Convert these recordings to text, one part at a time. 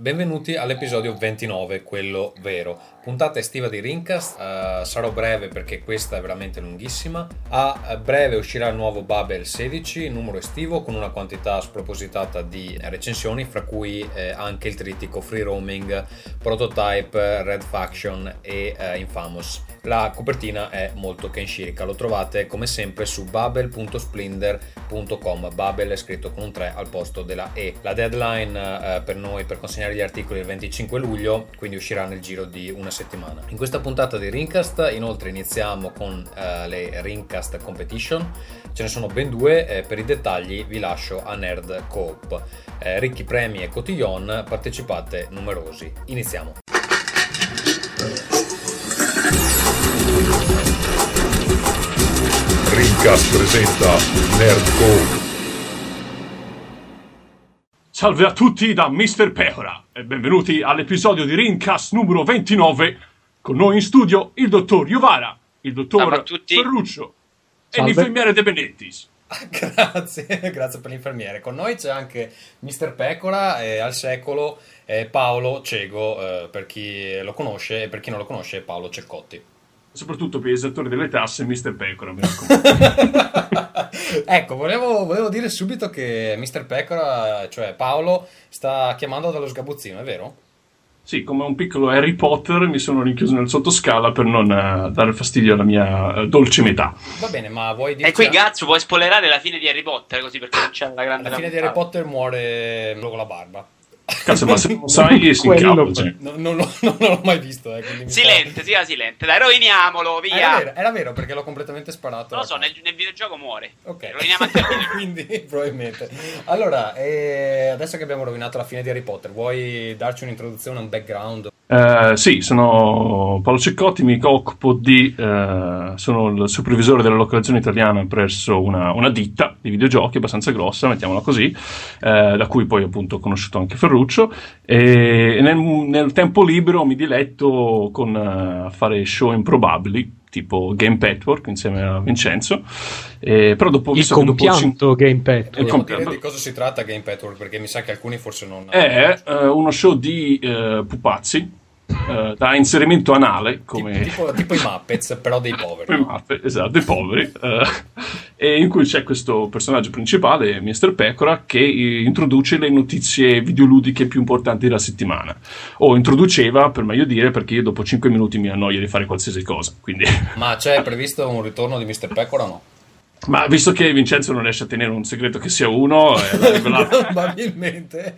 Benvenuti all'episodio 29, quello vero. Puntata estiva di Rincast, uh, sarò breve perché questa è veramente lunghissima. A breve uscirà il nuovo Babel 16, numero estivo, con una quantità spropositata di recensioni, fra cui eh, anche il trittico Free Roaming, Prototype, Red Faction e uh, Infamous. La copertina è molto kenshirika, lo trovate come sempre su babel.splendor.com. Babel è scritto con un 3 al posto della E. La deadline uh, per noi per consegnare gli articoli è il 25 luglio, quindi uscirà nel giro di una settimana. In questa puntata di Ringcast inoltre iniziamo con uh, le Ringcast Competition, ce ne sono ben due, eh, per i dettagli vi lascio a Nerd Coop. Eh, ricchi premi e cotillon, partecipate numerosi. Iniziamo. Ringcast presenta Nerd Coop. Salve a tutti da Mr. Pecora e benvenuti all'episodio di Rincast numero 29 con noi in studio il dottor Iovara, il dottor Ferruccio e l'infermiere De Benettis. grazie, grazie per l'infermiere. Con noi c'è anche Mr. Pecora e al secolo eh, Paolo Cego, eh, per chi lo conosce e per chi non lo conosce Paolo Ceccotti soprattutto per gli esattori delle tasse, Mr. Pecora. ecco, volevo, volevo, dire subito che Mr. Pecora, cioè Paolo, sta chiamando dallo sgabuzzino, è vero? Sì, come un piccolo Harry Potter mi sono rinchiuso nel sottoscala per non uh, dare fastidio alla mia uh, dolce metà. Va bene, ma vuoi dire... E qui Gazzo puoi spoilerare la fine di Harry Potter, così perché non c'è la grande... La fine di Harry Potter muore con la barba. Cazzo, ma se non sai, si incappa. Cioè. No, no, no, non l'ho mai visto. Eh, silente, sia silente. Dai, roviniamolo, via. Era vero, era vero, perché l'ho completamente sparato. Non lo so, nel, nel, videogioco muore. Ok. Roviniamo anche Quindi, probabilmente. Allora, eh, adesso che abbiamo rovinato la fine di Harry Potter, vuoi darci un'introduzione, un background? Uh, sì, sono Paolo Ceccotti, mi occupo di... Uh, sono il supervisore della localizzazione italiana presso una, una ditta di videogiochi abbastanza grossa, mettiamola così, uh, da cui poi appunto ho conosciuto anche Ferruccio. E nel, nel tempo libero mi diletto con fare show improbabili tipo Game Petwork insieme a Vincenzo. Eh, però dopo, il compianto dopo Game Petwork. Vogliamo dire di cosa si tratta Game Petwork? Perché mi sa che alcuni forse non... È uh, uno show di uh, pupazzi uh, da inserimento anale come... tipo, tipo, i Muppets però dei poveri Muppet, esatto, dei poveri uh, e in cui c'è questo personaggio principale Mr. Pecora che introduce le notizie videoludiche più importanti della settimana o introduceva per meglio dire perché io dopo 5 minuti mi annoio di fare qualsiasi cosa quindi... ma c'è previsto un ritorno di Mr. Pecora o no? Ma visto che Vincenzo non riesce a tenere un segreto che sia uno, eh, l'ha rivelato, probabilmente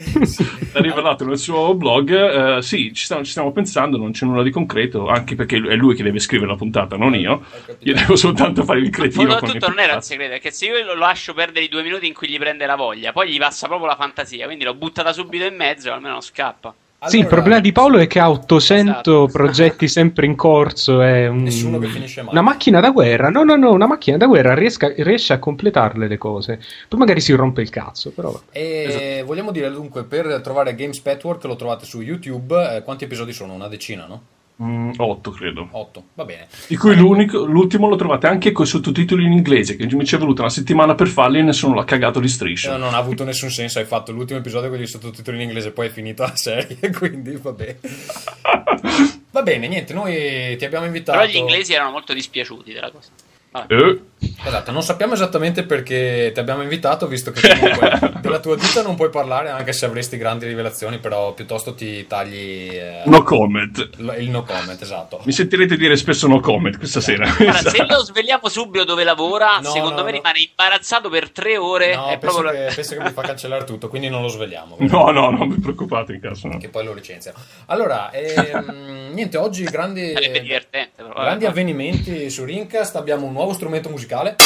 l'ha rivelato nel suo blog. Eh, sì, ci stiamo, ci stiamo, pensando, non c'è nulla di concreto, anche perché è lui che deve scrivere la puntata, non io. Io devo soltanto fare il cretino. Ma soprattutto non era un segreto, perché se io lo lascio perdere i due minuti in cui gli prende la voglia, poi gli passa proprio la fantasia, quindi l'ho buttata subito in mezzo, almeno scappa. Allora, sì, il problema di Paolo è che ha 800 esatto. progetti sempre in corso. È un... Nessuno che finisce mai. Una macchina da guerra. No, no, no, una macchina da guerra riesca, riesce a completarle le cose. Poi magari si rompe il cazzo. Però. E esatto. vogliamo dire dunque: per trovare Games Petwork lo trovate su YouTube. Eh, quanti episodi sono? Una decina, no? 8 mm, credo. 8, va bene. Di cui l'ultimo lo trovate anche con i sottotitoli in inglese, che mi ci è voluta una settimana per farli e nessuno l'ha cagato di striscia. No, non ha avuto nessun senso, hai fatto l'ultimo episodio con i sottotitoli in inglese, poi è finita la serie, quindi vabbè. va bene, niente, noi ti abbiamo invitato... Però gli inglesi erano molto dispiaciuti della cosa. Eh. Esatto, non sappiamo esattamente perché ti abbiamo invitato, visto che comunque della tua vita non puoi parlare, anche se avresti grandi rivelazioni, però piuttosto ti tagli... Eh, no comment. il no comment, esatto. Mi sentirete dire spesso no comment questa sera. Guarda, se lo svegliamo subito dove lavora, no, secondo no, me no. rimane imbarazzato per tre ore. No, penso, proprio... che, penso che mi fa cancellare tutto, quindi non lo svegliamo. No, no, non vi preoccupate in caso. Che poi lo licenziano. Allora, ehm, niente, oggi grandi, grandi avvenimenti su Rincast, abbiamo un nuovo strumento musicale.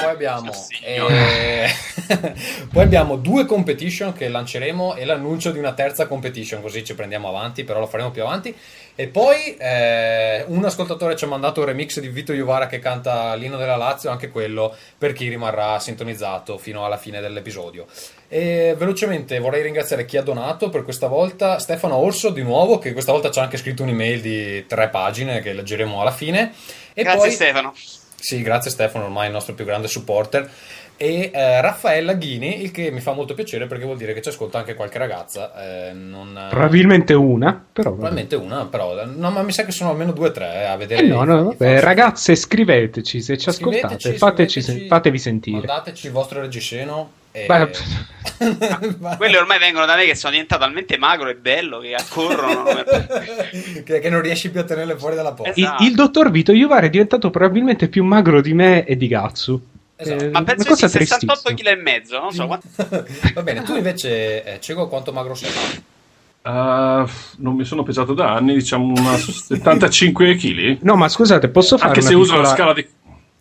Poi abbiamo, eh, poi abbiamo due competition che lanceremo e l'annuncio di una terza competition, così ci prendiamo avanti, però lo faremo più avanti. E poi eh, un ascoltatore ci ha mandato un remix di Vito Iovara che canta l'inno della Lazio, anche quello per chi rimarrà sintonizzato fino alla fine dell'episodio. E velocemente vorrei ringraziare chi ha donato per questa volta, Stefano Orso di nuovo, che questa volta ci ha anche scritto un'email di tre pagine che leggeremo alla fine. E Grazie poi, Stefano. Sì, grazie Stefano, ormai il nostro più grande supporter. E eh, Raffaella Ghini, il che mi fa molto piacere perché vuol dire che ci ascolta anche qualche ragazza. Eh, non... Probabilmente una, però. Probabilmente una, però. No, ma mi sa che sono almeno due o tre eh, a vedere. Eh no, no, vabbè, ragazze, scriveteci se ci ascoltate, fateci, fatevi sentire. Mandateci il vostro reggiseno e... Quelli ormai vengono da me che sono diventato talmente magro e bello che accorrono. che, che, non riesci più a tenerle fuori dalla porta. Esatto. Il, il, dottor Vito Iovare è diventato probabilmente più magro di me e di Gatsu. Esatto. Eh, Ma penso che 68 kg e mezzo, non so. Va bene, tu invece, eh, Cego, quanto magro sei? Uh, non mi sono pesato da anni, diciamo una 75 kg. No, ma scusate, posso fare Anche se piccola... uso la scala di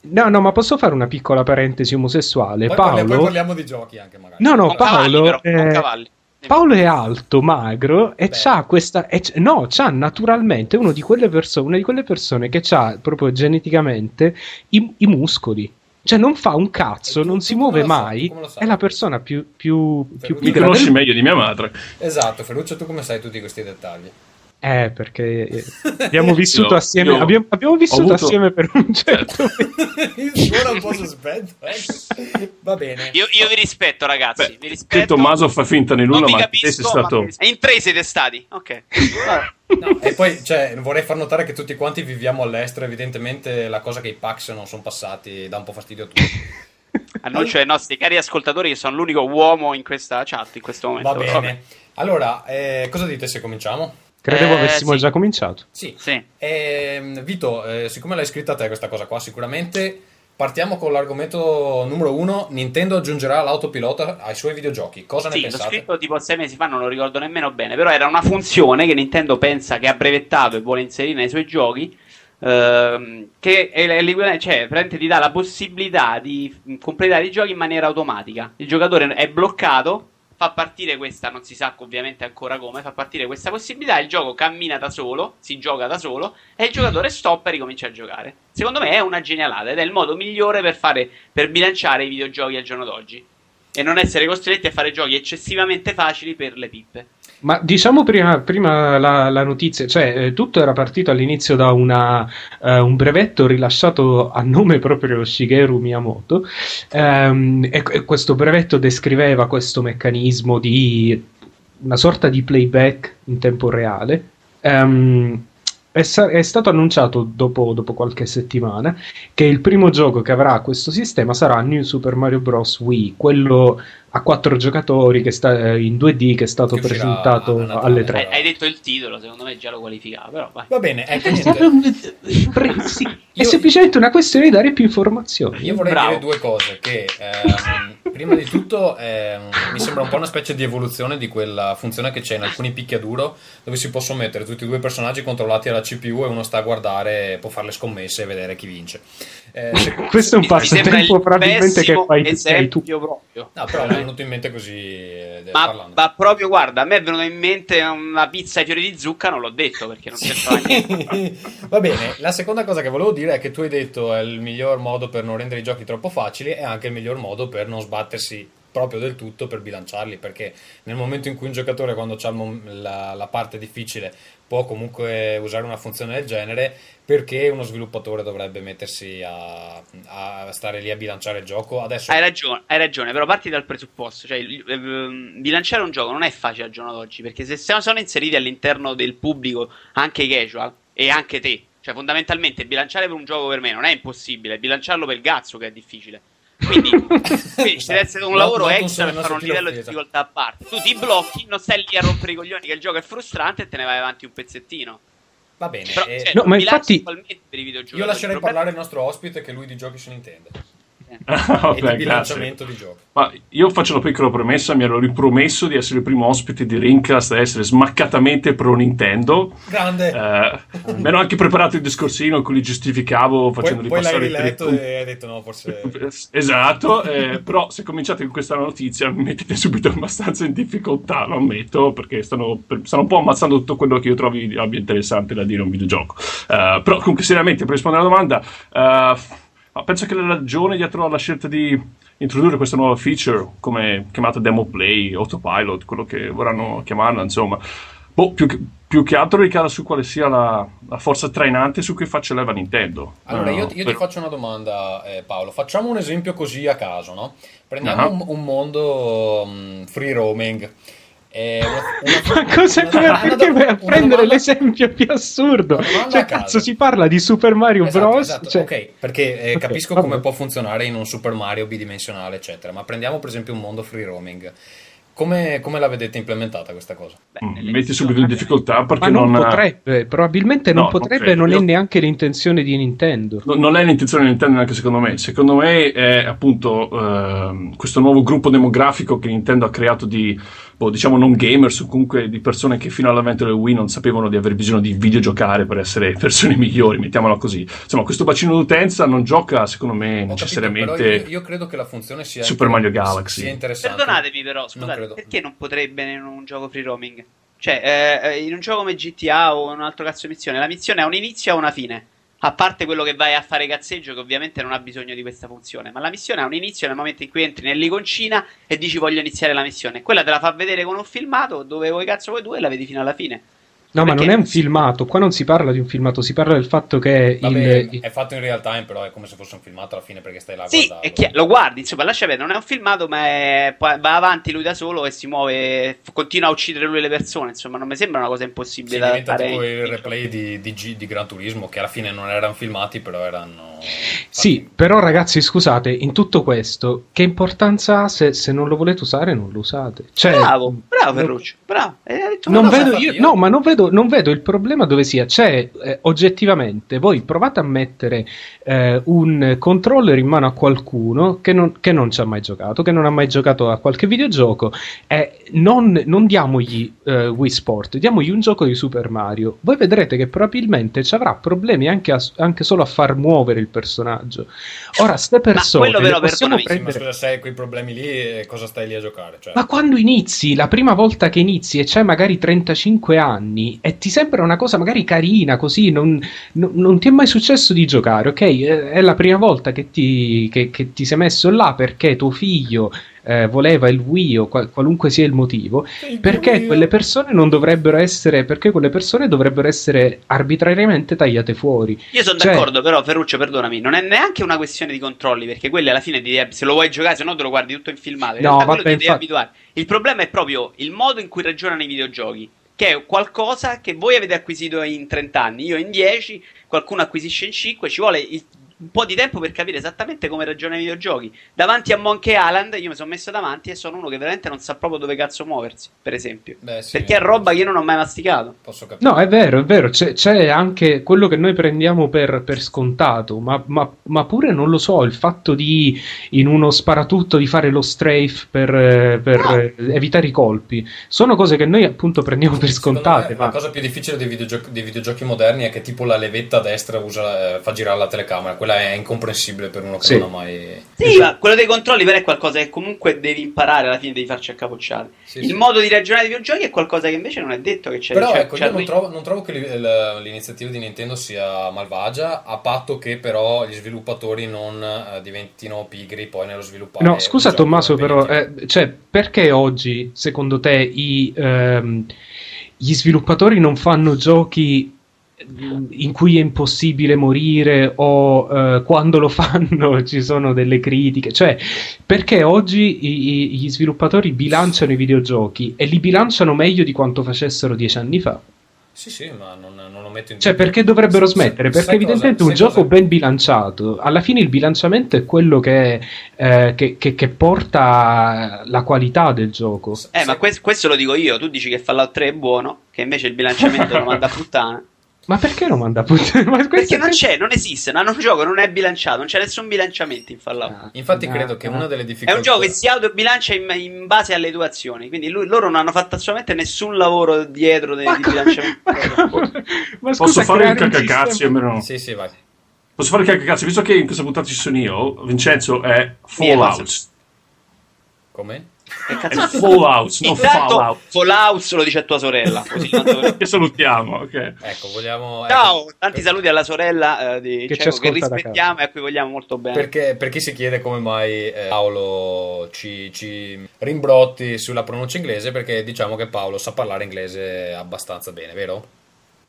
No, no, ma posso fare una piccola parentesi omosessuale? Poi Paolo... Parliamo, poi parliamo di giochi anche magari. No, no, con Paolo... Cavalli, però, eh... Paolo è alto, magro e Beh. c'ha questa. E c- no, c'ha naturalmente uno di quelle persone, una di quelle persone che ha proprio geneticamente i, i muscoli. Cioè, non fa un cazzo, tu, non si muove mai. È la persona più. più, più Mi conosci del... meglio di mia madre. Esatto, Ferruccio, tu come sai tutti questi dettagli? Eh, perché abbiamo vissuto io, assieme. Io abbiamo, abbiamo, vissuto avuto... assieme per un certo. Suona un po' sospetto. Eh. Va bene. Io, io, vi rispetto, ragazzi. Beh, vi rispetto. Che Tommaso fa finta di nulla, ma capisco, sei stato. Ma... In tre siete stati. Ok. No, e poi cioè, vorrei far notare che tutti quanti viviamo all'estero. Evidentemente, la cosa che i Pax non sono passati dà un po' fastidio a tutti. Annuncio ai nostri cari ascoltatori che sono l'unico uomo in questa chat in questo momento. Va bene. Vabbè. Allora, eh, cosa dite se cominciamo? Credevo eh, avessimo sì. già cominciato. Sì. sì. Eh, Vito, eh, siccome l'hai scritta a te questa cosa qua, sicuramente partiamo con l'argomento numero uno. Nintendo aggiungerà l'autopilota ai suoi videogiochi. Cosa sì, ne pensate? L'ho scritto tipo sei mesi fa, non lo ricordo nemmeno bene, però era una funzione che Nintendo pensa che ha brevettato e vuole inserire nei suoi giochi. Ehm, che è, è, cioè, ti dà la possibilità di completare i giochi in maniera automatica. Il giocatore è bloccato fa partire questa, non si sa ovviamente ancora come, fa partire questa possibilità, il gioco cammina da solo, si gioca da solo e il giocatore stoppa e ricomincia a giocare. Secondo me è una genialata ed è il modo migliore per, fare, per bilanciare i videogiochi al giorno d'oggi e non essere costretti a fare giochi eccessivamente facili per le pippe. Ma diciamo prima, prima la, la, notizia, cioè eh, tutto era partito all'inizio da una, uh, un brevetto rilasciato a nome proprio Shigeru Miyamoto um, e, e, questo brevetto descriveva questo meccanismo di una sorta di playback in tempo reale. Um, è, è, stato annunciato dopo, dopo, qualche settimana che il primo gioco che avrà questo sistema sarà New Super Mario Bros. Wii, quello a quattro giocatori che sta eh, in 2D che è stato che presentato alle tre. Hai, hai, detto il titolo, secondo me già lo qualificava, però vai. Va bene, ecco sì, È semplicemente una questione di dare più informazioni. Io vorrei Bravo. dire due cose, che ehm, prima di tutto ehm, mi sembra un po' una specie di evoluzione di quella funzione che c'è in alcuni picchiaduro dove si possono mettere tutti e due personaggi controllati alla CPU e uno sta a guardare, può fare le scommesse e vedere chi vince. Eh, Questo è un passatempo probabilmente che fai, fai tu. Proprio. No, però mi è venuto in mente così eh, ma. Ma proprio, guarda, a me è venuta in mente una pizza ai fiori di zucca, non l'ho detto perché non c'entrava niente. Va bene, la seconda cosa che volevo dire è che tu hai detto è il miglior modo per non rendere i giochi troppo facili e anche il miglior modo per non sbattersi proprio del tutto per bilanciarli perché nel momento in cui un giocatore quando ha la, la, parte difficile può comunque usare una funzione del genere perché uno sviluppatore dovrebbe mettersi a, a stare lì a bilanciare il gioco. Adesso hai ragione, hai ragione però parti dal presupposto cioè eh, bilanciare un gioco non è facile al giorno d'oggi perché se sono inseriti all'interno del pubblico anche i casual e anche te cioè fondamentalmente bilanciare per un gioco per me non è impossibile bilanciarlo per il cazzo che è difficile quindi, quindi ci deve essere un lavoro no, extra per fare un livello di difficoltà a parte. Tu ti blocchi, non stai lì a rompere i coglioni che il gioco è frustrante e te ne vai avanti un pezzettino. Va bene. Però, eh, cioè, no, ma infatti io lascerei parlare il nostro ospite che lui di giochi se ne intende. Ah, e di bilanciamento di gioco. Ma io faccio una piccola promessa, mi ero ripromesso di essere il primo ospite di Rincast a essere smaccatamente pro Nintendo. Grande. Eh, mi ero anche preparato il discorsino in cui li giustificavo facendo poi, ripassare poi l'hai riletto e hai detto no, forse... esatto, eh, però se cominciate con questa notizia mi mettete subito abbastanza in difficoltà, lo ammetto, perché stanno, stanno un po' ammazzando tutto quello che io trovi abbia interessante da dire un videogioco. Uh, però comunque seriamente, per rispondere alla domanda... Uh, ma penso che la ragione dietro alla scelta di introdurre questa nuova feature, come chiamata demo play, autopilot, quello che vorranno chiamarla, insomma, boh, più che, più che altro ricada su quale sia la, la, forza trainante su cui faccia leva Nintendo. Allora, io, io per... ti faccio una domanda, eh, Paolo. Facciamo un esempio così a caso, no? Prendiamo uh-huh. un, un, mondo um, free roaming. Eh, una, una, Ma cosa una, perché vai a prendere domanda... l'esempio più assurdo? Cioè, cazzo, si parla di Super Mario esatto, Bros. Esatto. Cioè... Ok, perché eh, okay, capisco vabbè. come può funzionare in un Super Mario bidimensionale, eccetera. Ma prendiamo per esempio un mondo free roaming. Come, come, la vedete implementata questa cosa? Beh, mm, metti subito in difficoltà perché non, non potrebbe, probabilmente non no, potrebbe, non, non è neanche l'intenzione di Nintendo. No, non è l'intenzione di Nintendo neanche secondo me. Secondo me è appunto uh, questo nuovo gruppo demografico che Nintendo ha creato di boh, diciamo non gamers o comunque di persone che fino all'avvento del Wii non sapevano di aver bisogno di videogiocare per essere persone migliori, mettiamola così. Insomma, questo bacino d'utenza non gioca, secondo me, Ho necessariamente. Capito, io, io, credo che la funzione sia Super Mario Galaxy. Sia interessante. Perdonatemi, però, scusate, non perché non potrebbe in un gioco free roaming? Cioè, eh, in un gioco come GTA o un altro cazzo di missione, la missione ha un inizio e una fine. A parte quello che vai a fare cazzeggio, che ovviamente non ha bisogno di questa funzione. Ma la missione ha un inizio nel momento in cui entri nell'iconcina e dici voglio iniziare la missione. Quella te la fa vedere con un filmato dove vuoi cazzo vuoi tu e la vedi fino alla fine. No, ma non è un filmato. Qua non si parla di un filmato, si parla del fatto che. Vabbè, il... È fatto in real time, però è come se fosse un filmato alla fine perché stai là. Sì, è chiaro, lo guardi, insomma, lascia vedere. Non è un filmato, ma è... va avanti lui da solo e si muove, continua a uccidere lui le persone. Insomma, non mi sembra una cosa impossibile sì, da diventa fare. tipo il replay di, di, G, di Gran Turismo, che alla fine non erano filmati, però erano. Sì, però ragazzi, scusate, in tutto questo, che importanza ha se, se non lo volete usare, non lo usate? Cioè, bravo, bravo Ferruccio, bravo. non vedo, io, io, no, ma non vedo, non vedo il problema dove sia. C'è eh, oggettivamente, voi provate a mettere eh, un controller in mano a qualcuno che non, che non, ci ha mai giocato, che non ha mai giocato a qualche videogioco, e non, non diamogli eh, Wii Sport, diamogli un gioco di Super Mario. Voi vedrete che probabilmente ci avrà problemi anche, a, anche solo a far muovere il personaggio. Ora, ste persone. Ma quello possiamo prendere... Scusa, se hai quei problemi lì, eh, cosa stai lì a giocare? Cioè... Ma quando inizi, la prima volta che inizi e c'hai magari 35 anni e ti sembra una cosa magari carina, così, non, non, non ti è mai successo di giocare, ok? È la prima volta che ti, che, che ti sei messo là perché tuo figlio eh, voleva il Wii o qual- qualunque sia il motivo, il perché quelle persone non dovrebbero essere, perché quelle persone dovrebbero essere arbitrariamente tagliate fuori. Io sono cioè, d'accordo, però Ferruccio, perdonami, non è neanche una questione di controlli, perché quelli alla fine ti, se lo vuoi giocare, se no te lo guardi tutto in filmato. In no, vabbè, ti devi infa- abituare. Il problema è proprio il modo in cui ragionano i videogiochi che è qualcosa che voi avete acquisito in 30 anni, io in 10, qualcuno acquisisce in 5, ci vuole il un po' di tempo per capire esattamente come ragiona i videogiochi. Davanti a Monkey Island io mi sono messo davanti e sono uno che veramente non sa proprio dove cazzo muoversi, per esempio. Beh, sì, Perché è roba che io non ho mai masticato. Posso capire. No, è vero, è vero. C'è, c'è anche quello che noi prendiamo per, per scontato, ma, ma, ma, pure non lo so, il fatto di in uno sparatutto di fare lo strafe per, per no. evitare i colpi. Sono cose che noi appunto prendiamo per scontate. Ma... La cosa più difficile dei videogiochi, dei videogiochi moderni è che tipo la levetta a destra usa, eh, fa girare la telecamera quella è incomprensibile per uno che sì. non ha mai. Sì, ma quello dei controlli però è qualcosa che comunque devi imparare alla fine devi farci accapocciare. Sì, il sì. modo di ragionare dei videogiochi è qualcosa che invece non è detto che c'è. Però c'è, ecco, c'è io non trovo, non trovo, che l'iniziativa di Nintendo sia malvagia, a patto che però gli sviluppatori non uh, diventino pigri poi nello sviluppare. No, scusa Tommaso, però, eh, cioè, perché oggi secondo te i, ehm, gli sviluppatori non fanno giochi in cui è impossibile morire o uh, quando lo fanno ci sono delle critiche. Cioè, perché oggi i, gli sviluppatori bilanciano i videogiochi e li bilanciano meglio di quanto facessero dieci anni fa? Sì, sì, ma non, non lo metto in Cioè, perché dovrebbero smettere? Perché evidentemente cosa, un gioco cosa... ben bilanciato, alla fine il bilanciamento è quello che, eh, che, che, che porta la qualità del gioco. Eh, ma questo, questo lo dico io, tu dici che Fallout 3 è buono, che invece il bilanciamento lo manda a puttana. Ma perché non manda puttana? Perché non c'è, non esiste, non, un gioco non è bilanciato, non c'è nessun bilanciamento in Fallout. Ah, Infatti ah, credo che ah. una delle difficoltà... È un gioco che si autobilancia in, in base alle tue azioni, quindi lui, loro non hanno fatto assolutamente nessun lavoro dietro de, di bilanciamento. ma scusa, Posso fare il cacacazzi? Almeno... Sì, sì, vai. Posso fare il cacacazzi? Visto che in questa puntata ci sono io, Vincenzo è Fallout. Come? Che cazzo Fallout, no Fallout. Fallout lo dice a tua sorella. Così che salutiamo. Okay. Ecco, vogliamo. Ciao, ecco, tanti saluti alla sorella eh, di che, Cieco, che rispettiamo e a cui vogliamo molto bene. Perché, per chi si chiede come mai eh, Paolo ci, ci rimbrotti sulla pronuncia inglese, perché diciamo che Paolo sa parlare inglese abbastanza bene, vero?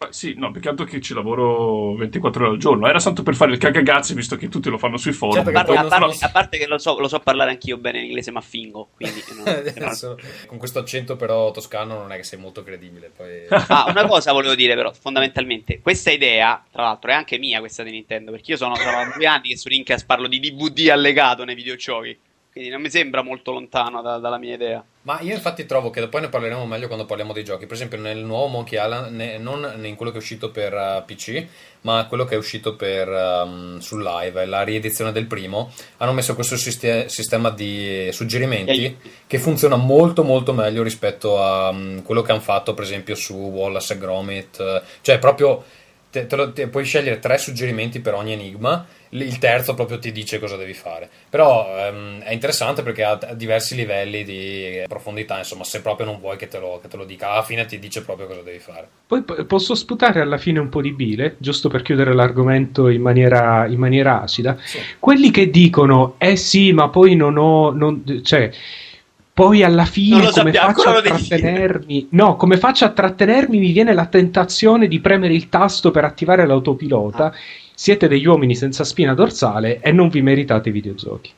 Sì, no, perché altro che ci lavoro 24 ore al giorno. Era santo per fare il cagagazzi, visto che tutti lo fanno sui forum. Cioè, a, parte, a, parte, a, parte, che lo so, lo so, parlare anch'io bene in inglese, ma fingo. Quindi non, Adesso, con questo accento però toscano non è che sei molto credibile. Poi... ah, una cosa volevo dire però, fondamentalmente, questa idea, tra l'altro, è anche mia questa di Nintendo, perché io sono, sono due anni che su Rincast parlo di DVD allegato nei videogiochi. Quindi non mi sembra molto lontano da, dalla mia idea. Ma io infatti trovo che poi ne parleremo meglio quando parliamo dei giochi. Per esempio nel nuovo Monkey Island, ne, non in quello che è uscito per uh, eh, PC, ma quello che è uscito per, um, sul live, la riedizione del primo, hanno messo questo siste- sistema di suggerimenti che funziona molto molto meglio rispetto a um, quello che hanno fatto per esempio su Wallace e Gromit. Cioè proprio te, te lo, te, puoi scegliere tre suggerimenti per ogni enigma il terzo proprio ti dice cosa devi fare. Però ehm, è interessante perché ha diversi livelli di profondità, insomma, se proprio non vuoi che te, lo, che te, lo, dica, alla fine ti dice proprio cosa devi fare. Poi posso sputare alla fine un po' di bile, giusto per chiudere l'argomento in maniera, in maniera acida. Sì. Quelli che dicono, eh sì, ma poi non ho... Non, cioè, poi alla fine come faccio a trattenermi no come faccio a trattenermi mi viene la tentazione di premere il tasto per attivare l'autopilota ah siete degli uomini senza spina dorsale e non vi meritate i videogiochi.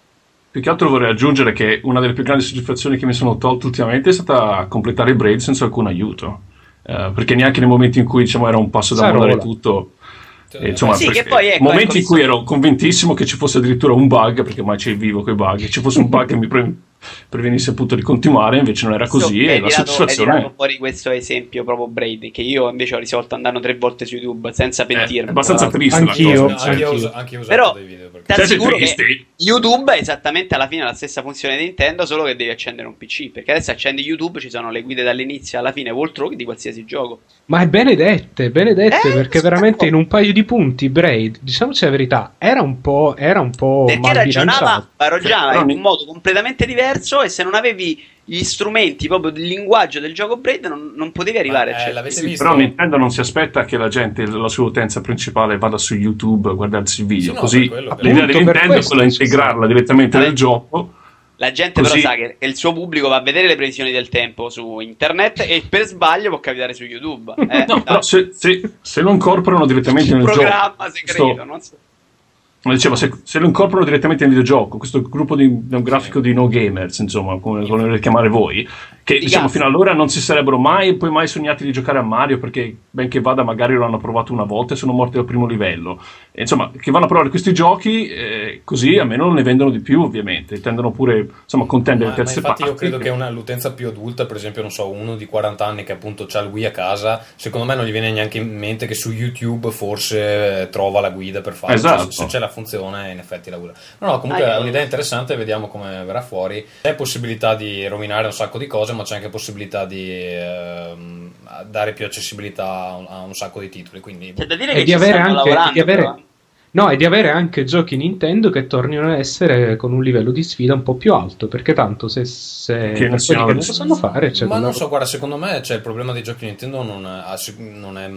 Più che altro vorrei aggiungere che una delle più grandi soddisfazioni che mi sono tolto ultimamente è stata completare il braid senza alcun aiuto. Uh, perché neanche nei momenti in cui diciamo, era un passo da mollare tutto. E, insomma, sì, che poi ecco, momenti ecco, in cui ero convintissimo che ci fosse addirittura un bug, perché ormai c'è vivo quei bug, che ci fosse un bug che mi pre- prevenisse appunto di continuare, invece non era così. So, e la tirato, soddisfazione. Hai fuori questo esempio proprio Brady, che io invece ho risolto andando tre volte su YouTube senza eh, pentirmi. È abbastanza triste anch'io, la cosa. Anch'io, anch'io, anch'io ho Però, dei video. Perché... Ti assicuro che YouTube è esattamente alla fine la stessa funzione di Nintendo, solo che devi accendere un PC. Perché adesso accendi YouTube, ci sono le guide dall'inizio alla fine, walkthrough di qualsiasi gioco. Ma è benedette, benedette, eh, perché veramente in un paio di punti Braid, diciamoci la verità, era un po', era un po perché ragionava, ragionava in un modo completamente diverso e se non avevi gli strumenti proprio del linguaggio del gioco Braid non, non potevi arrivare Ma, a eh, sì, però Nintendo non si aspetta che la gente la sua utenza principale vada su YouTube a guardarsi il video sì, no, così l'idea di Nintendo è quella di integrarla direttamente nel gioco la gente Così. però sa che, il suo pubblico va a vedere le previsioni del tempo su internet e per sbaglio può capitare su YouTube. Eh, no, però se, se, se, lo incorporano direttamente nel programma gioco. programma segreto, sto... non so. Dicevo, se, se, lo incorporano direttamente nel videogioco, questo gruppo di, grafico di no gamers, insomma, come lo volete chiamare voi, che diciamo fino allora non si sarebbero mai poi mai sognati di giocare a Mario perché benché vada magari lo hanno provato una volta e sono morti al primo livello. E, insomma che vanno a provare questi giochi eh, così a meno non ne vendono di più ovviamente tendono pure insomma contendere ma, terze ma infatti parti. io credo che una, l'utenza più adulta per esempio non so uno di 40 anni che appunto ha il Wii a casa secondo me non gli viene neanche in mente che su YouTube forse trova la guida per farlo. Esatto. cioè, se c'è la funzione in effetti la guida no no comunque ah, è un'idea interessante vediamo come verrà fuori. C'è possibilità di rovinare un sacco di cose ma c'è anche possibilità di eh, dare più accessibilità a un, a un, sacco di titoli. Quindi... C'è da dire che di avere anche, di avere, No, e di avere anche giochi Nintendo che tornino a essere con un livello di sfida un po' più alto, perché tanto se, se che non, che non lo sanno fare... C'è Ma non so, guarda, secondo me cioè, il problema dei giochi Nintendo non è, non è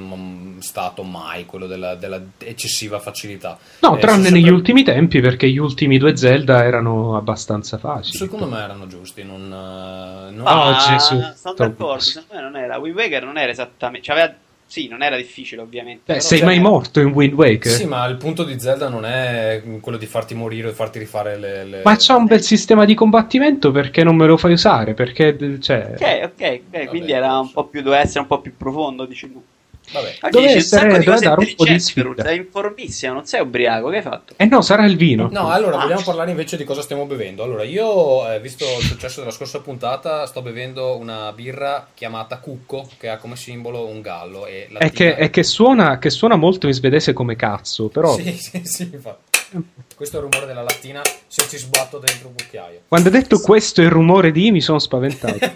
stato mai quello della, della eccessiva facilità. No, eh, tranne sempre... negli ultimi tempi, perché gli ultimi due Zelda erano abbastanza facili. Secondo me erano giusti, non... non... Oh, Gesù! Sono d'accordo, secondo me non era... Wind Waker non era esattamente... Cioè, aveva sì, non era difficile, ovviamente. Beh, sei mai morto in Wind Waker? Sì, ma il punto di Zelda non è quello di farti morire o di farti rifare le, le... Ma c'ha un bel sistema di combattimento perché non me lo fai usare? Perché, cioè... Ok, ok, okay quindi era un po' più, doveva essere un po' più profondo, dici Vabbè. Dove essere, doveva dare un po' di sfida. Sei informissimo, non sei ubriaco, che hai fatto? Eh no, sarà il vino. No, allora, ah. vogliamo parlare invece di cosa stiamo bevendo. Allora, io, eh, visto il successo della scorsa puntata, sto bevendo una birra chiamata Cucco, che ha come simbolo un gallo. E è, che, è che, suona, che, suona, molto in svedese come cazzo, però... Sì, sì, sì, infatti. Questo è il rumore della lattina se ci sbatto dentro un cucchiaio. Quando hai detto questo è il rumore di, mi sono spaventato.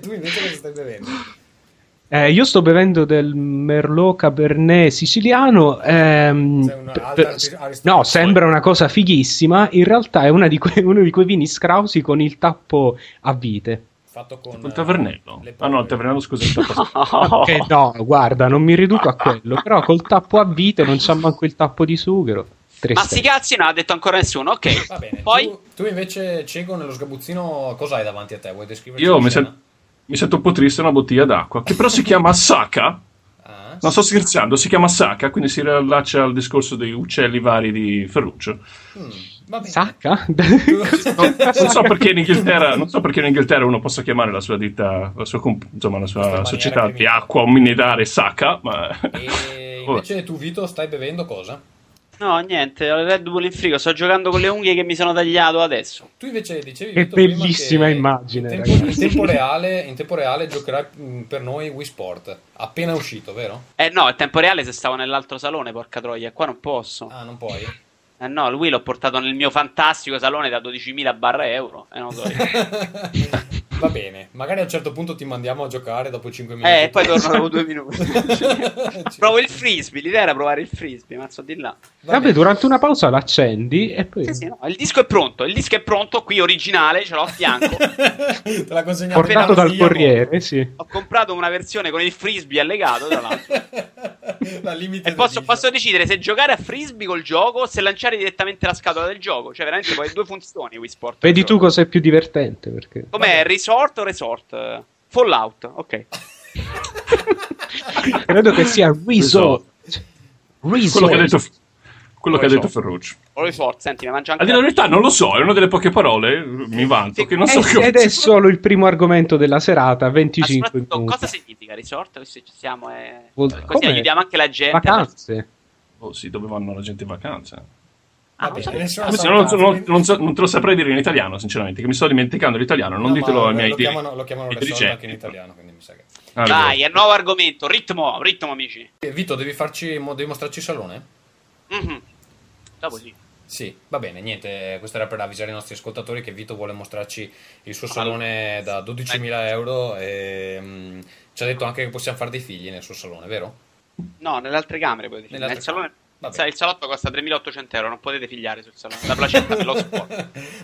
tu invece cosa stai bevendo? Eh, io sto bevendo del Merlot Cabernet siciliano. Ehm, per, no, sembra una cosa fighissima. In realtà è que- uno di quei vini strausi con il tappo a vite. Fatto con il tavernello. Ah no, il tavernello scusa. Il tappo eh, no, guarda, non mi riduco a quello. Però col tappo a vite non c'ha manco il tappo di sughero. Ma sti cazzi non ha detto ancora nessuno. Ok. Va bene. Poi... Tu, tu invece, Cego, nello sgabuzzino, cosa hai davanti a te? Vuoi descriverci? Io mi, sen- mi, sento un po' triste una bottiglia d'acqua, che però si chiama Saka. Ah, non sto scherzando, si chiama Saka, quindi si riallaccia al discorso dei uccelli vari di Ferruccio. Mm. Sacca? non, non, so perché in Inghilterra, non so perché in Inghilterra uno possa chiamare la sua ditta, la sua, insomma, la sua società di acqua o minidare Saka, ma... E invece tu Vito stai bevendo cosa? No, niente, Red Bull in frigo. Sto giocando con le unghie che mi sono tagliato adesso. Tu invece dicevi. Che bellissima immagine. In tempo, in tempo, reale, in tempo reale giocherai mm, per noi Wii Sport. Appena uscito, vero? Eh no, in tempo reale se stavo nell'altro salone, porca troia. Qua non posso. Ah, non puoi? Eh no, lui l'ho portato nel mio fantastico salone da 12.000 barra euro. Eh, non so Va bene, magari a un certo punto ti mandiamo a giocare dopo 5 minuti. Eh, e poi torno dopo 2 minuti. Provo il frisbee, l'idea era provare il frisbee, mazzo di là. Va Vabbè, durante una pausa l'accendi e poi... Sì, sì, no, il disco è pronto, il disco è pronto, qui originale, ce l'ho a fianco. Te l'ha consegnato Portato dal corriere, sì. Ho comprato una versione con il frisbee allegato, tra l'altro. e posso, posso, decidere se giocare a frisbee col gioco o se lanciare direttamente la scatola del gioco. Cioè, veramente poi due funzioni Wii Sport. Vedi tu cosa è più divertente. Perché... Com'è? Resort o resort? Fallout, ok. Credo che sia Resort. Resort. Quello che ha detto quello che ha detto Ferruccio. Resort, senti, mi mangia anche. A dire la verità, non lo so, è una delle poche parole. Mi vanto. Sì, che non so ed, ed è solo il primo argomento della serata. 25 minuti. Cosa significa resort? Se ci siamo, è... Vol- così aiutiamo anche la gente. Vacanze. Oh, sì, dove vanno la gente in vacanza? Ah, bene, non, non, non, non, te lo saprei dire in italiano, sinceramente, che mi sto dimenticando l'italiano. Non no, ditelo ai miei lo chiamano, lo chiamano resort anche in italiano, quindi mi sa che... Ah, Dai, è nuovo argomento, ritmo, ritmo amici. Vito, devi farci, devi mostrarci il salone? Mm-hmm. Dopo sì. Sì, va bene, niente, questo era per avvisare i nostri ascoltatori che Vito vuole mostrarci il suo salone da 12.000 euro e um, ci ha detto anche che possiamo fare dei figli nel suo salone, vero? No, nelle altre camere poi. Nel salone... Sai, il salotto costa 3.800 euro, non potete figliare sul salone. La placenta lo spuò.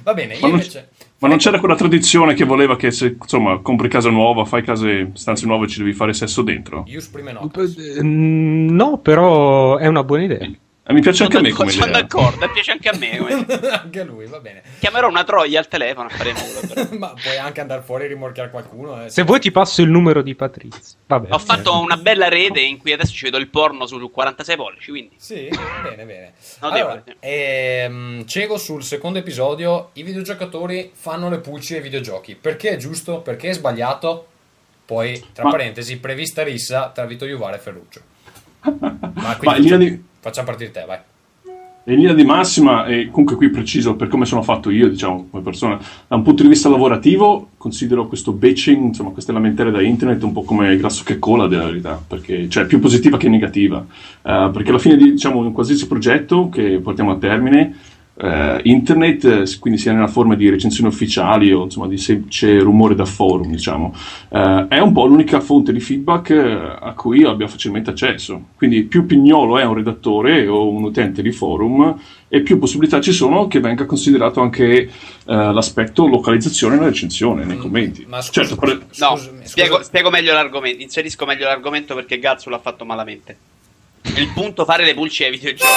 Va bene, ma, invece... non, ma non c'era quella tradizione che voleva che se insomma compri casa nuova, fai case, stanze nuove, ci devi fare sesso dentro? Io prime no. No, però è una buona idea. Eh, mi piace anche a me come Sono idea. d'accordo, piace anche a me. anche a lui, va bene. Chiamerò una troia al telefono Ma puoi anche andare fuori e rimorchiare qualcuno. Eh, Se vuoi ti passo il numero di Patrizio. Vabbè. Ho fatto una bella rete in cui adesso ci vedo il porno su 46 pollici, quindi... Sì, bene, bene. Allora, ehm, Cego sul secondo episodio, i videogiocatori fanno le pulci ai videogiochi. Perché è giusto? Perché è sbagliato? Poi, tra Ma... parentesi, prevista rissa tra Vito Iuvara e Ferruccio. Ma, Ma in linea di Facciamo partire te, vai. In linea di massima, e comunque qui preciso per come sono fatto io, diciamo, come persona, da un punto di vista lavorativo, considero questo batching, insomma, queste lamentele da internet un po' come grasso che cola, della verità, perché, cioè, più positiva che negativa. Uh, perché alla fine di, diciamo, un qualsiasi progetto che portiamo a termine, Uh, internet, eh, quindi sia nella forma di recensioni ufficiali o insomma di semplice rumore da forum, diciamo, uh, è un po' l'unica fonte di feedback uh, a cui io abbia facilmente accesso. Quindi più pignolo è un redattore o un utente di forum e più possibilità ci sono che venga considerato anche l'aspetto localizzazione nella recensione, nei mm, commenti. Ma scusa, certo, per... no, spiego, spiego, meglio l'argomento, inserisco meglio l'argomento perché Gazzo l'ha fatto malamente. Il punto fare le pulci ai videogiochi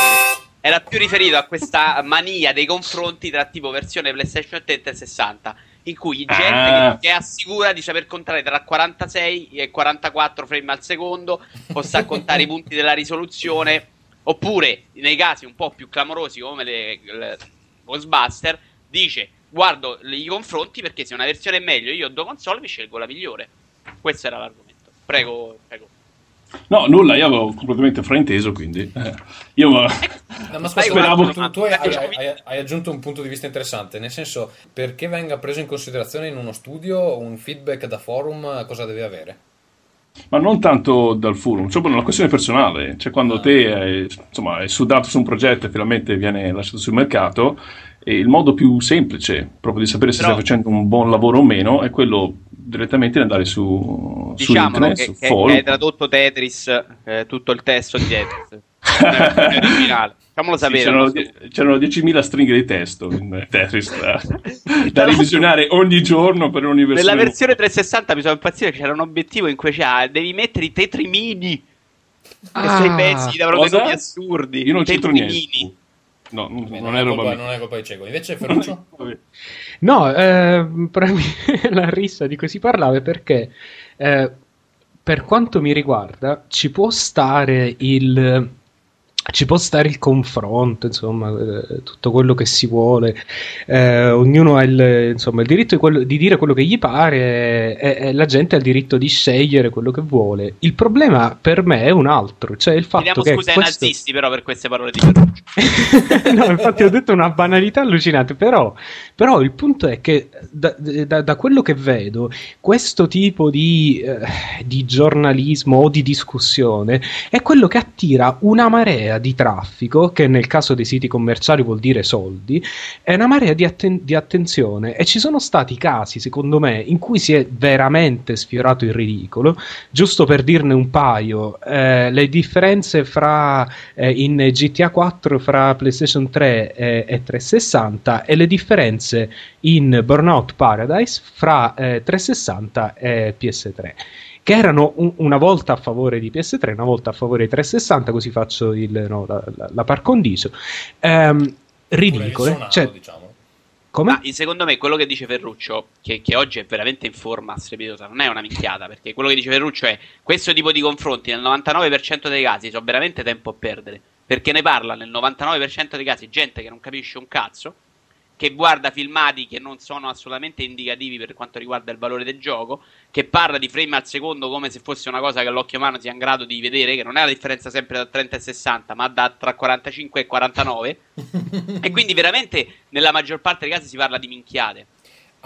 era più riferito a questa mania dei confronti tra tipo versione PlayStation 30 e 60 in cui gente ah. che, che, assicura di saper contare tra 46 e 44 frame al secondo o sa contare i punti della risoluzione oppure nei casi un po' più clamorosi come le, le Ghostbuster dice guardo i confronti perché se una versione è meglio io ho due console mi scelgo la migliore questo era l'argomento prego, prego. No, nulla, io avevo completamente frainteso, quindi eh, io ma... No, ma speravo... Tu, tu hai, hai, hai, aggiunto un punto di vista interessante, nel senso, perché venga preso in considerazione in uno studio un feedback da forum, cosa deve avere? Ma non tanto dal forum, cioè una questione personale, cioè quando ah. te hai, insomma, hai sudato su un progetto e finalmente viene lasciato sul mercato, il modo più semplice proprio di sapere se Però... stai facendo un buon lavoro o meno è quello direttamente andare su, diciamo su internet, che, che, che hai tradotto Tetris, eh, tutto il testo di Tetris. Facciamolo sapere. Sì, c'erano, c'erano 10.000 stringhe di testo in Tetris da, da revisionare ogni giorno per ogni versione. Nella versione 360 mi sono impazzito c'era un obiettivo in cui c'era devi mettere i tetrimini. Ah, sei pezzi nomi assurdi. Io non c'entro niente. No, non, Beh, non, è colpa, non, è colpa, di cieco. Invece Ferruccio? no, eh, la rissa di cui si parlava è perché eh, per quanto mi riguarda ci può stare il ci può stare il confronto, insomma, eh, tutto quello che si vuole. Eh, ognuno ha il, insomma, il diritto di, quello, di, dire quello che gli pare e, e, la gente ha il diritto di scegliere quello che vuole. Il problema per me è un altro, cioè il fatto Chiediamo che scusa questo... ai nazisti però per queste parole di Ferruccio. no, infatti ho detto una banalità allucinante, però, però il punto è che da, da, da, quello che vedo, questo tipo di, eh, di giornalismo o di discussione è quello che attira una marea di traffico, che nel caso dei siti commerciali vuol dire soldi, è una marea di, atten- di attenzione e ci sono stati casi, secondo me, in cui si è veramente sfiorato il ridicolo. Giusto per dirne un paio, eh, le differenze fra eh, in GTA 4 fra PlayStation 3 e, e 360 e le differenze in Burnout Paradise fra eh, 360 e PS3 che erano un, una volta a favore di PS3, una volta a favore di 360, così faccio il, no, la, la, la, par condicio. Ehm, ridicole. Suonato, cioè, diciamo. Come? Ma secondo me quello che dice Ferruccio, che, che, oggi è veramente in forma strepitosa, non è una minchiata, perché quello che dice Ferruccio è questo tipo di confronti nel 99% dei casi sono veramente tempo a perdere, perché ne parla nel 99% dei casi gente che non capisce un cazzo, che guarda filmati che non sono assolutamente indicativi per quanto riguarda il valore del gioco, che parla di frame al secondo come se fosse una cosa che all'occhio umano sia in grado di vedere, che non è la differenza sempre da 30 e 60, ma da tra 45 e 49. e quindi veramente nella maggior parte dei casi si parla di minchiate.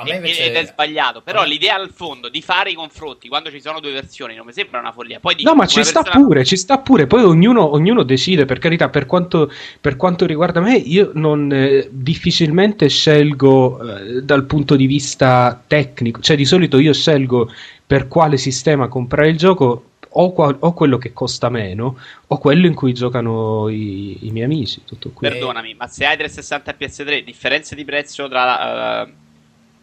Invece... Ed è sbagliato, però l'idea al fondo di fare i confronti quando ci sono due versioni non mi sembra una follia. Poi no, ma ci sta persona... pure, ci sta pure. Poi ognuno, ognuno decide, per carità. Per quanto, per quanto riguarda me, io non eh, difficilmente scelgo eh, dal punto di vista tecnico, cioè di solito io scelgo per quale sistema comprare il gioco. O, qua, o, quello che costa meno, o quello in cui giocano i, i miei amici. Tutto qui. Perdonami, ma se hai 360 PS3, differenze di prezzo tra. Uh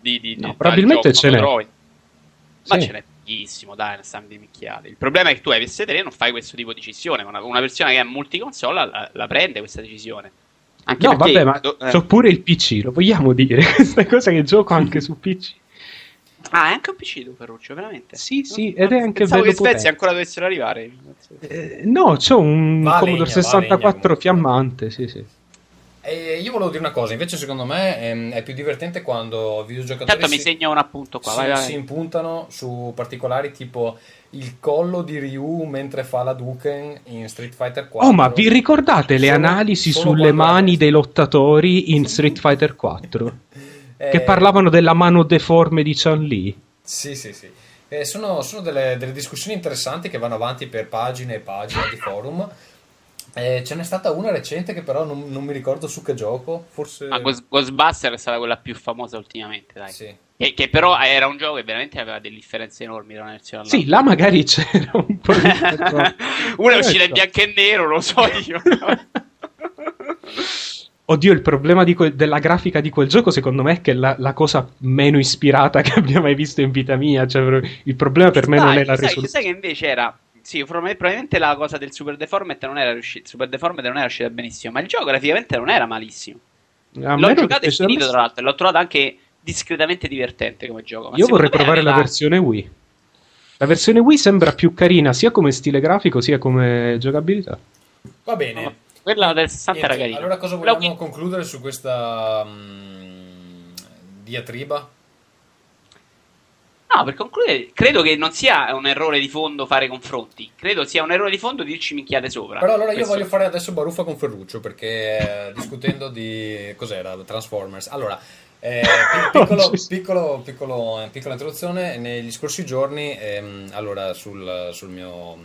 di, di, no, probabilmente ce n'è. Ma sì. ce n'è pochissimo, dai, stanno di micchiate. Il problema è che tu hai PS3 e non fai questo tipo di decisione. Una, una versione che è multiconsole la, la prende questa decisione. Anche no, vabbè, ma do, eh. c'ho pure il PC, lo vogliamo dire? Questa cosa che gioco anche su PC. Ah, è anche un PC tu, Ferruccio, veramente? Sì, sì, ed è anche Pensavo bello che Svezia ancora dovessero arrivare. Eh, no, c'ho un va Commodore legna, 64 fiammante, sì, sì. E io volevo dire una cosa, invece secondo me è, ehm, è più divertente quando videogiocatori Certo, si, mi segna un appunto qua, si, vai, vai. si impuntano su particolari tipo il collo di Ryu mentre fa la Duken in Street Fighter 4. Oh, ma vi ricordate le solo, analisi solo sulle mani dei lottatori in Street Fighter 4? eh... Che parlavano della mano deforme di Chun-Li? Sì, sì, sì. Eh, sono, sono delle, delle discussioni interessanti che vanno avanti per pagine e pagine di forum eh, ce n'è stata una recente che però non, non mi ricordo su che gioco, forse... Ah, Ghostbuster è stata quella più famosa ultimamente, dai. Sì. Che, che, però era un gioco che veramente aveva delle differenze enormi tra una versione Sì, là magari c'era un po' di... una è uscita in bianco e nero, lo so io. Oddio, il problema que- della grafica di quel gioco, secondo me, è che è la, la, cosa meno ispirata che abbia mai visto in vita mia. Cioè, il problema per me sai, non è la risoluzione. Sai che invece era sì, probabilmente la cosa del Super Deformed non era riuscita. Super Deformed non era riuscita benissimo. Ma il gioco graficamente non era malissimo. A L'ho giocato e finito, tra l'altro. L'ho trovato anche discretamente divertente come gioco. Io vorrei provare la versione Wii. La versione Wii sembra più carina sia come stile grafico sia come giocabilità. Va bene. No, quella del 60 Niente, era carina. Allora, cosa vogliamo concludere su questa um, diatriba? No, per concludere, credo che non sia un errore di fondo fare confronti. Credo sia un errore di fondo dirci minchiate sopra. Però allora io Questo... voglio fare adesso baruffa con Ferruccio perché eh, discutendo di cos'era Transformers. Allora, eh, piccolo, piccolo, piccolo, eh, piccola introduzione. Negli scorsi giorni, ehm, allora sul, sul mio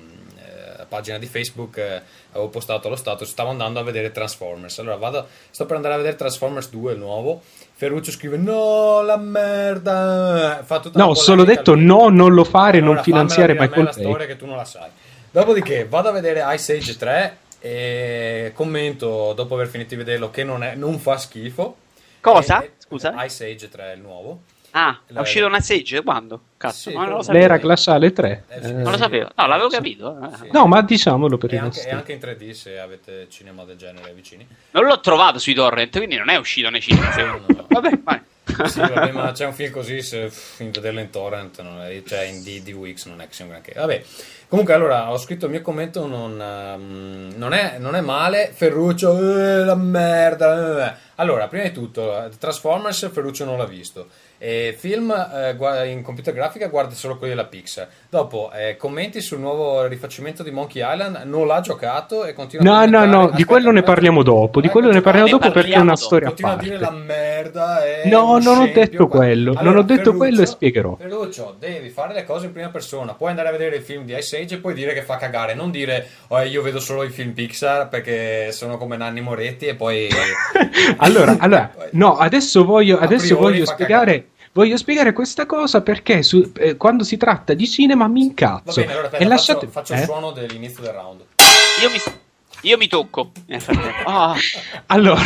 pagina di Facebook, eh, avevo postato lo status, stavo andando a vedere Transformers. Allora vado, sto per andare a vedere Transformers 2, il nuovo. Ferruccio scrive no, la merda. Fa tutta no, solo detto no, non lo fare, allora, non finanziare Michael Bay. la storia che tu non la sai. Dopodiché vado a vedere Ice Age 3 e commento dopo aver finito di vederlo che non, è, non fa schifo. Cosa? E, Scusa? Ice Age 3 è il nuovo. Ah, è uscito una Sage? Quando? Cazzo, sì, non lo sapevo. L'era glaciale 3. Eh, sì, non lo sapevo. No, l'avevo capito. Sì. No, ma diciamolo per e i anche, e anche in 3D se avete cinema del genere vicini. Non l'ho trovato sui torrent, quindi non è uscito nei cinema. no, no. Vabbè, vai. Sì, vabbè, ma c'è un film così, se in vederlo in torrent, non è, cioè in D, DWX non è che sia un granché. Vabbè, comunque allora ho scritto il mio commento, non, um, non, è, non è, male, Ferruccio, eh, la merda. Eh. Allora, prima di tutto, Transformers Ferruccio non l'ha visto. E film eh, in computer grafica guarda solo quelli della Pixar. Dopo eh, commenti sul nuovo rifacimento di Monkey Island, non l'ha giocato e continua no, No, no, no, di quello ne parliamo dopo. Di quello ne parliamo dopo perché è una storia continua a parte. Continua a dire la merda. No, non ho detto quello. Allora, non ho detto Ferruccio, quello e spiegherò. Ferruccio, devi fare le cose in prima persona. Puoi andare a vedere il film di Ice Age e poi dire che fa cagare. Non dire oh, io vedo solo i film Pixar perché sono come Nanni Moretti e poi. allora, allora, no, adesso voglio, adesso voglio spiegare. Cagare Voglio spiegare questa cosa perché su, eh, quando si tratta di cinema mi incazzo. Va bene, allora aspetta, e lasciate... faccio, faccio eh? il suono dell'inizio del round. Io mi, io mi tocco. Oh. Allora,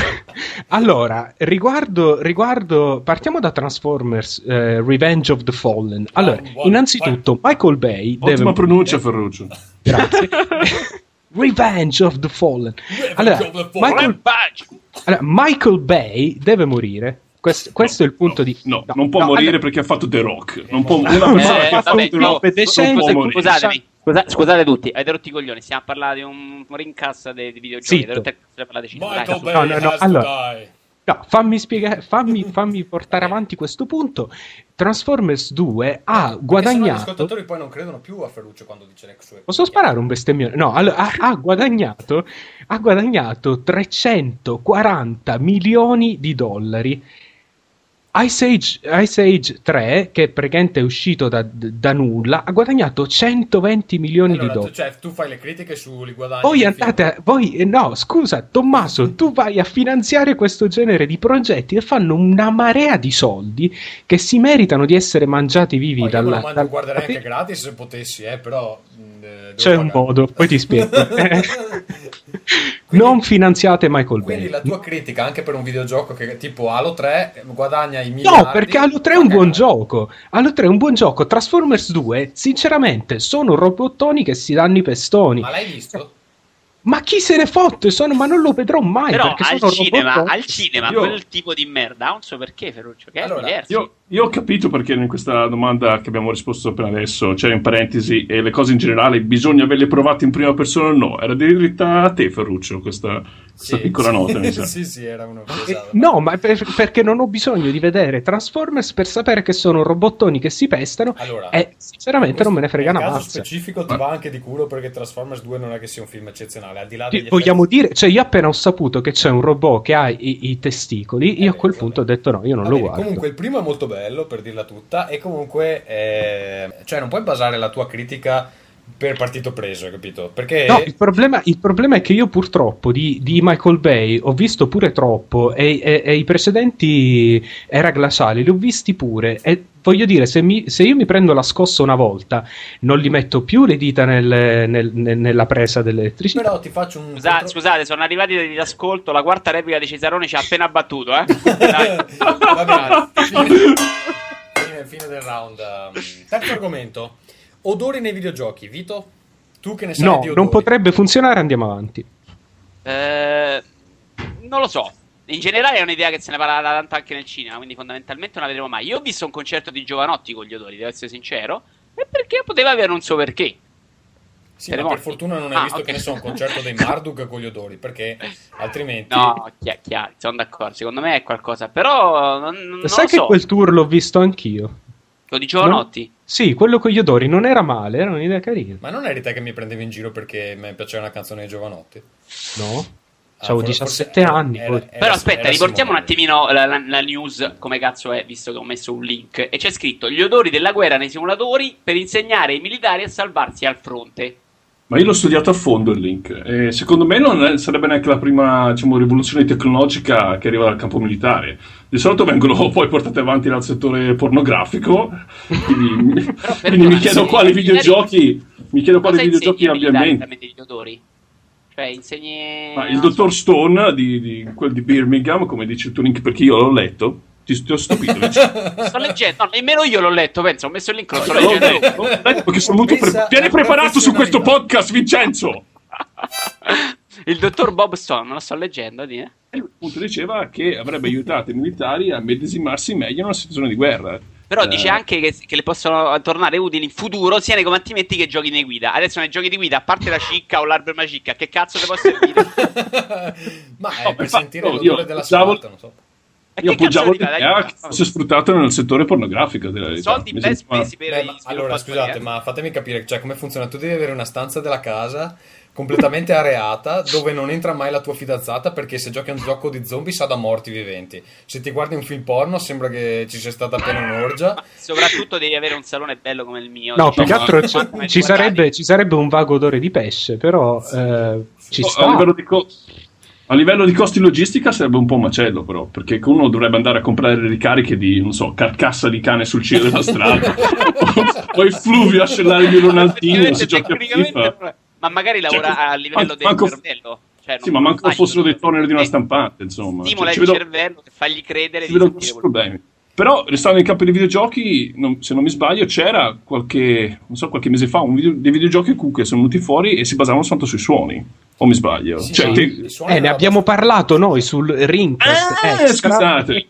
allora riguardo, riguardo, partiamo da Transformers eh, Revenge of the Fallen. Allora, oh, innanzitutto, Michael Bay. Ottima deve... pronuncia, Ferruccio. Grazie. Revenge of the Fallen. Allora, Michael... allora, Michael Bay deve morire questo, questo no, è il punto no, di. No, no non può no, morire perché ha fatto The Rock. Non può, una persona eh, che ha fatto The Rock. Decente, può scusatemi. Scusate, scusate tutti, avete rotto i coglioni. Stiamo a parlare di un rincassa dei, dei videogiochi. Avete parlare di Michael Bay no, no, no, allora, No, fammi, spiegare, fammi, fammi portare avanti questo punto. Transformers 2 ha guadagnato. Gli ascoltatori poi non credono più a Ferruccio quando dice le sue. Posso sparare un bestemmione? No, allora, ha, ha, guadagnato, ha guadagnato 340 milioni di dollari Ice Age, Ice Age 3, che praticamente è uscito da, da, nulla, ha guadagnato 120 milioni allora, di dollari. Cioè, tu fai le critiche sui guadagni. Voi andate, a, voi, eh, no, scusa, Tommaso, tu vai a finanziare questo genere di progetti e fanno una marea di soldi che si meritano di essere mangiati vivi poi dalla. Io dal... guarderei anche gratis se potessi, eh, però. Eh, C'è pagare. un modo, poi ti spiego. Quindi, non finanziate Michael Bay. Quindi la tua critica anche per un videogioco che tipo Halo 3 guadagna i miliardi. No, perché Halo 3 è un buon gioco. Halo 3 è un buon gioco. Transformers 2, sinceramente, sono robottoni che si danno i pestoni. Ma l'hai visto? Ma chi se ne fotte? Sono, ma non lo vedrò mai. Però al cinema, al cinema io... quel tipo di merda ha un suo perché, Ferruccio? Che allora, è diverso. Io, io, ho capito perché in questa domanda che abbiamo risposto appena adesso c'è in parentesi e le cose in generale bisogna averle provate in prima persona o no. Era dritta a te, Ferruccio, questa, questa sì, piccola sì. nota. Mi sa. sì, sì, era uno eh, No, ma per, perché non ho bisogno di vedere Transformers per sapere che sono robottoni che si pestano. Allora, e sinceramente non me ne frega una mazza. Specifico ti va anche di culo perché Transformers 2 non è che sia un film eccezionale. Al di là degli vogliamo effetti... dire, cioè io appena ho saputo che c'è un robot che ha i, i testicoli, io eh, a quel punto ho detto no, io non va lo bene, guardo. Comunque il primo è molto bello, per dirla tutta, e comunque, eh, cioè non puoi basare la tua critica per partito preso, capito? Perché... No, il problema, il problema, è che io purtroppo di, di, Michael Bay ho visto pure troppo e, e, e, i precedenti era glaciali, li ho visti pure e voglio dire, se, mi, se, io mi prendo la scossa una volta, non gli metto più le dita nel, nel, nel, nella presa dell'elettricità. Però ti faccio un. Scusa, contro... Scusate, sono arrivati degli ascolto. La quarta replica di Cesarone ci ha appena battuto, eh? Va bene. Fine, fine del round. Terzo argomento. Odori nei videogiochi, Vito? Tu che ne sai no, di odori? non potrebbe funzionare, andiamo avanti. Eh, non lo so. In generale è un'idea che se ne parla tanto anche nel cinema, quindi fondamentalmente non la vedremo mai. Io ho visto un concerto di Giovanotti con gli odori, devo essere sincero, e perché poteva avere un suo perché. Sì, ma per fortuna non hai ah, visto okay. che ne so un concerto dei Marduk con gli odori, perché altrimenti... No, chiaro, chiaro, sono d'accordo, secondo me è qualcosa, però non, non Sai che so. quel tour l'ho visto anch'io? Lo di Giovanotti? Non... Sì, quello con gli odori non era male, era un'idea carina. Ma non eri te che mi prendevi in giro perché mi piaceva una canzone di Giovanotti? No. Ah, Avevo 17 anni. Era, era, Però aspetta, riportiamo un attimino la, la, la, news come cazzo è, visto che ho messo un link. E c'è scritto: Gli odori della guerra nei simulatori per insegnare ai militari a salvarsi al fronte. Ma io l'ho studiato a fondo il link e secondo me non è, sarebbe neanche la prima diciamo, rivoluzione tecnologica che arriva dal campo militare. Di solito vengono poi portate avanti dal settore pornografico, quindi, quindi mi chiedo quali videogiochi, mi chiedo quali videogiochi abbia in mente. Gli odori? Cioè, insegni... Ma il dottor Stone di, di, quel di Birmingham, come dice il tuo link perché io l'ho letto, ti, ti ho stupito. sto leggendo, no, nemmeno io l'ho letto, penso, ho messo il link, lo sto no, leggendo. No, no, perché sono molto pre- Vieni preparato su questo podcast, Vincenzo! il dottor Bob Stone, lo sto leggendo, di, eh? E lui appunto diceva che avrebbe aiutato i militari a medesimarsi meglio in una situazione di guerra. Però eh. dice anche che, che, le possono tornare utili in futuro sia nei combattimenti che giochi di guida. Adesso nei giochi di guida, a parte la cicca o l'arma cicca, che cazzo ti può servire? Ma è no, per sentire l'odore della svolta, non so. Io appoggiavo l'idea che fosse sfruttato nel settore pornografico. Soldi ben spesi per Beh, Allora, scusate, eh. ma fatemi capire cioè, come funziona. Tu devi avere una stanza della casa completamente areata dove non entra mai la tua fidanzata perché se giochi a un gioco di zombie sa da morti viventi. Se ti guardi un film porno sembra che ci sia stata appena un'orgia. soprattutto devi avere un salone bello come il mio. No, più che altro ci, ci, sarebbe, ci, sarebbe, un vago odore di pesce, però eh, ci oh, sta. A livello di co- a livello di costi logistica sarebbe un po' un macello, però, perché uno dovrebbe andare a comprare le ricariche di, non so, carcassa di cane sul cielo della strada, o, i fluvi a scellare i ronaldini, si gioca a FIFA. Ma magari lavora cioè, a livello del manco, cervello. Cioè, sì, ma manco fossero dei toner di una stampante, insomma. Stimola cioè, il vedo, cervello e fagli credere di vedo problemi. Però, restando in campo dei videogiochi, non, se non mi sbaglio, c'era qualche, non so, qualche mese fa un video, dei videogiochi che sono venuti fuori e si basavano soltanto sui suoni. O mi sbaglio? Sì, cioè, te... eh, ne abbiamo parlato noi sul Ring. Ah, eh, scusate.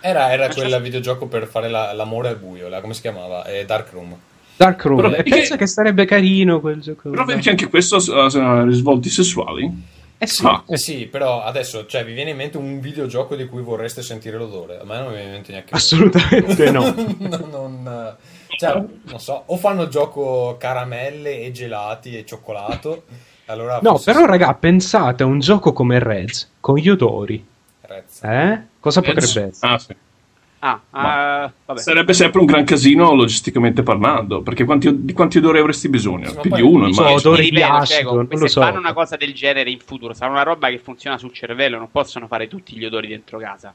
Era, era quel videogioco per fare la, l'amore al buio, la, come si chiamava? Eh, Dark Room. Dark Room. Però, e pensa che sarebbe carino quel gioco. Però vedi che anche questo ha risvolti sessuali. Eh sì, ah. eh sì, però adesso cioè, vi viene in mente un videogioco di cui vorreste sentire l'odore? A me non mi viene in mente neanche. Assolutamente no. non, non, cioè, non so, o fanno gioco caramelle e gelati e cioccolato. Allora no, però, sì. raga, pensate a un gioco come Reds con gli odori. Reds. Eh? Cosa Reds. potrebbe essere? Ah, sì. Ah, uh, sarebbe sempre un gran casino logisticamente parlando, perché quanti, di quanti odori avresti bisogno? Sì, Più di uno, so, odori di acido, cioè, se so. fanno una cosa del genere in futuro, sarà una roba che funziona sul cervello, non possono fare tutti gli odori dentro casa.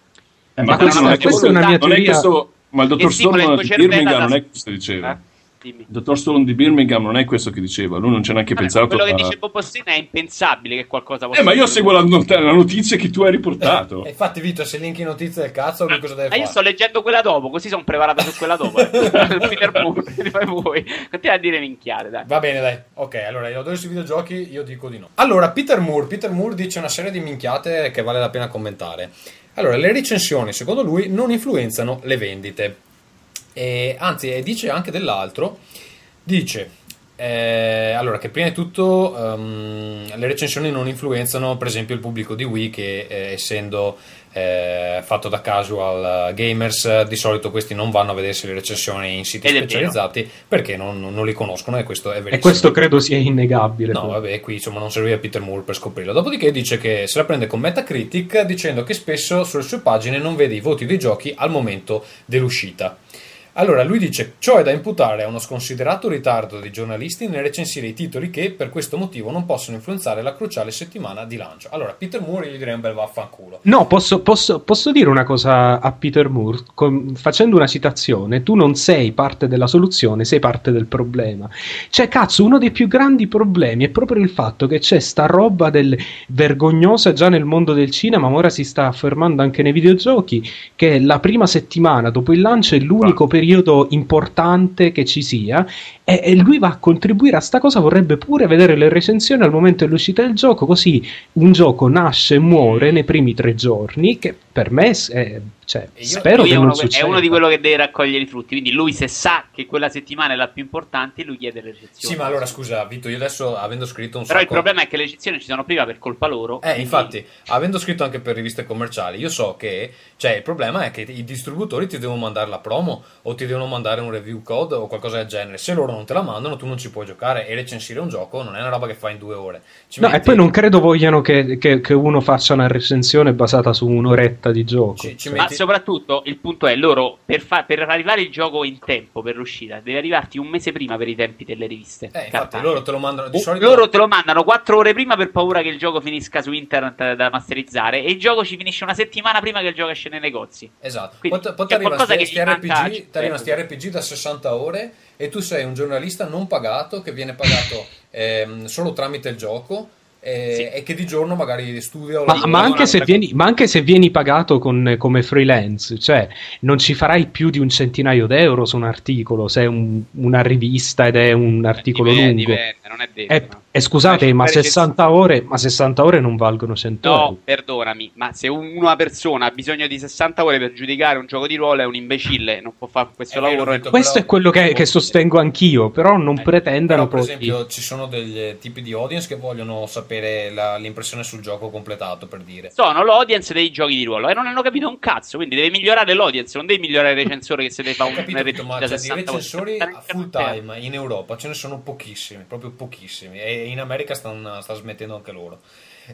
Eh, ma, ma questo non è, questa è una mia teoria. Questo, ma il dottor Stone di Birmingham non è questo diceva. Eh? Dimmi. Il dottor Stone di Birmingham non è questo che diceva, lui non ci ha neanche Vabbè, pensato. Quello a... che dice Bob Postina è impensabile che qualcosa possa. Eh, ma io seguo la, not- la, notizia che tu hai riportato. Eh, infatti, Vito, se linki notizie del cazzo, che cosa deve ma fare? io sto leggendo quella dopo, così sono preparato su quella dopo. Eh. Peter Moore, ti fai voi. Continua a dire minchiate, dai. Va bene, dai. Ok, allora io odori sui videogiochi, io dico di no. Allora, Peter Moore, Peter Moore dice una serie di minchiate che vale la pena commentare. Allora, le recensioni, secondo lui, non influenzano le vendite. E, anzi, dice anche dell'altro Dice, eh, allora, che prima di tutto um, le recensioni non influenzano, per esempio, il pubblico di Wii, che eh, essendo eh, fatto da casual gamers, di solito questi non vanno a vedersi le recensioni in siti Ed specializzati perché non, non, li conoscono e questo è verissimo. E questo credo sia innegabile. No, poi. vabbè, qui insomma non serviva Peter Moore per scoprirlo. Dopodiché dice che se la prende con Metacritic dicendo che spesso sulle sue pagine non vede i voti dei giochi al momento dell'uscita. Allora, lui dice: Ciò è da imputare a uno sconsiderato ritardo dei giornalisti nel recensire i titoli che, per questo motivo, non possono influenzare la cruciale settimana di lancio. Allora, Peter Moore gli direi un bel vaffanculo. No, posso, posso, posso dire una cosa a Peter Moore, con, facendo una citazione: tu non sei parte della soluzione, sei parte del problema. Cioè, cazzo, uno dei più grandi problemi è proprio il fatto che c'è sta roba del vergognosa già nel mondo del cinema, ma ora si sta affermando anche nei videogiochi, che la prima settimana dopo il lancio è l'unico periodo periodo importante che ci sia e, e, lui va a contribuire a sta cosa vorrebbe pure vedere le recensioni al momento dell'uscita del gioco così un gioco nasce e muore nei primi tre giorni che per me è, cioè, spero che è uno, è uno, di quello che deve raccogliere i frutti. Quindi lui se sa che quella settimana è la più importante lui chiede le recensioni sì ma allora scusa Vito io adesso avendo scritto un però sacco... il problema è che le recensioni ci sono prima per colpa loro eh quindi... infatti avendo scritto anche per riviste commerciali io so che cioè il problema è che i distributori ti devono mandare la promo o ti devono mandare un review code o qualcosa del genere. Se loro non te la mandano tu non ci puoi giocare e recensire un gioco non è una roba che fai in due ore. Ci no metti... e poi non credo vogliano che, che, che, uno faccia una recensione basata su un'oretta di gioco. Ci, ci metti soprattutto il punto è loro per, fa- per, arrivare il gioco in tempo per l'uscita deve arrivarti un mese prima per i tempi delle riviste. Eh, infatti loro te lo mandano di solito. Loro te lo mandano quattro ore prima per paura che il gioco finisca su internet da masterizzare e il gioco ci finisce una settimana prima che il gioco esce nei negozi. Esatto. Quindi, poi ti arriva sti RPG, RPG da 60 ore e tu sei un giornalista non pagato che viene pagato ehm, solo tramite il gioco e, sì. e, che di giorno magari studio. Ma, ma, anche vieni, ma, anche se vieni, pagato con, come freelance, cioè non ci farai più di un centinaio d'euro su un articolo, se è un, una rivista ed è un articolo dipende, lungo. Dipende, non è detto. È, no. E scusate, ma 60, ore, ma 60, ore, non valgono 100 no, euro. No, perdonami, ma se una persona ha bisogno di 60 ore per giudicare un gioco di ruolo è un imbecille, non può fare questo è lavoro. Vero, questo però, è quello che, che, sostengo anch'io, però non eh, pretendano però, per esempio, ci sono degli tipi di audience che vogliono sapere la, l'impressione sul gioco completato, per dire. Sono l'audience dei giochi di ruolo e non hanno capito un cazzo, quindi devi migliorare l'audience, non devi migliorare il recensore che se ne fa un capito, ma cioè, di recensori a full time in Europa ce ne sono pochissimi, proprio pochissimi. E in America stanno, sta smettendo anche loro.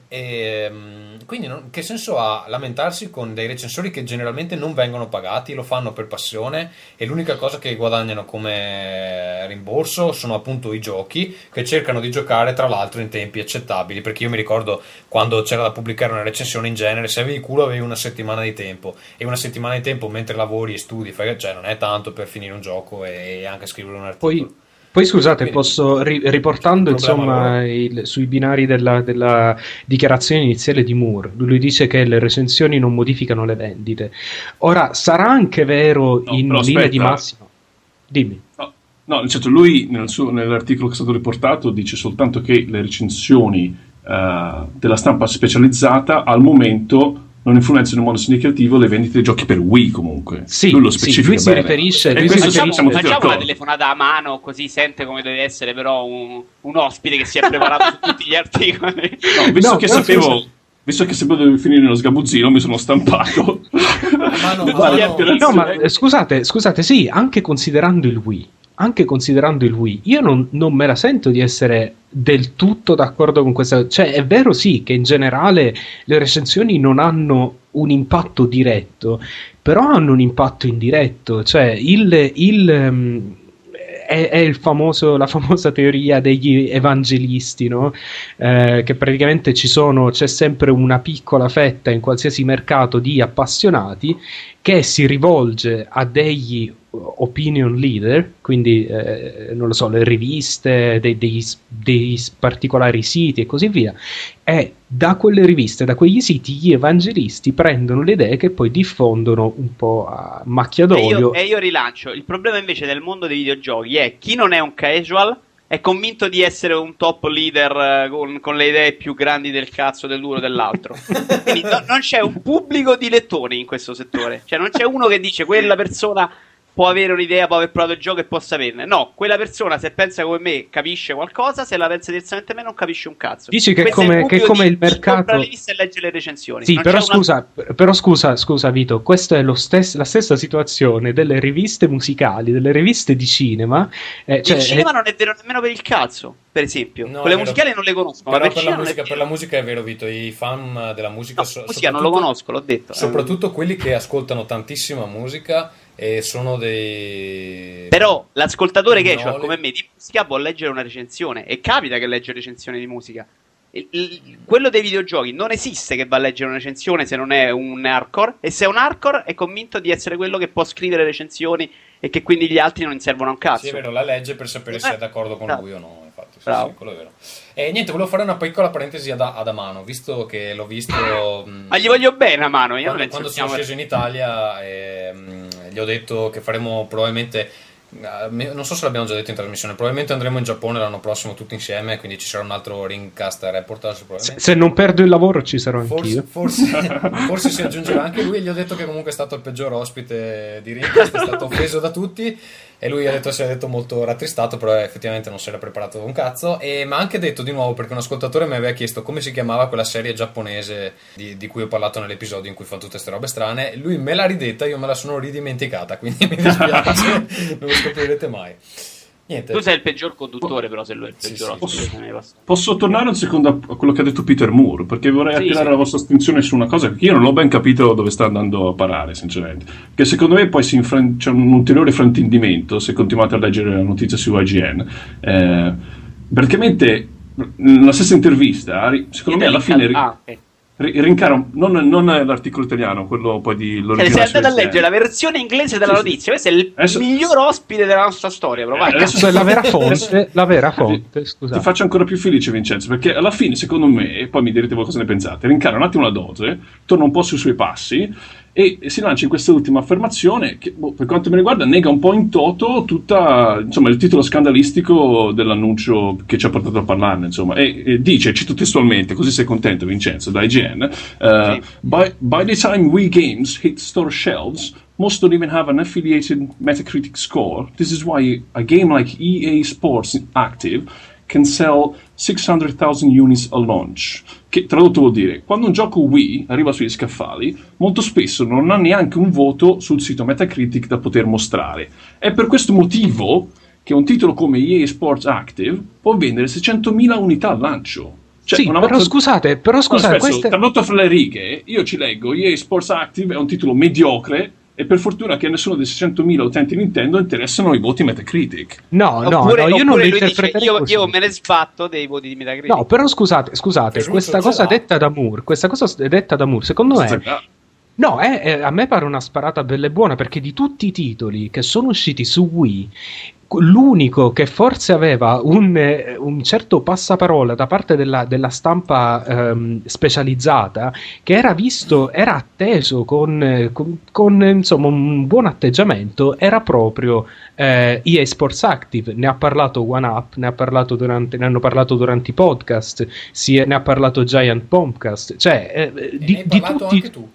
E, ehm, quindi non, che senso ha lamentarsi con dei recensori che generalmente non vengono pagati, lo fanno per passione e l'unica cosa che guadagnano come rimborso sono appunto i giochi che cercano di giocare tra l'altro in tempi accettabili. Perché io mi ricordo quando c'era da pubblicare una recensione in genere se avevi culo avevi una settimana di tempo. E una settimana di tempo mentre lavori e studi cioè non è tanto per finire un gioco e anche scrivere un articolo. poi poi scusate, posso, ri- riportando insomma il, sui binari della, della, dichiarazione iniziale di Moore, lui dice che le recensioni non modificano le vendite. Ora, sarà anche vero no, in linea aspetta. di massima? Dimmi. No. No, certo, lui nel suo, nell'articolo che è stato riportato dice soltanto che le recensioni uh, della stampa specializzata al momento non influenzano in modo significativo le vendite dei giochi per Wii comunque. Sì, lui lo specifica sì, lui si riferisce, lui si riferisce facciamo, facciamo una telefonata a mano così sente come deve essere però un, un ospite che si è preparato su tutti gli articoli. No, visto no, che sapevo... Visto che sapevo dovevo finire nello sgabuzzino, mi sono stampato. ma no, ma no, no, ma eh, scusate, scusate, sì, anche considerando il Wii, anche considerando il Wii, io non, non, me la sento di essere del tutto d'accordo con questa. Cioè, è vero sì che in generale le recensioni non hanno un impatto diretto, però hanno un impatto indiretto. Cioè, il. il um, è, è famoso, la famosa teoria degli evangelisti, no? eh, che praticamente sono, c'è sempre una piccola fetta in qualsiasi mercato di appassionati che si rivolge a degli opinion leader, quindi eh, non lo so, le riviste, dei, dei, dei, particolari siti e così via, e da quelle riviste, da quegli siti, gli evangelisti prendono le idee che poi diffondono un po' a macchia d'olio. E io, e io rilancio, il problema invece del mondo dei videogiochi è chi non è un casual è convinto di essere un top leader uh, con, con, le idee più grandi del cazzo dell'uno dell'altro. Quindi no, non c'è un pubblico di lettori in questo settore. Cioè, non c'è uno che dice quella persona può avere un'idea, può aver provato il gioco e può saperne. No, quella persona se pensa come me capisce qualcosa, se la pensa diversamente me non capisce un cazzo. Dici che come, che come il mercato... le riviste e legge le recensioni. Sì, però scusa, una... però scusa, scusa Vito, questa è stes- la stessa situazione delle riviste musicali, delle riviste di cinema. Eh, cioè, il cinema è... non è vero nemmeno per il cazzo, per esempio. No, Quelle musicali non le conosco. Però per, per, la musica, per, la musica, è vero Vito, i fan della musica... No, so, musica non lo conosco, l'ho detto. Soprattutto quelli che ascoltano tantissima musica e sono dei. Però l'ascoltatore che cioè, come me di musica vuole leggere una recensione e capita che legge recensioni di musica. Il, il, quello dei videogiochi non esiste che va a leggere una recensione se non è un hardcore e se è un hardcore è convinto di essere quello che può scrivere recensioni e che quindi gli altri non servono a un cazzo. Sì, è vero, la legge per sapere eh, se è d'accordo con lui o no, infatti. Sì, sì, quello è vero. E niente, volevo fare una piccola parentesi ad, ad Amano, visto che l'ho visto... Ma gli voglio bene Amano, io quando, quando sono sceso in Italia eh, gli ho detto che faremo probabilmente eh, non so se l'abbiamo già detto in trasmissione, probabilmente andremo in Giappone l'anno prossimo tutti insieme, quindi ci sarà un altro Ringcast reportage. Se, se, non perdo il lavoro ci sarò forse, anch'io. Forse, forse si aggiungerà anche lui, gli ho detto che comunque è stato il peggior ospite di Ringcast, è stato offeso da tutti e lui ha detto, si è detto molto rattristato, però effettivamente non si era preparato un cazzo. E mi ha anche detto di nuovo, perché un ascoltatore mi aveva chiesto come si chiamava quella serie giapponese di, di cui ho parlato nell'episodio in cui fanno tutte queste robe strane. Lui me l'ha ridetta, io me la sono ridimenticata, quindi mi dispiace, non lo scoprirete mai. Niente. Tu sei il peggior conduttore, però, se lui è il peggior sì, sì. Posso, posso, tornare un secondo a quello che ha detto Peter Moore? Perché vorrei sì, attirare la vostra attenzione su una cosa che io non ho ben capito dove sta andando a parare, sinceramente. Che secondo me poi si infran- c'è un ulteriore fraintendimento se continuate a leggere la notizia su IGN. Eh, praticamente, nella stessa intervista, secondo me alla fine. Ah, okay Rincaro, non, non, l'articolo italiano, quello poi di Cioè, sei andato a leggere la versione inglese della sì, notizia. Questo è il adesso... miglior ospite della nostra storia. Però, adesso è la vera fonte. la vera fonte Ti faccio ancora più felice, Vincenzo, perché alla fine, secondo me, e poi mi direte voi cosa ne pensate. Rincaro un attimo la dose, torna un po' sui suoi passi e si lancia in questa ultima affermazione che boh, per quanto mi riguarda nega un po' in toto tutta, insomma, il titolo scandalistico dell'annuncio che ci ha portato a parlarne insomma, e, e dice, cito testualmente così sei contento Vincenzo da IGN uh, by, by the time Wii Games hit store shelves most don't even have an affiliated Metacritic score. This is why a game like EA Sports Active can sell 600,000 units a launch, che tradotto vuol dire quando un gioco Wii arriva sugli scaffali, molto spesso non ha neanche un voto sul sito Metacritic da poter mostrare. È per questo motivo che un titolo come EA Sports Active può vendere 600.000 unità al lancio. Cioè, sì, volta... però scusate, però scusate, no, queste... tradotto fra le righe, io ci leggo EA Sports Active è un titolo mediocre e per fortuna che a nessuno dei 600.000 utenti Nintendo interessano i voti Metacritic. No, oppure, no, no io non lo interpreterei io, io, me ne sbatto dei voti di Metacritic. No, però scusate, scusate, questa cosa detta da Moore, questa cosa detta da Moore, secondo me No, è, è, a me pare una sparata bella e buona perché di tutti i titoli che sono usciti su Wii, l'unico che forse aveva un, un, certo passaparola da parte della, della stampa ehm, specializzata, che era visto, era atteso con, con, con insomma, un buon atteggiamento, era proprio eh, EA Sports Active. Ne ha parlato One Up, ne, ha parlato durante, ne hanno parlato durante i podcast, si, ne ha parlato Giant Bombcast. Cioè, eh, di, di tutti... anche tu.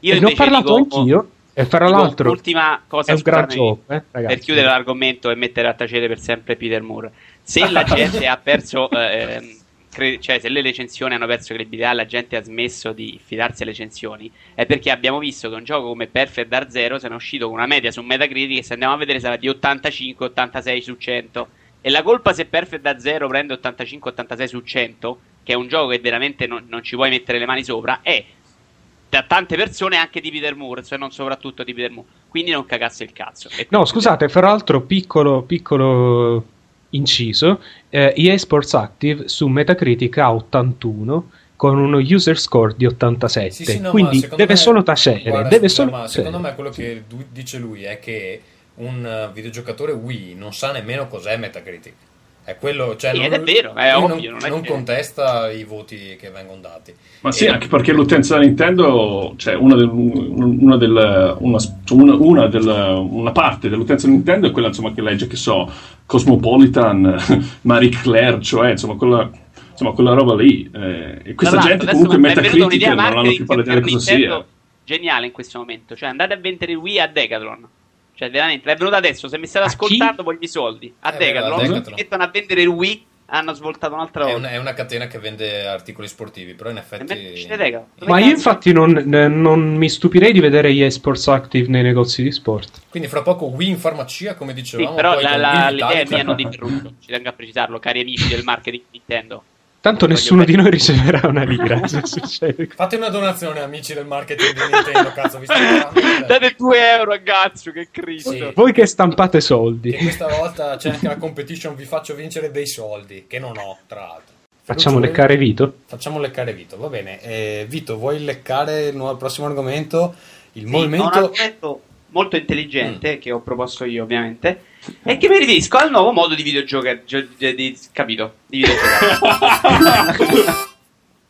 Io ne ho parlato dico, anch'io. E fra l'altro, l'ultima cosa è un gran gioco, eh, per chiudere l'argomento e mettere a tacere per sempre Peter Moore. Se la gente ha perso, eh, ehm, cre- cioè se le recensioni hanno perso credibilità, la gente ha smesso di fidarsi alle recensioni, è perché abbiamo visto che un gioco come Perfect Dark Zero se ne è uscito con una media su Metacritic e se andiamo a vedere sarà di 85-86 su 100. E la colpa se Perfect Dark Zero prende 85-86 su 100, che è un gioco che veramente non, non ci puoi mettere le mani sopra, è da tante persone anche di Peter Moore, cioè non soprattutto di Peter Moore. Quindi non cagasse il cazzo. no, scusate, fra l'altro, piccolo, piccolo inciso, eh, EA Sports Active su Metacritic ha 81 con uno user score di 87 sì, sì, no, quindi deve me, solo tacere guarda, deve solo ma secondo me quello che dice lui è che un videogiocatore Wii non sa nemmeno cos'è Metacritic è quello, cioè, sì, non, è vero, è ovvio, non, non contesta i voti che vengono dati. Ma sì, anche perché l'utenza Nintendo, cioè una, del, una, del, una, una, del, una parte dell'utenza Nintendo è quella insomma, che legge, che so, Cosmopolitan, Marie Claire, cioè insomma quella, insomma, quella roba lì. Eh, e questa gente comunque Metacritic non hanno più palletta cosa sia. Geniale in questo momento, cioè andate a vendere Wii a Decathlon cioè, veramente, è venuto adesso. Se mi state ascoltando, voglio i soldi. A eh, Decathlon, Decathlon. si mettono a vendere il Wii. Hanno svoltato un'altra volta. È una, è una, catena che vende articoli sportivi, però in effetti. Ma io, infatti, non, non, mi stupirei di vedere gli eSports Active nei negozi di sport. Quindi, fra poco Wii in farmacia, come dicevamo. Sì, però la, la, l'idea mia non di interrotto. Ci tengo a precisarlo, cari amici del marketing Nintendo. Tanto nessuno di noi riceverà una lira. Fate una donazione, amici del marketing di Nintendo. Cazzo, vi Date 2 euro a Gazzo, che Cristo. Sì. Voi che stampate soldi. E questa volta c'è anche la competition. Vi faccio vincere dei soldi, che non ho, tra l'altro. Facciamo Ferruccio, leccare Vito? Facciamo leccare Vito, va bene. Eh, Vito, vuoi leccare il, nuovo, il prossimo argomento? Il sì, movimento. Molto intelligente mm. che ho proposto io, ovviamente e che mi riferisco al nuovo modo di videogiocare. Di, capito? Di videogiocare.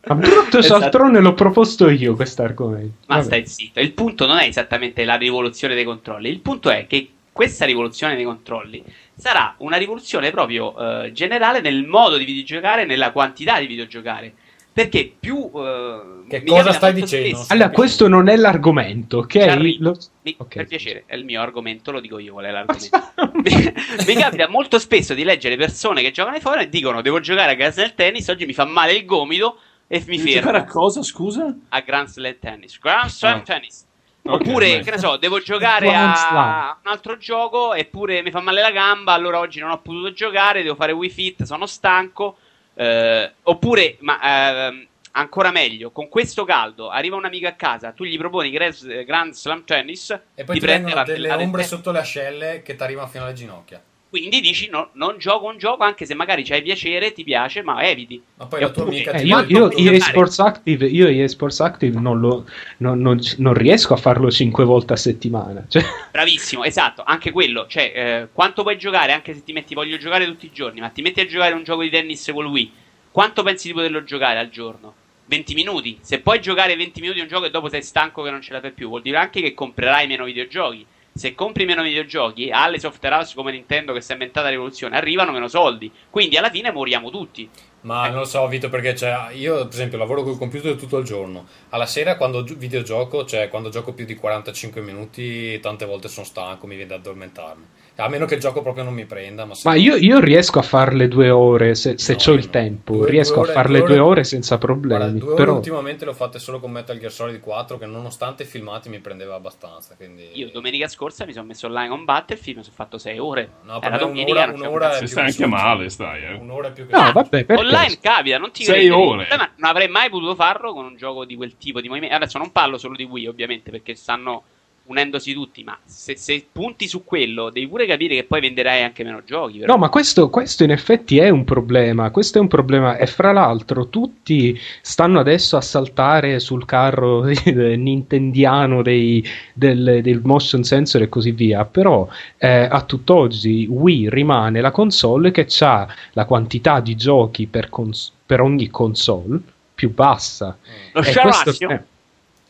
A brutto esatto. cialtrone l'ho proposto io questo argomento. Ma Vabbè. stai zitto. Il punto non è esattamente la rivoluzione dei controlli. Il punto è che questa rivoluzione dei controlli sarà una rivoluzione proprio eh, generale nel modo di videogiocare, nella quantità di videogiocare. Perché più. Uh, che cosa stai dicendo? Spesso, allora, questo non è l'argomento, ok? Lo... Mi, okay. Per piacere, è il mio argomento, lo dico io qual è l'argomento. mi, mi capita molto spesso di leggere persone che giocano ai forum e dicono: Devo giocare a Grand Slam Tennis, oggi mi fa male il gomito e mi fermo. giocare a cosa, scusa? A Grand Slam Tennis. Grand Slam ah. Tennis. Oppure, okay, che ne so, devo giocare a un altro gioco eppure mi fa male la gamba, allora oggi non ho potuto giocare, devo fare Wii Fit, sono stanco. Eh, oppure, ma eh, ancora meglio, con questo caldo arriva un amico a casa, tu gli proponi Grand Slam Tennis e poi ti, ti prendono delle ombre sotto le ascelle che ti arrivano fino alle ginocchia. Quindi dici no, non gioco un gioco anche se magari c'hai piacere, ti piace, ma eviti. Ma poi e la tua amica eh, io, io, io Sports Active, io EA Sports Active non, lo, non, non, non, riesco a farlo 5 volte a settimana. Cioè... Bravissimo, esatto, anche quello. Cioè, eh, quanto puoi giocare, anche se ti metti voglio giocare tutti i giorni, ma ti metti a giocare un gioco di tennis con Wii, quanto pensi di poterlo giocare al giorno? 20 minuti. Se puoi giocare 20 minuti un gioco e dopo sei stanco che non ce la fai più, vuol dire anche che comprerai meno videogiochi se compri meno videogiochi, alle software house come Nintendo che si è inventata la rivoluzione, arrivano meno soldi. Quindi alla fine moriamo tutti. Ma non lo so, Vito, perché cioè, io, per esempio, lavoro col computer tutto il giorno. Alla sera, quando videogioco, cioè quando gioco più di 45 minuti, tante volte sono stanco, mi viene da addormentarmi. A meno che il gioco proprio non mi prenda. Ma, ma io, io, riesco a farle due ore se, se no, ho il tempo. Due, riesco due ore, a farle due ore, due ore senza problemi. Guarda, due però... ultimamente le ho fatte solo con Metal Gear Solid 4, che nonostante filmati mi prendeva abbastanza. Quindi... Io domenica scorsa mi sono messo online con Battlefield, mi sono fatto 6 ore. No, Era domenica, un'ora, un'ora è stai anche male, stai. Eh. Un'ora più che no, vabbè, Online capita, non ti 6 ore. Ma non avrei mai potuto farlo con un gioco di quel tipo di movimento. Adesso non parlo solo di Wii, ovviamente, perché stanno unendosi tutti, ma se, se, punti su quello devi pure capire che poi venderai anche meno giochi. Però. No, ma questo, questo, in effetti è un problema, questo è un problema e fra l'altro tutti stanno adesso a saltare sul carro nintendiano dei, del, del, motion sensor e così via, però eh, a tutt'oggi Wii rimane la console che ha la quantità di giochi per, cons- per ogni console più bassa. Lo share questo, eh,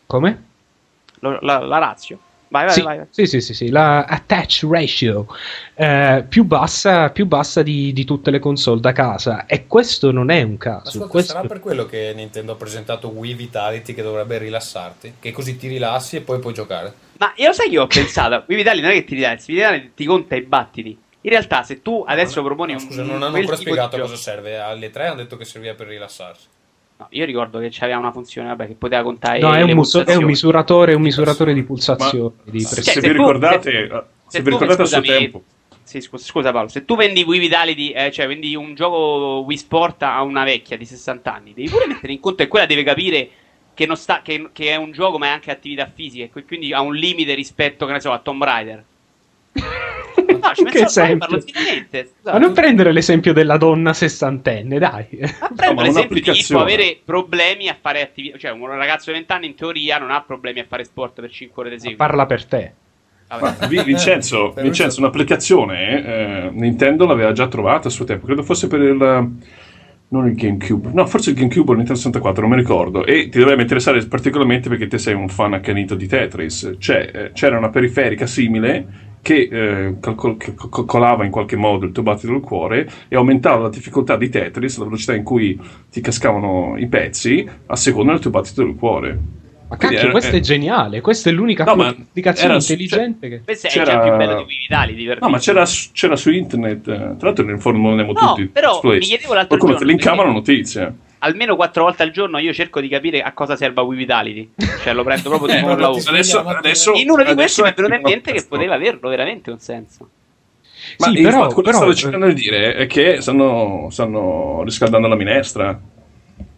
come? Lo, la, la razio. Vai, vai, sì, vai, Sì, sì, sì, sì, la attach ratio eh, più bassa, più bassa di, di, tutte le console da casa. E questo non è un caso. Ascolta, questo... sarà per quello che Nintendo ha presentato Wii Vitality che dovrebbe rilassarti, che così ti rilassi e poi puoi giocare. Ma io sai che ho pensato, Wii Vitality non è che ti rilassi, Wii Vitality ti conta i battiti. In realtà, se tu adesso no, proponi no, un. Scusa, non hanno ancora spiegato cosa serve. Alle tre hanno detto che serviva per rilassarsi. No, io ricordo che c'aveva una funzione vabbè, che poteva contare. No, è un, mus- è un, misuratore, un misuratore di pulsazioni. Ma, di cioè, se, vi ricordate, se, se, se vi ricordate scusami, a suo tempo. Sì, scusa, scusa, Paolo, se tu vendi Wii Vitality, eh, cioè vendi un gioco Wii Sport a una vecchia di 60 anni, devi pure mettere in conto che quella deve capire che, sta, che, che è un gioco ma è anche attività fisica e quindi ha un limite rispetto, che ne so, a Tomb Raider. No, ci che esempio? Ma non prendere l'esempio della donna sessantenne, dai. Ma prendere no, l'esempio di chi può avere problemi a fare attività. Cioè, un ragazzo di 20 anni in teoria non ha problemi a fare sport per 5 ore di seguito. Parla per te. Vincenzo, Vincenzo, un'applicazione eh, Nintendo l'aveva già trovata a suo tempo, credo fosse per il non il GameCube, no, forse il GameCube o il Nintendo 64, non mi ricordo. E ti dovrebbe interessare particolarmente perché te sei un fan accanito di Tetris. Cioè, eh, c'era una periferica simile che eh, calcolava in qualche modo il tuo battito del cuore e aumentava la difficoltà di Tetris, la velocità in cui ti cascavano i pezzi, a seconda del tuo battito del cuore. Ma cacchio, era, questo è eh, geniale, questa è l'unica no, applicazione intelligente che... Questa è c'era... già più bella di Wii Vitali, No, ma c'era, c'era, su internet, tra l'altro ne informiamo no, tutti. però mi chiedevo l'altro Qualcuno giorno... ti linkava la notizia almeno quattro volte al giorno io cerco di capire a cosa serva Wii Vitality. Cioè lo prendo proprio di nuovo eh, adesso, adesso, In uno di questi mi è venuto in mente che poteva averlo veramente un senso. Ma sì, però, quello però, che stavo cercando di dire è che stanno, stanno riscaldando la minestra.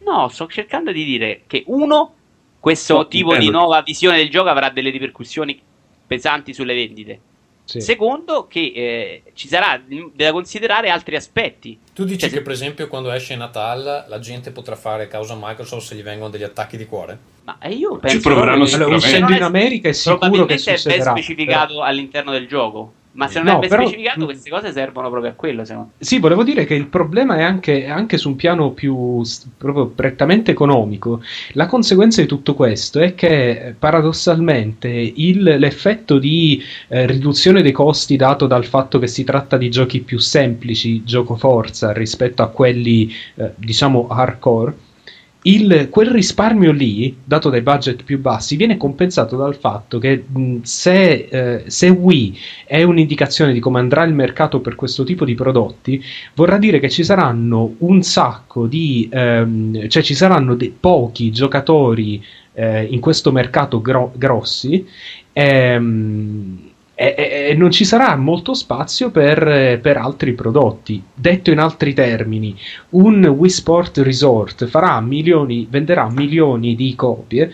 No, sto cercando di dire che uno, questo no, tipo di nuova visione del gioco avrà delle ripercussioni pesanti sulle vendite. Sì. Secondo, che eh, ci sarà da considerare altri aspetti. Tu dici cioè, che, per esempio, quando esce Natal la gente potrà fare causa Microsoft se gli vengono degli attacchi di cuore? Ma eh, io penso ci proveranno sicuramente. Allora, in America è sicuro che succederà. è ben specificato però... all'interno del gioco. Ma se non no, è ben però... specificato, queste cose servono proprio a quello. Se no. Sì, volevo dire che il problema è anche, anche, su un piano più proprio prettamente economico. La conseguenza di tutto questo è che paradossalmente il, l'effetto di eh, riduzione dei costi dato dal fatto che si tratta di giochi più semplici, gioco forza, rispetto a quelli eh, diciamo hardcore il, quel risparmio lì, dato dai budget più bassi, viene compensato dal fatto che se, eh, se, Wii è un'indicazione di come andrà il mercato per questo tipo di prodotti, vorrà dire che ci saranno un sacco di, ehm, cioè ci saranno de- pochi giocatori eh, in questo mercato gro- grossi. Ehm, e, e, non ci sarà molto spazio per, per, altri prodotti. Detto in altri termini, un Wii Sport Resort farà milioni, venderà milioni di copie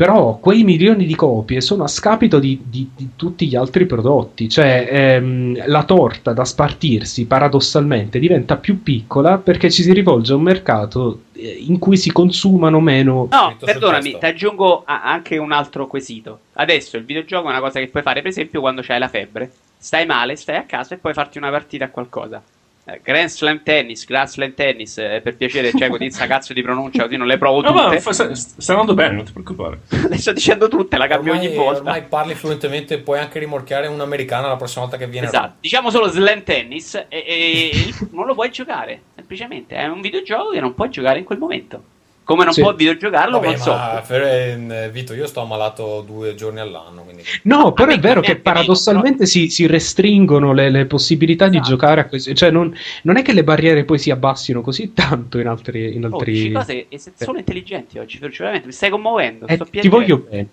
però quei milioni di copie sono a scapito di, di, di tutti gli altri prodotti, cioè ehm, la torta da spartirsi paradossalmente diventa più piccola perché ci si rivolge a un mercato eh, in cui si consumano meno. No, perdonami, ti aggiungo anche un altro quesito. Adesso il videogioco è una cosa che puoi fare, per esempio, quando c'hai la febbre. Stai male, stai a casa e puoi farti una partita a qualcosa. Eh, Grand Slam Tennis, Grand Slam Tennis, eh, per piacere, cioè, con questa cazzo di pronuncia, così non le provo tutte. No, ma fa, sta, andando bene, non ti preoccupare. le sto dicendo tutte, la cambio ormai, ogni volta. Ormai parli fluentemente, puoi anche rimorchiare un'americana la prossima volta che viene. Esatto, diciamo solo Slam Tennis e, e non lo puoi giocare, semplicemente. È un videogioco che non puoi giocare in quel momento. Come non sì. può videogiocarlo Vabbè, con Fer- Vito, io sto ammalato due giorni all'anno. Quindi... No, però è vero che paradossalmente si, si, restringono le, le possibilità esatto. di giocare a questi. Cioè, non, non, è che le barriere poi si abbassino così tanto in altri. In oh, altri... Oh, cose sono intelligenti oggi, veramente mi stai commuovendo. Eh, ti voglio bene.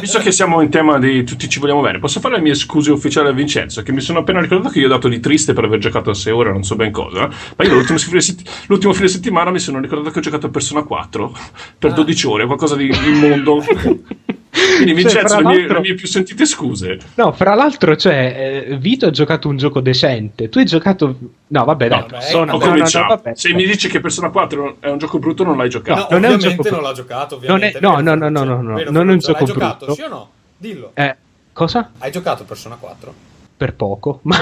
Visto che siamo in tema di tutti ci vogliamo bene, posso fare le mie scuse ufficiali a Vincenzo? Che mi sono appena ricordato che io ho dato di triste per aver giocato a 6 ore, non so ben cosa. Ma io l'ultimo fine, l'ultimo fine settimana mi sono ricordato che ho giocato a Persona 4 per ah. 12 ore, qualcosa di immondo. Quindi cioè, Vincenzo, cioè, le, mie, le, mie, più sentite scuse. No, fra l'altro, cioè, eh, Vito ha giocato un gioco decente. Tu hai giocato. No, vabbè, no, dai, persona, no, no, no, vabbè. Se mi dici che Persona 4 è un gioco brutto, non l'hai giocato. No, non è un gioco non l'ha giocato, ovviamente. Non è, no, no, no, no, no, no, non è un gioco brutto. L'hai giocato, sì o no? Dillo. Eh, cosa? Hai giocato Persona 4? per poco, ma,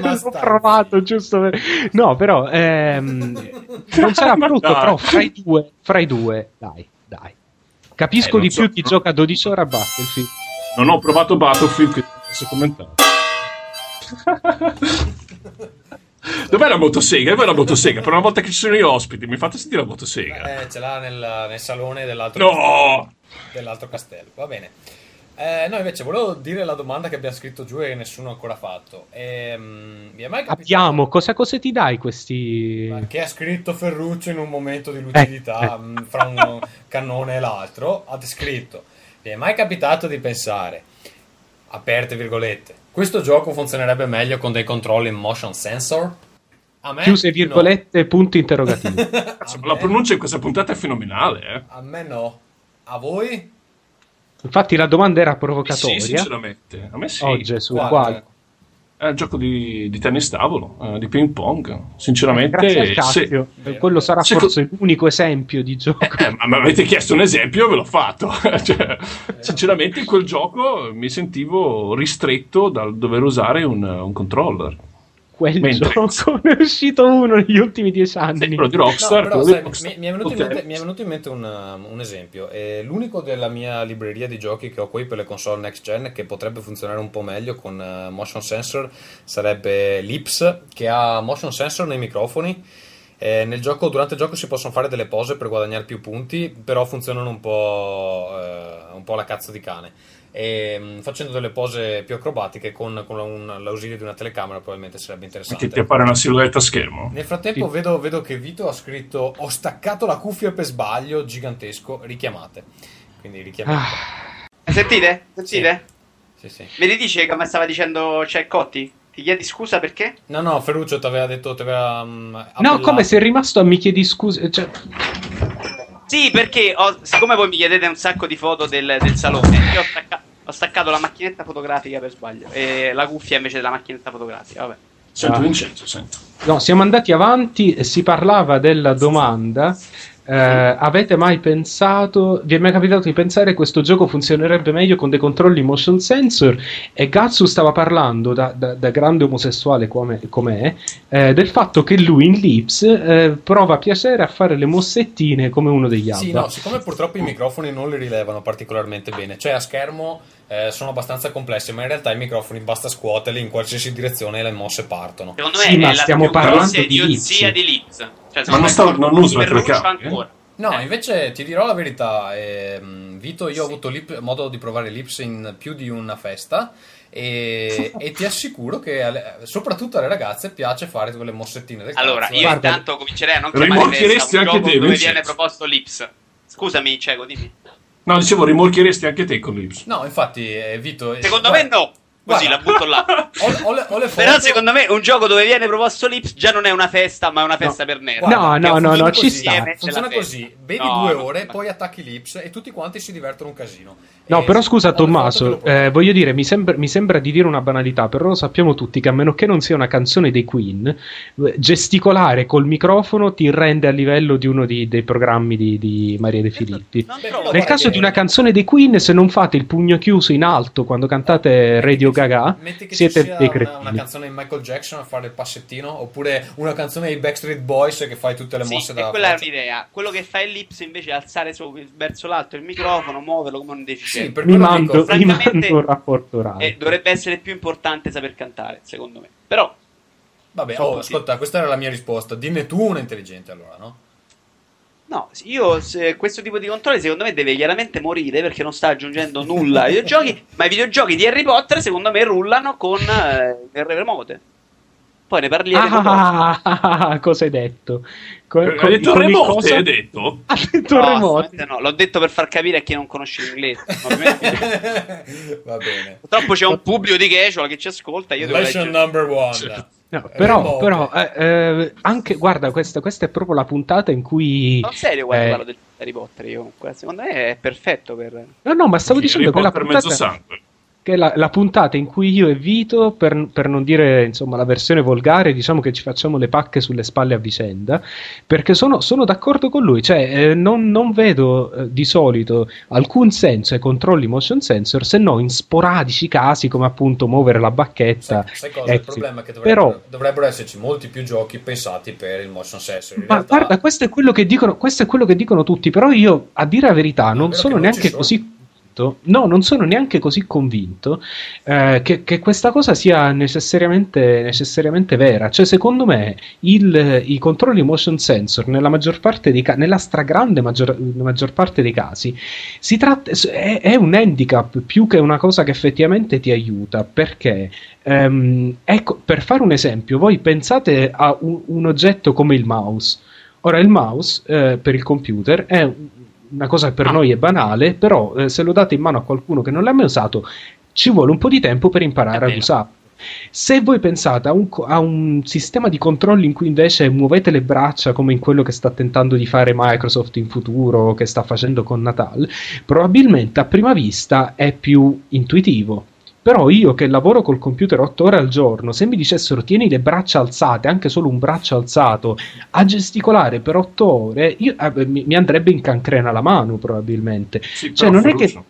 ma ho provato giusto per... No, però ehm, non sarà brutto, però fra i due, fra i due, dai. Capisco eh, di so, più chi no. gioca 12 ore a Battlefield. Non ho provato Battlefield, che posso commentare. Dov'è la motosega? Dov'è la motosega? Per una volta che ci sono gli ospiti, mi fate sentire la motosega. Eh, ce l'ha nel, nel salone dell'altro, no! castello, dell'altro castello. Va bene. Eh, no, invece volevo dire la domanda che abbiamo scritto giù e nessuno ha ancora fatto. Ehm, mi è mai capitato... Abbiamo, cosa, cosa ti dai questi... Che ha scritto Ferruccio in un momento di lucidità eh, eh. fra un cannone e l'altro, ha scritto, mi è mai capitato di pensare, aperte virgolette, questo gioco funzionerebbe meglio con dei controlli in motion sensor? A me Chiuse virgolette, no. punti interrogativi. la pronuncia in questa puntata è fenomenale. Eh? A me no. A voi? Infatti la domanda era provocatoria. Sì, sinceramente. A me sì. Oggi su quale? È un gioco di, di tennis tavolo, eh, di ping pong. Sinceramente, eh, se, quello sarà se, forse l'unico esempio di gioco. Eh, ma mi avete chiesto un esempio, ve l'ho fatto. cioè, sinceramente, in quel gioco mi sentivo ristretto dal dover usare un, un controller quel Mentre... gioco ne è uscito uno negli ultimi dieci anni. Quello di Rockstar. No, però, sai, Rockstar. Mi, mi, è venuto in mente, mi, è venuto in mente, un, um, un esempio. Eh, l'unico della mia libreria di giochi che ho qui per le console next gen che potrebbe funzionare un po' meglio con uh, motion sensor sarebbe Lips che ha motion sensor nei microfoni. Eh, nel gioco, durante il gioco si possono fare delle pose per guadagnare più punti, però funzionano un po', eh, un po' la cazzo di cane e mm, facendo delle pose più acrobatiche con, con un, l'ausilio di una telecamera probabilmente sarebbe interessante. Che ti appare una silhouette a schermo. Nel frattempo vedo, vedo, che Vito ha scritto ho staccato la cuffia per sbaglio, gigantesco, richiamate. Quindi richiamate. Ah. Sentite? Sentite? Sì, sì. Mi ridice come stava dicendo c'è Cotti? Ti chiedi scusa perché? No, no, Ferruccio ti aveva detto. T'aveva, um, no, come sei rimasto a mi chiedi scusa. Cioè... Sì, perché ho, siccome voi mi chiedete un sacco di foto del, del salone, io ho staccato, ho staccato, la macchinetta fotografica per sbaglio e la cuffia invece della macchinetta fotografica. Vabbè. Sento ah. Vincenzo, sento. No, siamo andati avanti e si parlava della domanda eh, avete mai pensato, vi è mai capitato di pensare che questo gioco funzionerebbe meglio con dei controlli motion sensor? E Gatsu stava parlando, da, da, da grande omosessuale come, com'è, eh, del fatto che lui in Lips eh, prova piacere a fare le mossettine come uno degli altri. Sì, no, siccome purtroppo i microfoni non li rilevano particolarmente bene, cioè a schermo eh, sono abbastanza complessi, ma in realtà i microfoni basta scuoterli in qualsiasi direzione e le mosse partono. Secondo me sì, è ma la stiamo parlando di Lips. di Lips. Cioè, ma non, sta, non usa la telecamera? No, eh. invece ti dirò la verità, eh, Vito, io sì. ho avuto lip, modo di provare l'Ips in più di una festa e, e, ti assicuro che alle, soprattutto alle ragazze piace fare quelle mossettine del allora, cazzo. Allora, io Guarda, intanto comincerei a non chiamare festa un anche te, dove viene proposto l'Ips. Scusami, Cieco, dimmi. No, dicevo, rimorchieresti anche te con l'Ips. No, infatti, eh, Vito... Secondo guarda, me no! Così Guarda, la butto là. Ho, ho le, ho le Però secondo me un gioco dove viene proposto l'Ips già non è una festa, ma è una festa no. per nerd. No, no, no, no, ci sta. Funziona così, bevi no, due ore, poi attacchi l'Ips e tutti quanti si divertono un casino. No, e però scusa Tommaso, eh, voglio dire, mi sembra, mi sembra, di dire una banalità, però lo sappiamo tutti che a meno che non sia una canzone dei Queen, gesticolare col microfono ti rende a livello di uno di, dei programmi di, di Maria De Filippi. Nel caso di una canzone dei Queen, se non fate il pugno chiuso in alto quando cantate Radio Gaga, siete dei cretini. Una, una canzone di Michael Jackson a fare il passettino, oppure una canzone dei Backstreet Boys che fai tutte le mosse sì, da. quella è un'idea. Quello che fa l'Ips invece è alzare su, verso l'alto il microfono, muoverlo come un deficiente sì, per mi, mando, dico, mi mando un rapporto orale. Eh, dovrebbe essere più importante saper cantare, secondo me. Però. Vabbè, oh, ascolta, questa era la mia risposta. Dimmi tu una intelligente allora, no? No, io questo tipo di controlli secondo me deve chiaramente morire perché non sta aggiungendo nulla ai videogiochi, ma i videogiochi di Harry Potter secondo me rullano con eh, il remote. Poi ne parliamo. Ah, ah, cosa hai detto? Co- hai detto con remote, cosa... hai detto? Ha detto no, remote. No, l'ho detto per far capire a chi non conosce l'inglese. Va bene. Purtroppo c'è un pubblico di casual che ci ascolta. Io Lesson number one. No, però, però eh, eh, anche guarda, questa, questa, è proprio la puntata in cui. Ma serio, quando eh, parlo di Harry Potter, io comunque, secondo me è perfetto per. No, no, ma stavo sì, dicendo che la puntata. Che è la, la, puntata in cui io e Vito, per, per, non dire insomma la versione volgare, diciamo che ci facciamo le pacche sulle spalle a vicenda, perché sono, sono d'accordo con lui, cioè eh, non, non, vedo eh, di solito alcun senso ai controlli motion sensor se no in sporadici casi come appunto muovere la bacchetta. Sai, sai cosa? Il problema è che dovrebbero, Però, dovrebbero, esserci molti più giochi pensati per il motion sensor. ma realtà... guarda, questo è, dicono, questo è quello che dicono tutti, però io a dire la verità non sono neanche così convinto, no, non sono neanche così convinto eh, che, che, questa cosa sia necessariamente, necessariamente vera. Cioè, secondo me, il, i controlli motion sensor, nella maggior parte dei casi, nella stragrande maggior, maggior parte dei casi, si tratta, è, è, un handicap più che una cosa che effettivamente ti aiuta. Perché, ehm, ecco, per fare un esempio, voi pensate a un, un oggetto come il mouse. Ora, il mouse eh, per il computer è una cosa che per ah. noi è banale, però eh, se lo date in mano a qualcuno che non l'ha mai usato, ci vuole un po' di tempo per imparare ad usarlo. Se voi pensate a un, a un, sistema di controlli in cui invece muovete le braccia come in quello che sta tentando di fare Microsoft in futuro, che sta facendo con Natal, probabilmente a prima vista è più intuitivo. Però io che lavoro col computer 8 ore al giorno, se mi dicessero tieni le braccia alzate, anche solo un braccio alzato, a gesticolare per 8 ore, io, eh, mi, mi, andrebbe in cancrena la mano probabilmente. Sì, cioè, non Ferruccio. è che...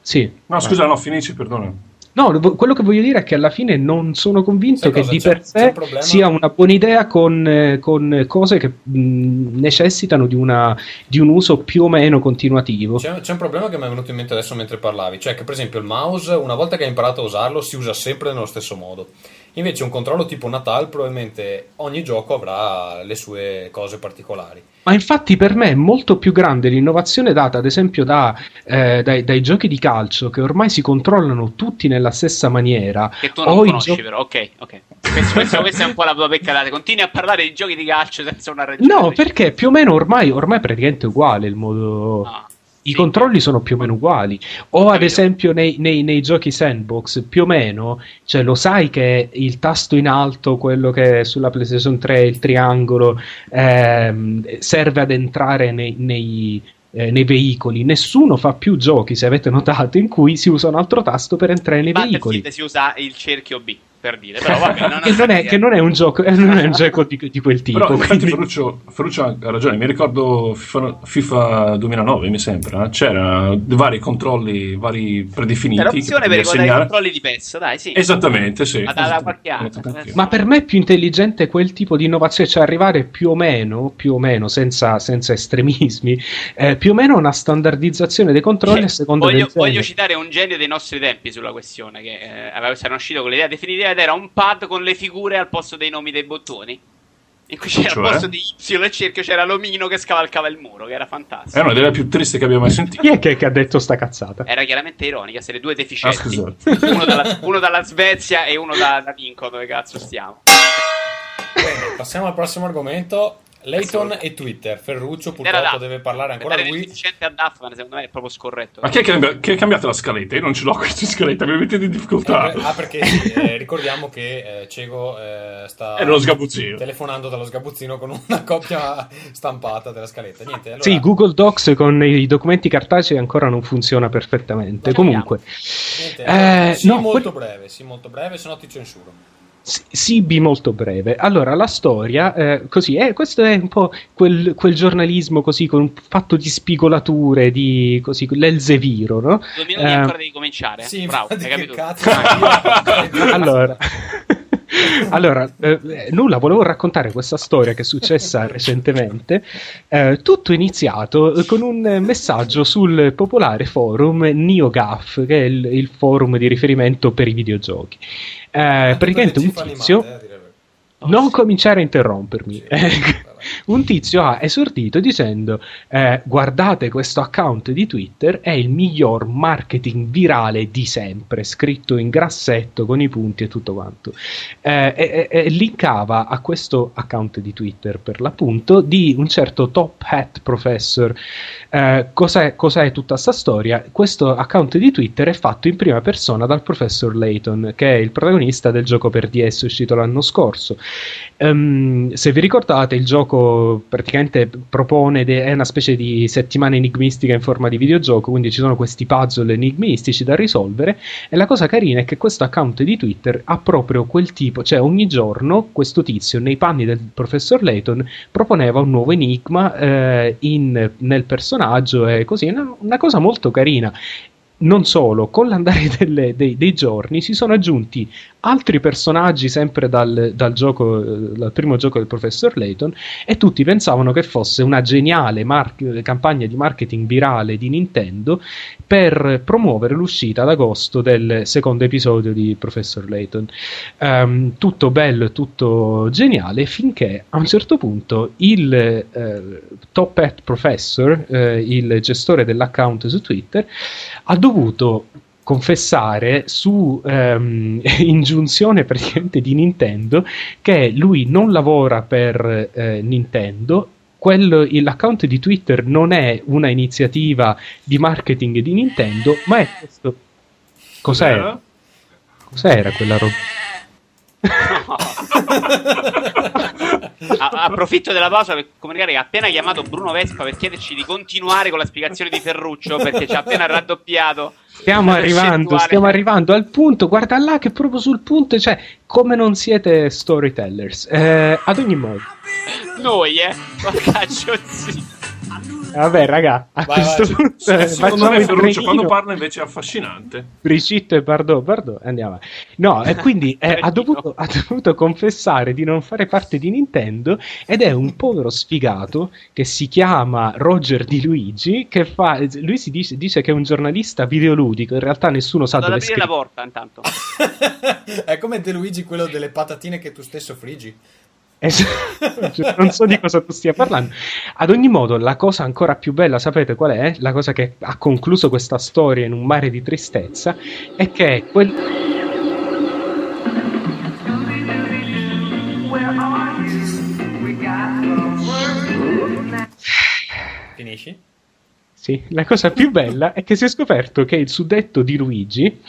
Sì. No, scusa, no, finisci, perdona. No, quello che voglio dire è che alla fine non sono convinto che di per sé sia una buona idea con, eh, con cose che mh, necessitano di, una, di, un uso più o meno continuativo. C'è, c'è, un problema che mi è venuto in mente adesso mentre parlavi, cioè che per esempio il mouse, una volta che hai imparato a usarlo, si usa sempre nello stesso modo. Invece un controllo tipo Natal probabilmente ogni gioco avrà le sue cose particolari. Ma infatti per me è molto più grande l'innovazione data ad esempio da, eh, dai, dai, giochi di calcio che ormai si controllano tutti nella stessa maniera. Che tu non conosci gio- però, ok, ok. Questo, questo, questa è un po' la tua peccata. Continui a parlare di giochi di calcio senza una ragione. No, perché più o meno ormai, ormai è praticamente uguale il modo... No. I sì. controlli sono più o meno uguali. O ad esempio nei, nei, nei, giochi sandbox, più o meno, cioè lo sai che il tasto in alto, quello che sulla PlayStation 3 il triangolo, ehm, serve ad entrare nei, nei, eh, nei, veicoli. Nessuno fa più giochi, se avete notato, in cui si usa un altro tasto per entrare nei veicoli. si usa il cerchio B per dire, però vabbè, non che, non è, che, non è, un gioco, eh, non è un gioco di, di quel tipo. Però quindi... Ferruccio, Ferruccio, ha ragione, mi ricordo FIFA, FIFA 2009 mi sembra, c'era vari controlli, vari predefiniti. C'era l'opzione per ricordare i controlli di PES, dai sì. Esattamente, sì. Ma, da, qualche anno, Ma per me è più intelligente quel tipo di innovazione, cioè arrivare più o meno, più o meno, senza, senza estremismi, eh, più o meno una standardizzazione dei controlli sì. a seconda voglio, del Voglio citare un genio dei nostri tempi sulla questione, che eh, aveva, era uscito con l'idea definitiva ed era un pad con le figure al posto dei nomi dei bottoni. in cui c'era cioè? al posto di Y nel cerchio c'era l'omino che scavalcava il muro, che era fantastico. È una delle più tristi che abbiamo mai sentito. Chi è che, che, ha detto sta cazzata? Era chiaramente ironica, se le due deficienti. Ah, uno, dalla, uno, dalla, Svezia e uno da, da Lincoln, dove cazzo stiamo. Bene, passiamo al prossimo argomento. Layton e Twitter. Ferruccio purtroppo deve parlare ancora lui. deficiente a Duffman, secondo me è proprio scorretto. Ma chi è che ha cambiato la scaletta? Io non ce l'ho questa scaletta, mi mettete in difficoltà. Eh, ah, perché sì, eh, ricordiamo che eh, Cego eh, sta è sgabuzzino. telefonando dallo sgabuzzino con una copia stampata della scaletta. Niente, allora... Sì, Google Docs con i documenti cartacei ancora non funziona perfettamente. Comunque, Niente, allora, eh, sì, no, molto que... breve, sì, molto breve, se no ti censuro. Sibi molto breve. Allora, la storia, eh, così, eh, questo è un po' quel, quel, giornalismo così, con un fatto di spigolature, di così, l'Elzeviro, no? Due minuti eh, ancora devi cominciare. Sì, Bravo, hai capito? Cazzo, allora... allora, eh, nulla, volevo raccontare questa storia che è successa recentemente. Eh, tutto iniziato con un messaggio sul popolare forum NeoGAF, che è il, il forum di riferimento per i videogiochi. Eh, praticamente un tizio. Animate, non cominciare a interrompermi. Sì, un tizio ha esordito dicendo eh, guardate questo account di Twitter è il miglior marketing virale di sempre scritto in grassetto con i punti e tutto quanto eh, e, e, linkava a questo account di Twitter per l'appunto di un certo top hat professor eh, cos'è, cos'è, tutta questa storia? Questo account di Twitter è fatto in prima persona dal professor Layton, che è il protagonista del gioco per DS uscito l'anno scorso. Um, se vi ricordate, il gioco praticamente propone, de- è una specie di settimana enigmistica in forma di videogioco, quindi ci sono questi puzzle enigmistici da risolvere. E la cosa carina è che questo account di Twitter ha proprio quel tipo, cioè ogni giorno questo tizio, nei panni del professor Layton, proponeva un nuovo enigma eh, in, nel personaggio e così, una, una cosa molto carina non solo, con l'andare delle, dei, dei, giorni si sono aggiunti altri personaggi sempre dal, dal, gioco, dal primo gioco del professor Layton e tutti pensavano che fosse una geniale mar- campagna di marketing virale di Nintendo per promuovere l'uscita ad agosto del secondo episodio di Professor Layton. Um, tutto bello tutto geniale finché a un certo punto il eh, Top Hat Professor, eh, il gestore dell'account su Twitter, ha dovuto confessare su ehm, ingiunzione praticamente di Nintendo che lui non lavora per eh, Nintendo quello, l'account di Twitter non è una iniziativa di marketing di Nintendo, ma è questo. Cos'era? Cos'era quella roba? approfitto della pausa per comunicare che ha appena chiamato Bruno Vespa per chiederci di continuare con la spiegazione di Ferruccio perché ci ha appena raddoppiato Stiamo arrivando, stiamo arrivando al punto, guarda là che proprio sul punto, cioè, come non siete storytellers. Eh, ad ogni modo. Noi, eh, porca zitto. Vabbè, raga, a vai, questo vai, punto eh, secondo me Ferruccio quando parla invece è affascinante. Bricitto e Bardot, Bardot, andiamo. No, e quindi eh, ha, dovuto, ha, dovuto, confessare di non fare parte di Nintendo ed è un povero sfigato che si chiama Roger Di Luigi che fa lui si dice, dice che è un giornalista videoludico, in realtà nessuno sa Vado dove aprire la porta intanto. è come De Luigi quello delle patatine che tu stesso friggi. Cioè, non so di cosa tu stia parlando. Ad ogni modo, la cosa ancora più bella, sapete qual è? La cosa che ha concluso questa storia in un mare di tristezza è che quel. Finisci? Sì, la cosa più bella è che si è scoperto che il suddetto di Luigi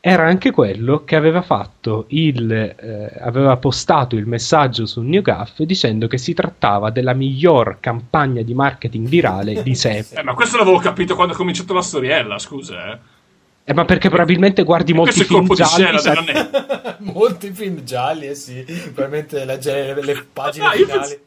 era anche quello che aveva fatto il eh, aveva postato il messaggio su NewGaf dicendo che si trattava della miglior campagna di marketing virale di sempre. Eh, ma questo l'avevo capito quando ho cominciato la storiella, scusa, eh. Eh, ma perché probabilmente guardi molti film gialli sai... molti film gialli eh sì. Probabilmente leggere le, le pagine ah, finali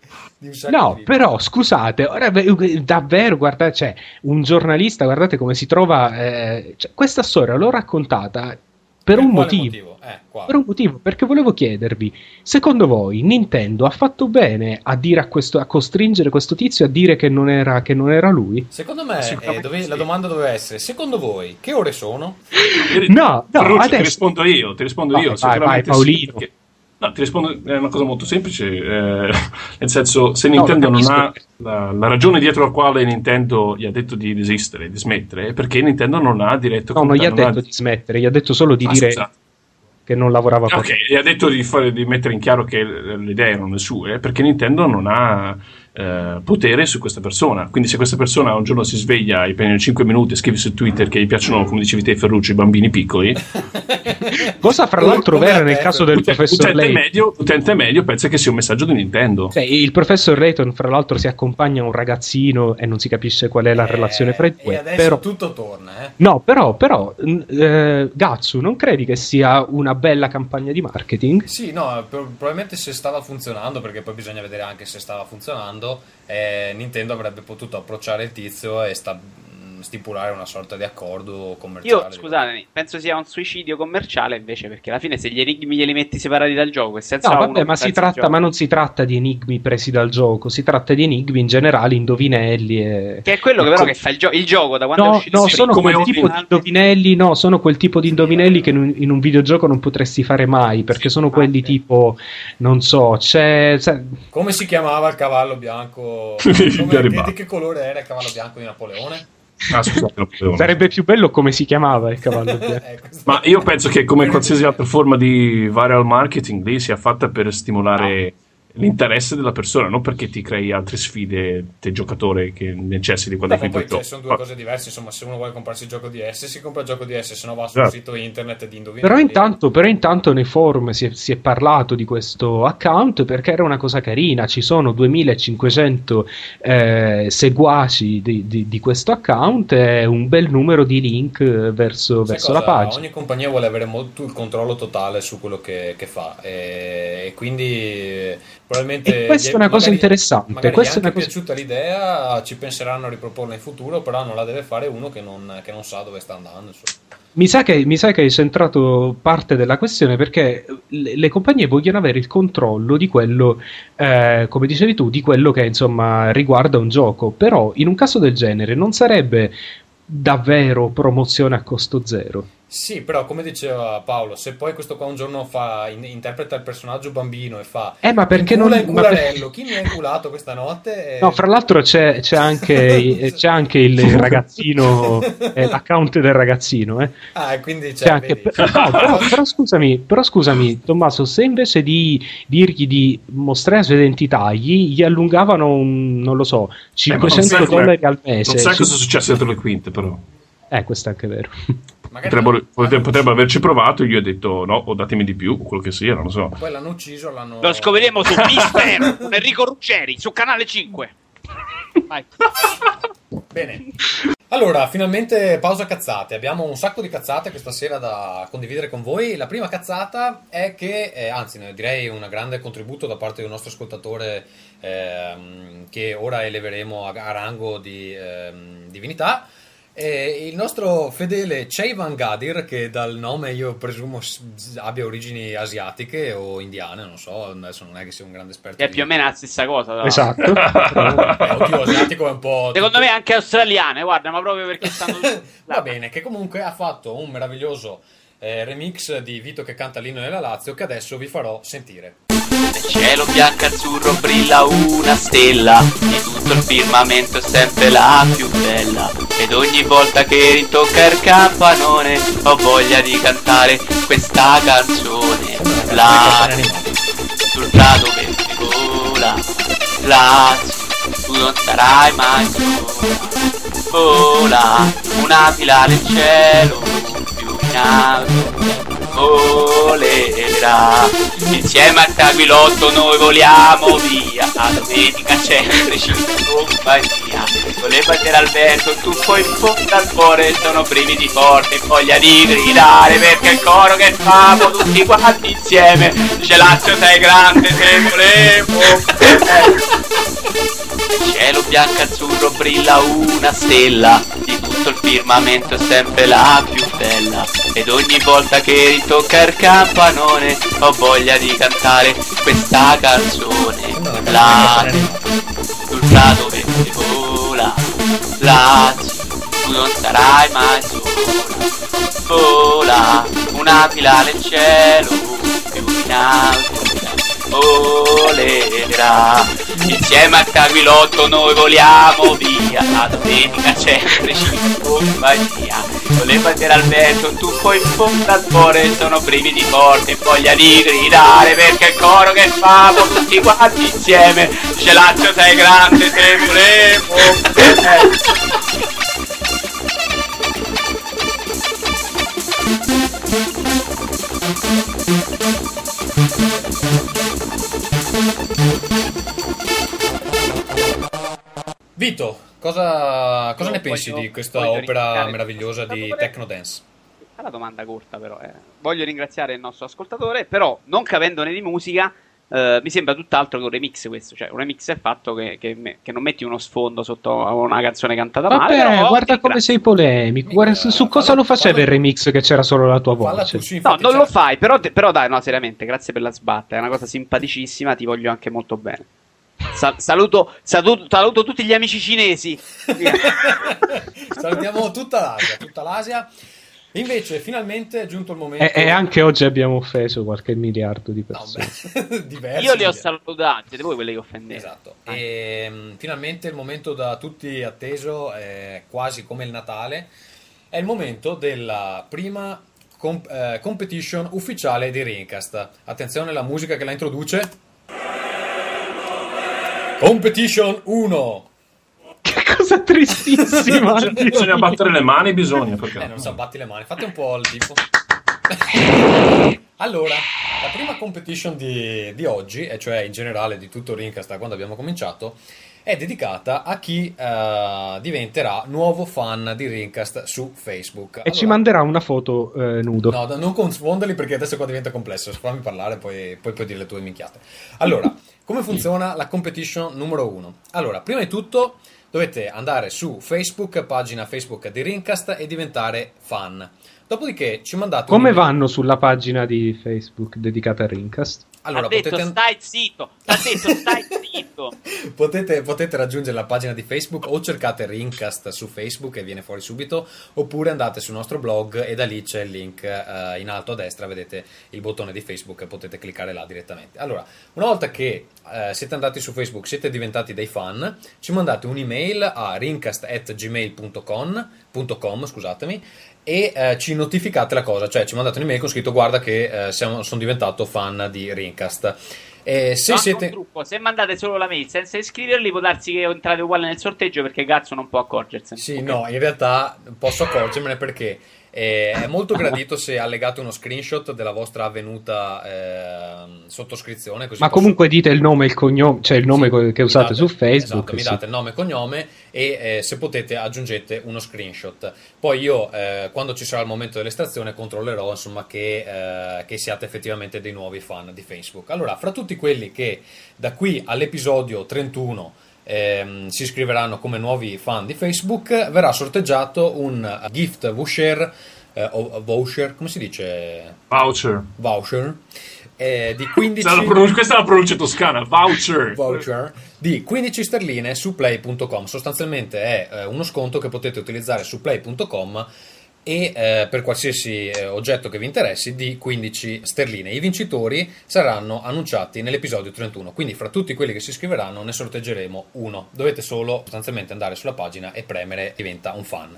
no però scusate ora davvero guardate cioè, un giornalista guardate come si trova eh, cioè, questa storia l'ho raccontata per, per un motivo, motivo? Eh, per un motivo perché volevo chiedervi secondo voi Nintendo ha fatto bene a, dire a, questo, a costringere questo tizio a dire che non era, che non era lui secondo me eh, dove, sì. la domanda doveva essere secondo voi che ore sono? no, no Ferruccio, adesso... ti rispondo io ti rispondo vai, io vai, vai Paolino sì, No, ti rispondo, è una cosa molto semplice, eh, nel senso, se Nintendo no, non ha la, la, ragione dietro la quale Nintendo gli ha detto di desistere, di smettere, è perché Nintendo non ha diretto... No, non gli ha detto ha... di smettere, gli ha detto solo di ah, dire scusate. che non lavorava più. Ok, gli ha detto di, fare, di mettere in chiaro che le idee erano le sue, perché Nintendo non ha eh, potere su questa persona. Quindi, se questa persona un giorno si sveglia e prende 5 minuti e scrive su Twitter che gli piacciono, come dicevi te, Ferruccio, i bambini piccoli, cosa fra l'altro vera nel caso del utente, professor utente Layton? Medio, utente medio pensa che sia un messaggio di Nintendo. Cioè, il professor Layton, fra l'altro, si accompagna a un ragazzino e non si capisce qual è la eh, relazione fra i due. E adesso però... tutto torna, eh? No, però, però eh, Gatsu, non credi che sia una bella campagna di marketing? Sì, no, probabilmente se stava funzionando, perché poi bisogna vedere anche se stava funzionando eh, Nintendo avrebbe potuto approcciare il tizio e sta, stipulare una sorta di accordo commerciale. Io, scusatemi, penso sia un suicidio commerciale invece, perché alla fine se gli enigmi glieli metti separati dal gioco senza no, vabbè, ma, si tratta, ma non si tratta di enigmi presi dal gioco, si tratta di enigmi in generale, indovinelli e... Che è quello che però che fa il, gio- il gioco da quando no, è uscito No, sono quel tipo di indovinelli, no, sono quel tipo di indovinelli che in un, in un videogioco non potresti fare mai, perché sono quelli tipo, non so, c'è... c'è... Come si chiamava il cavallo bianco? Come, che, di che colore era il cavallo bianco di Napoleone? Ah, scusate, Sarebbe più bello come si chiamava il cavallo bianco. Eh, Ma io penso che come qualsiasi altra forma di viral marketing lì sia fatta per stimolare l'interesse della persona, non perché ti crei altre sfide te giocatore che necessiti quando hai finito il gioco. Sono due cose diverse, insomma, se uno vuole comprarsi il gioco di S, si compra il gioco di S, se no va sul esatto. sito internet di indovinare. Però intanto, però intanto nei forum si è, si è, parlato di questo account perché era una cosa carina, ci sono 2500 eh, seguaci di, di, di, questo account e un bel numero di link verso, verso cosa, la pagina. Ogni compagnia vuole avere molto il controllo totale su quello che, che fa e, e quindi probabilmente e questa è una cosa interessante. Questa è una cosa... piaciuta l'idea, ci penseranno a riproporla in futuro, però non la deve fare uno che non, che non sa dove sta andando. Mi sa, che, mi sa, che, hai centrato parte della questione perché le, le compagnie vogliono avere il controllo di quello, eh, come dicevi tu, di quello che insomma riguarda un gioco. Però in un caso del genere non sarebbe davvero promozione a costo zero. Sì, però come diceva Paolo, se poi questo qua un giorno fa, in, interpreta il personaggio bambino e fa Eh, ma perché non il cularello, chi mi ha inculato questa notte? E... No, fra l'altro c'è, c'è, anche, c'è anche, il ragazzino, eh, l'account del ragazzino, eh. Ah, quindi c'è, c'è anche, no, però, però, scusami, però scusami, Tommaso, se invece di dirgli di mostrare la sua identità, gli, gli allungavano un, non lo so, 500 eh, dollari al mese. Non sai cosa è successo dietro le quinte, però. Eh, questo è anche vero. Potrebbero, potrebbero, averci provato, io ho detto no, o datemi di più, o quello che sia, non lo so. Poi l'hanno ucciso, l'hanno... Lo scopriremo su Mister con Enrico Ruggeri, su Canale 5. Vai. Bene. Allora, finalmente pausa cazzate. Abbiamo un sacco di cazzate questa sera da condividere con voi. La prima cazzata è che, eh, anzi, direi un grande contributo da parte del nostro ascoltatore ehm, che ora eleveremo a, a rango di ehm, divinità. E il nostro fedele Cheyvan Gadir, che dal nome io presumo abbia origini asiatiche o indiane, non so, adesso non è che sia un grande esperto. È di... più o meno la stessa cosa. Però. Esatto. eh, oddio, asiatico è un po'... Secondo me anche australiane, guarda, ma proprio perché stanno... Va bene, che comunque ha fatto un meraviglioso eh, remix di Vito che canta l'inno della Lazio che adesso vi farò sentire. Cielo bianco azzurro brilla una stella. Di tutto il firmamento è sempre la più bella. Ed ogni volta che ritocca il campanone Ho voglia di cantare questa canzone. La sul prato verde vola La tu non sarai mai sola. Vola un'aquila nel cielo più in alto volerà. Insieme al tabilotto noi voliamo via. A domenica centrici in compagnia Con le bandiere al vento, tu poi fondo al cuore Sono primi di forte, voglia di gridare Perché il coro che famo tutti quanti insieme Dice Lazio sei grande, se volevo. Nel cielo bianco azzurro brilla una stella tutto il firmamento è sempre la più bella. Ed ogni volta che ritocca il campanone Ho voglia di cantare questa canzone. La sul prato verde vola Lazio, tu non sarai mai sola. Vola, un'aquila nel cielo più in alto volerà. Insieme al Cavilotto noi voliamo via, la domenica sempre ci compagnia. Con le bandiere al vento, un tuffo in fondo al cuore, sono brividi forti voglia di gridare perché il coro che famo tutti quanti insieme, Celaccio sei grande, te volevo. Vito, cosa, cosa ne pensi voglio, di questa opera meravigliosa di Techno Dance? È una domanda corta però. Eh. Voglio ringraziare il nostro ascoltatore, però non capendone di musica Uh, mi sembra tutt'altro che un remix questo, cioè un remix è il fatto che, che, me, che non metti uno sfondo sotto una canzone cantata Vabbè, male. Però, guarda come sei polemico, guarda, su, su cosa lo faceva il remix che c'era solo la tua voce. no, non lo fai, però, però dai, no, seriamente, grazie per la sbatta, è una cosa simpaticissima, ti voglio anche molto bene. Sa- saluto, saluto, saluto, tutti gli amici cinesi. Salutiamo tutta l'Asia, tutta l'Asia. Invece, finalmente è giunto il momento. E, e anche oggi abbiamo offeso qualche miliardo di persone. No, Io li ho salutati, siete voi quelli che offendete. Esatto. Ah. E um, finalmente il momento da tutti atteso, è quasi come il Natale. È il momento della prima comp- eh, competition ufficiale di Rincast. Attenzione alla musica che la introduce. Competition 1 che cosa tristissima. cioè, bisogna battere le mani, bisogna. Perché... Eh, non so, batti le mani. Fate un po' il tipo. allora, la prima competition di, di, oggi, e cioè in generale di tutto Rincast da quando abbiamo cominciato, è dedicata a chi uh, diventerà nuovo fan di Rincast su Facebook. E allora, ci manderà una foto uh, nudo. No, non confonderli perché adesso qua diventa complesso. Fammi parlare, poi, poi puoi dire le tue minchiate. Allora, come funziona la competition numero uno? Allora, prima di tutto dovete andare su Facebook, pagina Facebook di Rincast e diventare fan. Dopodiché ci mandate Come un... vanno sulla pagina di Facebook dedicata a Rincast? Allora, ha detto potete... stai zitto, ha detto stai zitto. potete, potete, raggiungere la pagina di Facebook o cercate Rincast su Facebook e viene fuori subito, oppure andate sul nostro blog e da lì c'è il link uh, in alto a destra, vedete il bottone di Facebook e potete cliccare là direttamente. Allora, una volta che uh, siete andati su Facebook, siete diventati dei fan, ci mandate un'email a rincast.gmail.com scusatemi, e eh, ci notificate la cosa, cioè ci mandate un'email con scritto guarda che eh, siamo, sono diventato fan di Rincast. Eh, se, no, siete... se mandate solo la mail senza iscriverli può darsi che entrate uguale nel sorteggio perché cazzo non può accorgersene. Sì, okay. no, in realtà posso accorgermene perché eh, è molto gradito se allegate uno screenshot della vostra avvenuta eh, sottoscrizione. Ma comunque dite il nome e il cognome, cioè il nome sì, che usate date, su Facebook. Esatto, mi date il nome e cognome e eh, se potete aggiungete uno screenshot. Poi io, eh, quando ci sarà il momento dell'estrazione, controllerò insomma, che, eh, che siate effettivamente dei nuovi fan di Facebook. Allora, fra tutti quelli che da qui all'episodio 31 ehm, si iscriveranno come nuovi fan di Facebook, verrà sorteggiato un gift voucher, eh, o voucher, come si dice? Voucher. Voucher. Eh, di 15 questa è la pronuncia toscana voucher. voucher di 15 sterline su play.com sostanzialmente è eh, uno sconto che potete utilizzare su play.com e eh, per qualsiasi eh, oggetto che vi interessi di 15 sterline. I vincitori saranno annunciati nell'episodio 31, quindi fra tutti quelli che si iscriveranno ne sorteggeremo uno. Dovete solo sostanzialmente andare sulla pagina e premere diventa un fan.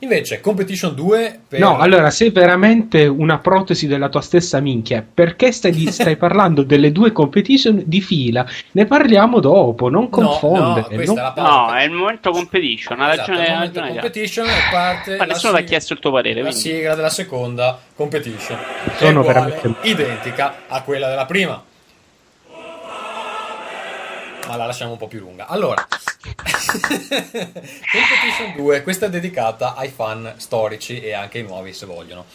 Invece Competition 2 per... No, allora sei veramente una protesi della tua stessa minchia, perché stai, stai parlando delle due competition di fila? Ne parliamo dopo, non confondere. No, no, non... È, no è il momento competition, ha esatto, ragione, il momento competition è parte Ma nessuno ti ha chiesto il tuo parere. La quindi. sigla della seconda competition Sono veramente identica a quella della prima. Ma la lasciamo un po' più lunga. Allora, Competition 2, questa è dedicata ai fan storici e anche ai nuovi se vogliono.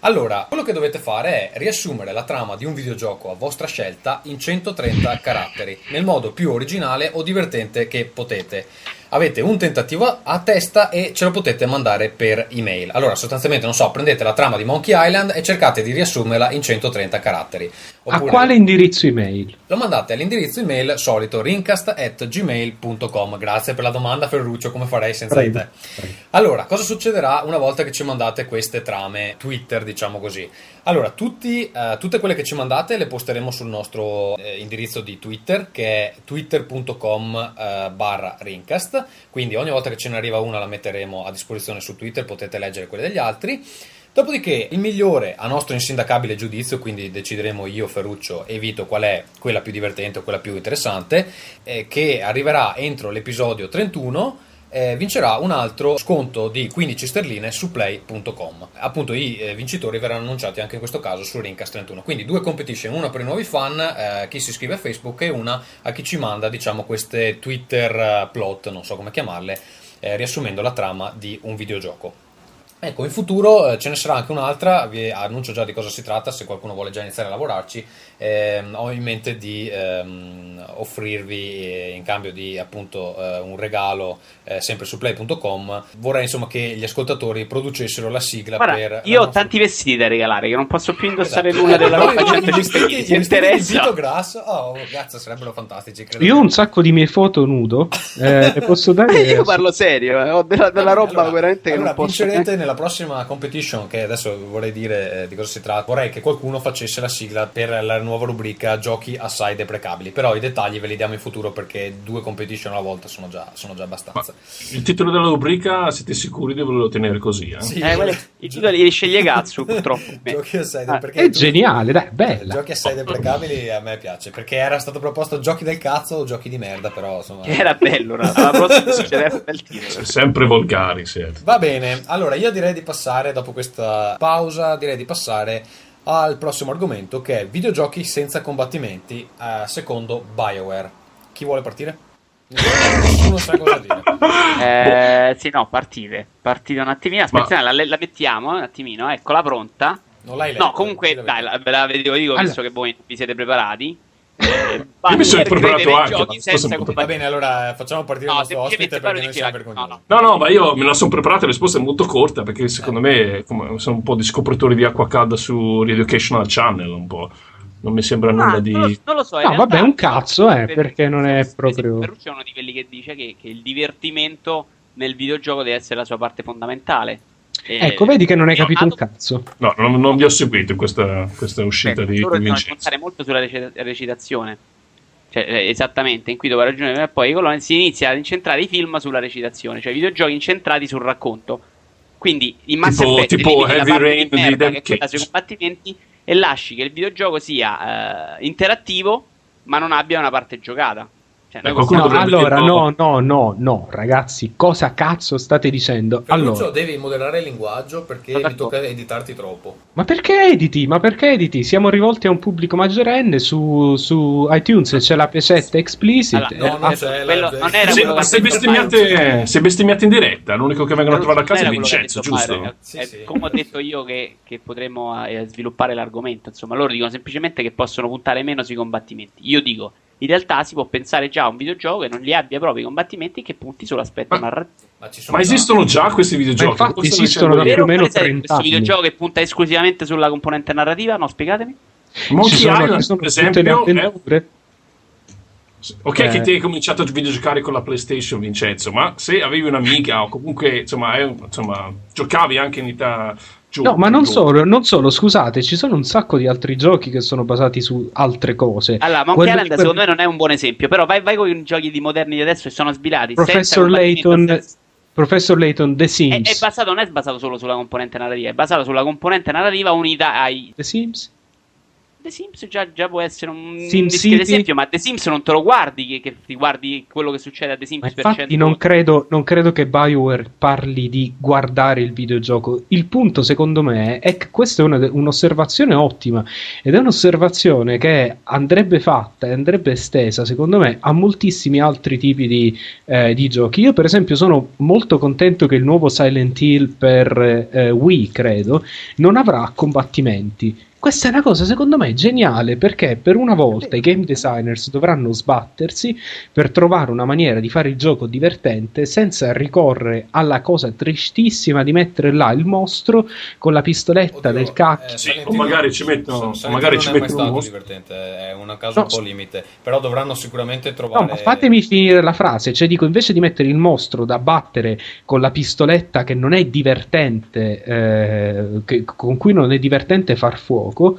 Allora, quello che dovete fare è riassumere la trama di un videogioco a vostra scelta in 130 caratteri, nel modo più originale o divertente che potete. Avete un tentativo a testa e ce lo potete mandare per email. Allora, sostanzialmente, non so, prendete la trama di Monkey Island e cercate di riassumerla in 130 caratteri. Oppure, a quale indirizzo email? Lo mandate all'indirizzo email solito rincast.gmail.com. Grazie per la domanda, Ferruccio, come farei senza prego, di te? Prego. Allora, cosa succederà una volta che ci mandate queste trame Twitter, diciamo così? Allora, tutti, uh, tutte quelle che ci mandate le posteremo sul nostro eh, indirizzo di Twitter, che è twitter.com uh, barra rincast. Quindi ogni volta che ce ne arriva una la metteremo a disposizione su Twitter, potete leggere quelle degli altri. Dopodiché il migliore a nostro insindacabile giudizio, quindi decideremo io, Ferruccio e Vito qual è quella più divertente o quella più interessante, eh, che arriverà entro l'episodio 31 eh, vincerà un altro sconto di 15 sterline su play.com. Appunto i eh, vincitori verranno annunciati anche in questo caso su Rincast 31. Quindi due competition, una per i nuovi fan, eh, chi si iscrive a Facebook e una a chi ci manda diciamo queste Twitter eh, plot, non so come chiamarle, eh, riassumendo la trama di un videogioco. Ecco, in futuro eh, ce ne sarà anche un'altra, vi annuncio già di cosa si tratta, se qualcuno vuole già iniziare a lavorarci, eh, ho in mente di ehm, offrirvi eh, in cambio di appunto eh, un regalo eh, sempre su play.com, vorrei insomma che gli ascoltatori producessero la sigla Guarda, per... Io ho nostra... tanti vestiti da regalare, che non posso più indossare esatto. nulla della roba, gente ci si interessa. grasso, oh cazzo, sarebbero fantastici. Io ho un sacco di mie foto nudo, eh, posso dare... io parlo serio, ho della, della roba allora, veramente allora, che non posso... nella la prossima competition, che adesso vorrei dire eh, di cosa si tratta, vorrei che qualcuno facesse la sigla per la nuova rubrica giochi assai deprecabili. Però i dettagli ve li diamo in futuro perché due competition alla volta sono già, sono già abbastanza. Ma il titolo della rubrica siete sicuri di volerlo tenere così? Eh? Sì, eh, quelli, I titoli li sceglie Gatsu purtroppo. giochi assai ah, è tu, geniale, dai, bella. Giochi assai deprecabili a me piace perché era stato proposto giochi del cazzo o giochi di merda, però insomma. Era bello, alla prossima succedeva un bel titolo. Sempre volgari siete. Va bene, allora io direi di passare dopo questa pausa, direi di passare al prossimo argomento che è videogiochi senza combattimenti eh, secondo BioWare. Chi vuole partire? Nessuno sa cosa dire. Eh, sì, no, partite. Partite un attimino. Aspetta, Ma... la, la, mettiamo un attimino. Eccola pronta. Non l'hai letto. No, comunque, dai, la, ve la vedo io, allora. visto che voi vi siete preparati. Io mi sono preparato anche. Senza Va bene, allora facciamo partire no, il nostro ospite perché noi siamo vergognosi. No, no. no, ma io me la sono preparata. La risposta è molto corta perché secondo me sono un po' di scopritori di acqua calda su Reeducational Channel. Un po' non mi sembra nulla ah, di. Non lo, non lo so. No, vabbè, è un cazzo, eh, perché non è proprio. Ferruccio è uno di quelli che dice che, che il divertimento nel videogioco deve essere la sua parte fondamentale. Ecco, vedi che non hai capito un cazzo. No, non, non vi ho seguito in questa, questa uscita Beh, di loro devono contare molto sulla recitazione. Cioè, eh, esattamente, in cui dove ragione e poi si inizia ad incentrare i film sulla recitazione, cioè videogiochi incentrati sul racconto. Quindi in Mass tipo, Effect tipo Heavy Rain di merda, che è sui combattimenti e lasci che il videogioco sia eh, interattivo ma non abbia una parte giocata. Cioè, Beh, no, allora, no, no, no, no, ragazzi, cosa cazzo state dicendo? Ferruccio, allora, devi moderare il linguaggio perché mi tocca editarti troppo. Ma perché editi? Ma perché editi? Siamo rivolti a un pubblico maggiorenne su, su iTunes c'è la pesetta explicit. Allora, no, non c'è quello, se bestemmiate, se bestemmiate in diretta, l'unico che vengono a trovare a casa è Vincenzo, giusto? Fare, sì, sì. Come ho detto io che, che potremmo eh, sviluppare l'argomento, insomma, loro dicono semplicemente che possono puntare meno sui combattimenti. Io dico in realtà si può pensare già a un videogioco che non li abbia proprio i combattimenti che punti sull'aspetto ma, narrativo. Ma, ma esistono già questi videogiochi? Ma infatti esistono da più o meno 30 anni. Questo videogioco che punta esclusivamente sulla componente narrativa? No, spiegatemi. Monkey sono, Island, per esempio, è... Ok, eh. che ti hai cominciato a videogiocare con la PlayStation, Vincenzo, ma se avevi un'amica o comunque insomma, eh, insomma giocavi anche in età no, ma non solo, non solo, scusate, ci sono un sacco di altri giochi che sono basati su altre cose. Allora, Monkey Quello Island secondo me non è un buon esempio, però vai, vai con i giochi di moderni di adesso e sono sbilati. Professor Layton, senza... Professor Layton, The Sims. È, è, basato, non è basato solo sulla componente narrativa, è basato sulla componente narrativa unita ai... The Sims? The Sims già, già può essere un discreto esempio, ma The Sims non te lo guardi che, che ti guardi quello che succede a The Sims. Ma infatti non credo, non credo, che BioWare parli di guardare il videogioco. Il punto secondo me è che questa è una, un'osservazione ottima ed è un'osservazione che andrebbe fatta e andrebbe estesa secondo me a moltissimi altri tipi di, eh, di, giochi. Io per esempio sono molto contento che il nuovo Silent Hill per eh, Wii, credo, non avrà combattimenti questa è una cosa secondo me geniale perché per una volta i game designers dovranno sbattersi per trovare una maniera di fare il gioco divertente senza ricorrere alla cosa tristissima di mettere là il mostro con la pistoletta Oddio, del cacchio. Eh, sì, o magari ci mettono, magari ci mettono un mostro. divertente, è un caso no, un po' limite, però dovranno sicuramente trovare... No, ma fatemi finire la frase, cioè dico invece di mettere il mostro da battere con la pistoletta che non è divertente, eh, che, con cui non è divertente far fuoco, gioco,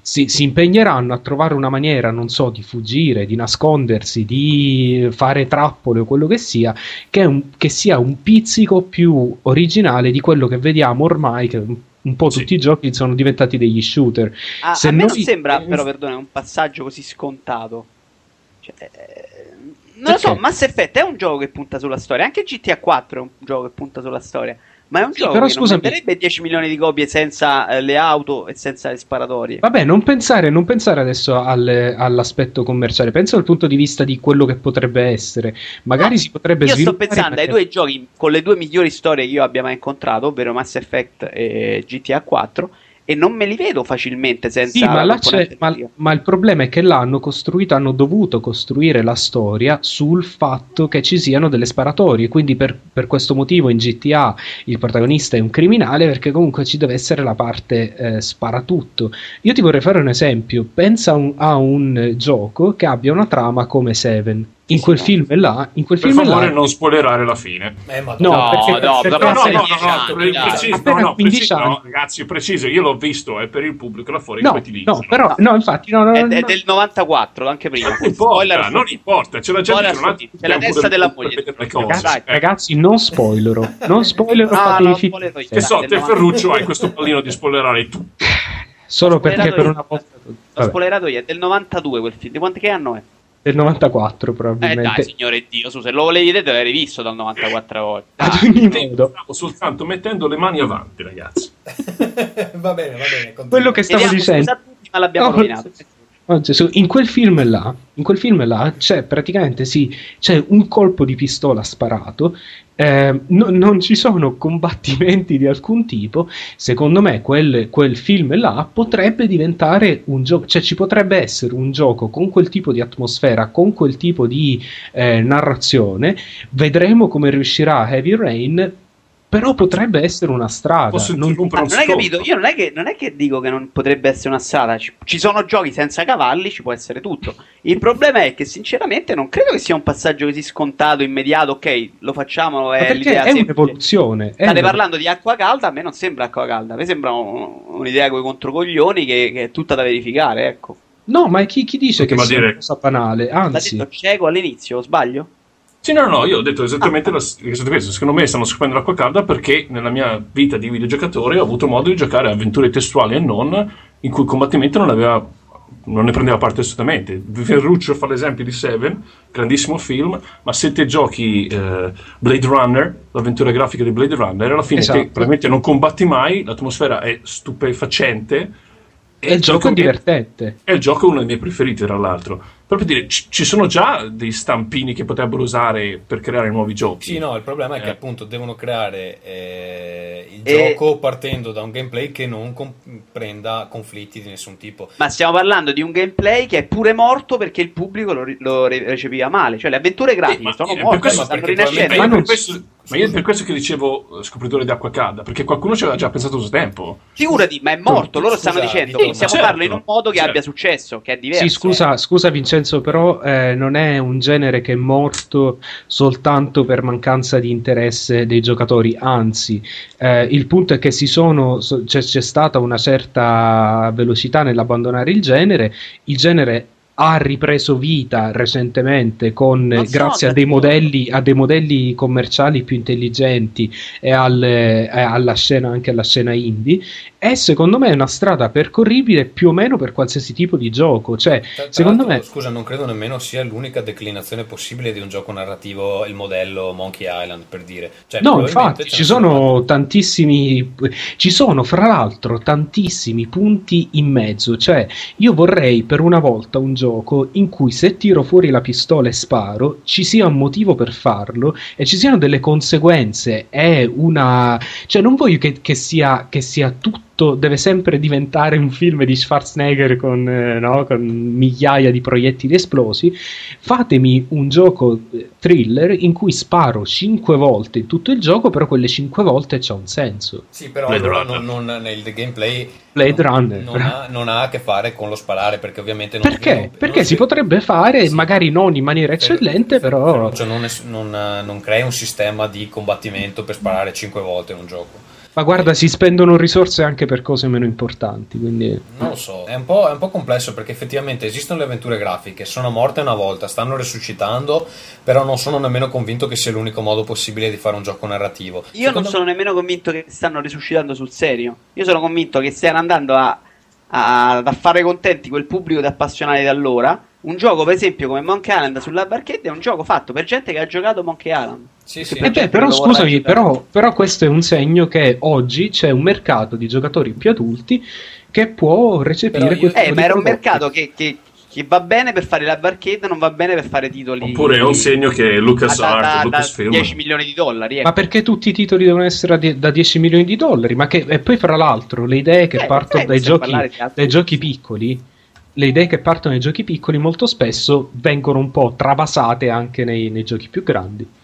si, si, impegneranno a trovare una maniera, non so, di fuggire, di nascondersi, di fare trappole o quello che sia, che, un, che sia un pizzico più originale di quello che vediamo ormai, che un po' tutti sì. i giochi sono diventati degli shooter. Ah, Se a me noi... non sembra, però, perdona, un passaggio così scontato. Cioè, eh, non Perché? lo so, Mass Effect è un gioco che punta sulla storia, anche GTA 4 è un gioco che punta sulla storia. Ma è un sì, gioco però, che scusami. non venderebbe 10 milioni di copie senza eh, le auto e senza le sparatorie. Vabbè, non pensare, non pensare adesso al, all'aspetto commerciale, pensa dal punto di vista di quello che potrebbe essere. Magari no, si potrebbe io sviluppare. Io sto pensando ai due giochi con le due migliori storie che io abbia mai incontrato, ovvero Mass Effect e GTA 4 e non me li vedo facilmente senza sì, ma, ma, ma, il problema è che l'hanno costruito hanno dovuto costruire la storia sul fatto che ci siano delle sparatorie. Quindi per, per, questo motivo in GTA il protagonista è un criminale perché comunque ci deve essere la parte eh, sparatutto. Io ti vorrei fare un esempio. Pensa un, a un gioco che abbia una trama come Seven in quel film là, in quel per film favore là... non spoilerare la fine. Eh, no, no, perché, no, perché, no, no, no, no, preciso, no, no, preciso, no, ragazzi, preciso, io l'ho visto, è per il pubblico là fuori no, come ti dico. No, però, no, infatti, no, no, è, è del 94, anche prima. Non importa, non importa, c'è la gente che non ha c'è la testa della moglie. Ragazzi, ragazzi, non spoilero, non spoilero, fatevi Che so, te Ferruccio hai questo pallino di spoilerare tutto. Solo perché per una volta... L'ho spoilerato io, è del 92 quel film, di quanti che anno è? Del 94 probabilmente. Eh dai, signore Dio, su, se lo volevi vedere l'avrei visto dal 94 volte. Ad ogni modo. Stavo soltanto mettendo le mani avanti, ragazzi. va bene, va bene. Quello che stavo Vediamo, dicendo... Ma l'abbiamo no, rovinato. Oh, Gesù, in quel film là, in quel film là c'è praticamente sì, c'è un colpo di pistola sparato, eh, no, non ci sono combattimenti di alcun tipo. Secondo me, quel, quel film là potrebbe diventare un gioco, cioè ci potrebbe essere un gioco con quel tipo di atmosfera, con quel tipo di eh, narrazione. Vedremo come riuscirà Heavy Rain però potrebbe essere una strada. Posso non, ah, non hai capito? Io non è, che, non è, che, dico che non potrebbe essere una strada. Ci, ci, sono giochi senza cavalli, ci può essere tutto. Il problema è che, sinceramente, non credo che sia un passaggio così scontato, immediato. Ok, lo facciamo. È, l'idea è un'evoluzione. State una... parlando di acqua calda. A me non sembra acqua calda. A me sembra un, un'idea con i controcoglioni che, che, è tutta da verificare. Ecco. No, ma chi, chi dice che, che sia dire... una cosa banale? Anzi, l'ha detto cieco all'inizio, sbaglio? Sì, no, no, io ho detto esattamente ah. questo. Secondo me stanno scoprendo l'acqua calda perché nella mia vita di videogiocatore ho avuto modo di giocare avventure testuali e non, in cui il combattimento non, aveva, non ne prendeva parte assolutamente. Ferruccio fa l'esempio di Seven, grandissimo film, ma se te giochi eh, Blade Runner, l'avventura grafica di Blade Runner, alla fine esatto. te probabilmente non combatti mai, l'atmosfera è stupefacente. E il gioco è divertente. E il gioco è uno dei miei preferiti, tra l'altro proprio dire, c- ci sono già dei stampini che potrebbero usare per creare nuovi giochi. Sì, no, il problema è eh. che appunto devono creare eh, il e... gioco partendo da un gameplay che non comprenda conflitti di nessun tipo. Ma stiamo parlando di un gameplay che è pure morto perché il pubblico lo, lo recepiva male, cioè le avventure grafiche sì, sono morte, stanno rinascendo. Ma non, questo, ma io per questo che dicevo eh, scopritore d'acqua calda, perché qualcuno ci aveva già pensato su tempo. Figurati, ma è morto, loro stanno dicendo sì, possiamo certo, farlo in un modo che certo. abbia successo, che è diverso. Sì, scusa, scusa Vincenzo, però eh, non è un genere che è morto soltanto per mancanza di interesse dei giocatori, anzi, eh, il punto è che sono, c'è, c'è stata una certa velocità nell'abbandonare il genere, il genere ha ripreso vita recentemente con, grazie a dei, modelli, a dei, modelli, commerciali più intelligenti e alle, alla scena, anche alla scena indie è secondo me una strada percorribile più o meno per qualsiasi tipo di gioco. Cioè, tra, tra secondo me... scusa non credo nemmeno sia l'unica declinazione possibile di un gioco narrativo il modello Monkey Island per dire. Cioè, no infatti ci sono tantissimi ci sono fra l'altro tantissimi punti in mezzo. Cioè io vorrei per una volta un gioco gioco in cui se tiro fuori la pistola e sparo ci sia un motivo per farlo e ci siano delle conseguenze. È una. cioè, non voglio che, che, sia, che sia tutto tutto deve sempre diventare un film di Schwarzenegger con, eh, no, con migliaia di proiettili esplosi. Fatemi un gioco eh, thriller in cui sparo 5 volte in tutto il gioco, però quelle 5 volte c'ha un senso. Sì, però allora non, non, nel gameplay Blade Runner. Non ha, non ha, a che fare con lo sparare, perché ovviamente non Perché? Non, perché non si, si, potrebbe fare, sì. magari non in maniera eccellente, per, però. Cioè non, è, non, crei un sistema di combattimento per sparare 5 volte in un gioco. Ma guarda, si spendono risorse anche per cose meno importanti. Quindi... Non lo so, è un, è un, po', complesso perché effettivamente esistono le avventure grafiche, sono morte una volta, stanno resuscitando, però non sono nemmeno convinto che sia l'unico modo possibile di fare un gioco narrativo. Io Secondo non sono me... nemmeno convinto che stanno resuscitando sul serio. Io sono convinto che stiano andando a, a, a fare contenti quel pubblico di appassionati da allora un gioco, per esempio, come Monkey Island sulla barchetta è un gioco fatto per gente che ha giocato Monkey Island. Sì, sì. Eh beh, però scusami, però, però, questo è un segno che oggi c'è un mercato di giocatori più adulti che può recepire questo Eh, ma era un mercato che, che, che, va bene per fare la barchetta, non va bene per fare titoli. Oppure è un segno che Lucas da, Art, Lucasfilm. 10 milioni di dollari. Ecco. Ma perché tutti i titoli devono essere da 10 milioni di dollari? Ma che, e poi, fra l'altro, le idee che eh, partono dai giochi, dai giochi piccoli le idee che partono nei giochi piccoli molto spesso vengono un po' travasate anche nei, nei giochi più grandi.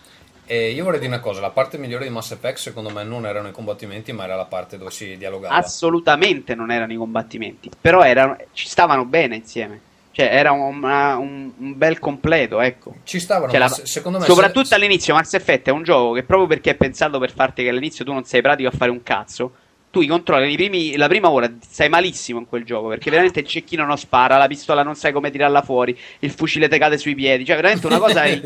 E io vorrei dire una cosa, la parte migliore di Mass Effect secondo me non erano i combattimenti, ma era la parte dove si dialogava. Assolutamente non erano i combattimenti, però erano, ci stavano bene insieme. Cioè, era una, un, un, bel completo, ecco. Ci stavano, cioè, la, secondo me... Soprattutto se... all'inizio Mass Effect è un gioco che proprio perché è pensato per farti che all'inizio tu non sei pratico a fare un cazzo, tu i controlli primi, la prima ora sei malissimo in quel gioco perché veramente il cecchino non spara, la pistola non sai come tirarla fuori, il fucile te cade sui piedi, cioè veramente una cosa è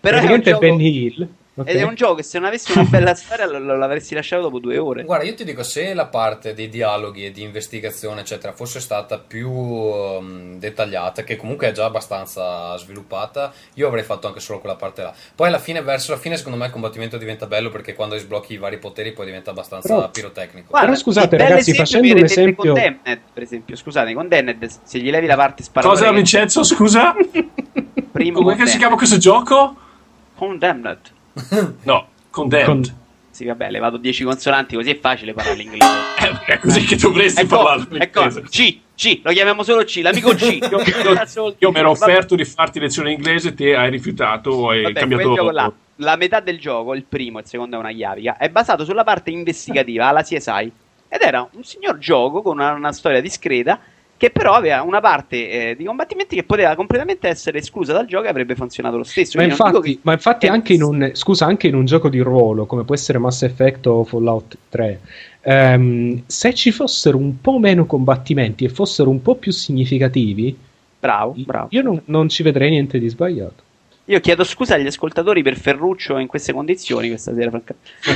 Però è un gioco... Benny Hill Okay. Ed è un gioco che se non avessi una bella storia lo, l'avresti lasciato dopo due ore. Guarda, io ti dico, se la parte dei dialoghi e di investigazione, eccetera, fosse stata più um, dettagliata, che comunque è già abbastanza sviluppata, io avrei fatto anche solo quella parte là. Poi alla fine, verso la fine, secondo me il combattimento diventa bello perché quando sblocchi i vari poteri poi diventa abbastanza però, pirotecnico. Guarda, però scusate, ragazzi, facendo un esempio. Con Damned, per esempio, scusate, con Damned, se gli levi la parte sparata. Cosa, Vincenzo? Scusa? Primo Come si chiama questo gioco? Condemned. no, condemned. Con... Sì, vabbè, le vado 10 consonanti così è facile parlare l'inglese. Eh, è così che dovresti ecco, parlare. Ecco, C, C, lo chiamiamo solo C, l'amico C. io, io, io mi ero offerto di farti lezione inglese, te hai rifiutato e hai vabbè, cambiato la, la metà del gioco, il primo, il secondo è una chiavica, è basato sulla parte investigativa, alla CSI. Ed era un signor gioco con una, una storia discreta che però aveva una parte eh, di combattimenti che poteva completamente essere esclusa dal gioco e avrebbe funzionato lo stesso. Ma infatti, ma infatti anche, in un, scusa, anche in un gioco di ruolo come può essere Mass Effect o Fallout 3, ehm, se ci fossero un po' meno combattimenti e fossero un po' più significativi, bravo, bravo. io non, non ci vedrei niente di sbagliato. Io chiedo scusa agli ascoltatori per Ferruccio in queste condizioni questa sera.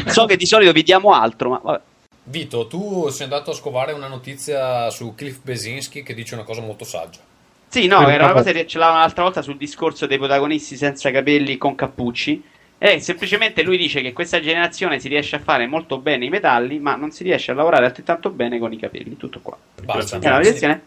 so che di solito vi diamo altro, ma vabbè. Vito, tu sei andato a scovare una notizia su Cliff Besinski che dice una cosa molto saggia. Sì, no, era una cosa che ce l'avevamo l'altra volta sul discorso dei protagonisti senza capelli con cappucci. E semplicemente lui dice che questa generazione si riesce a fare molto bene i metalli, ma non si riesce a lavorare altrettanto bene con i capelli. Tutto qua. Basta.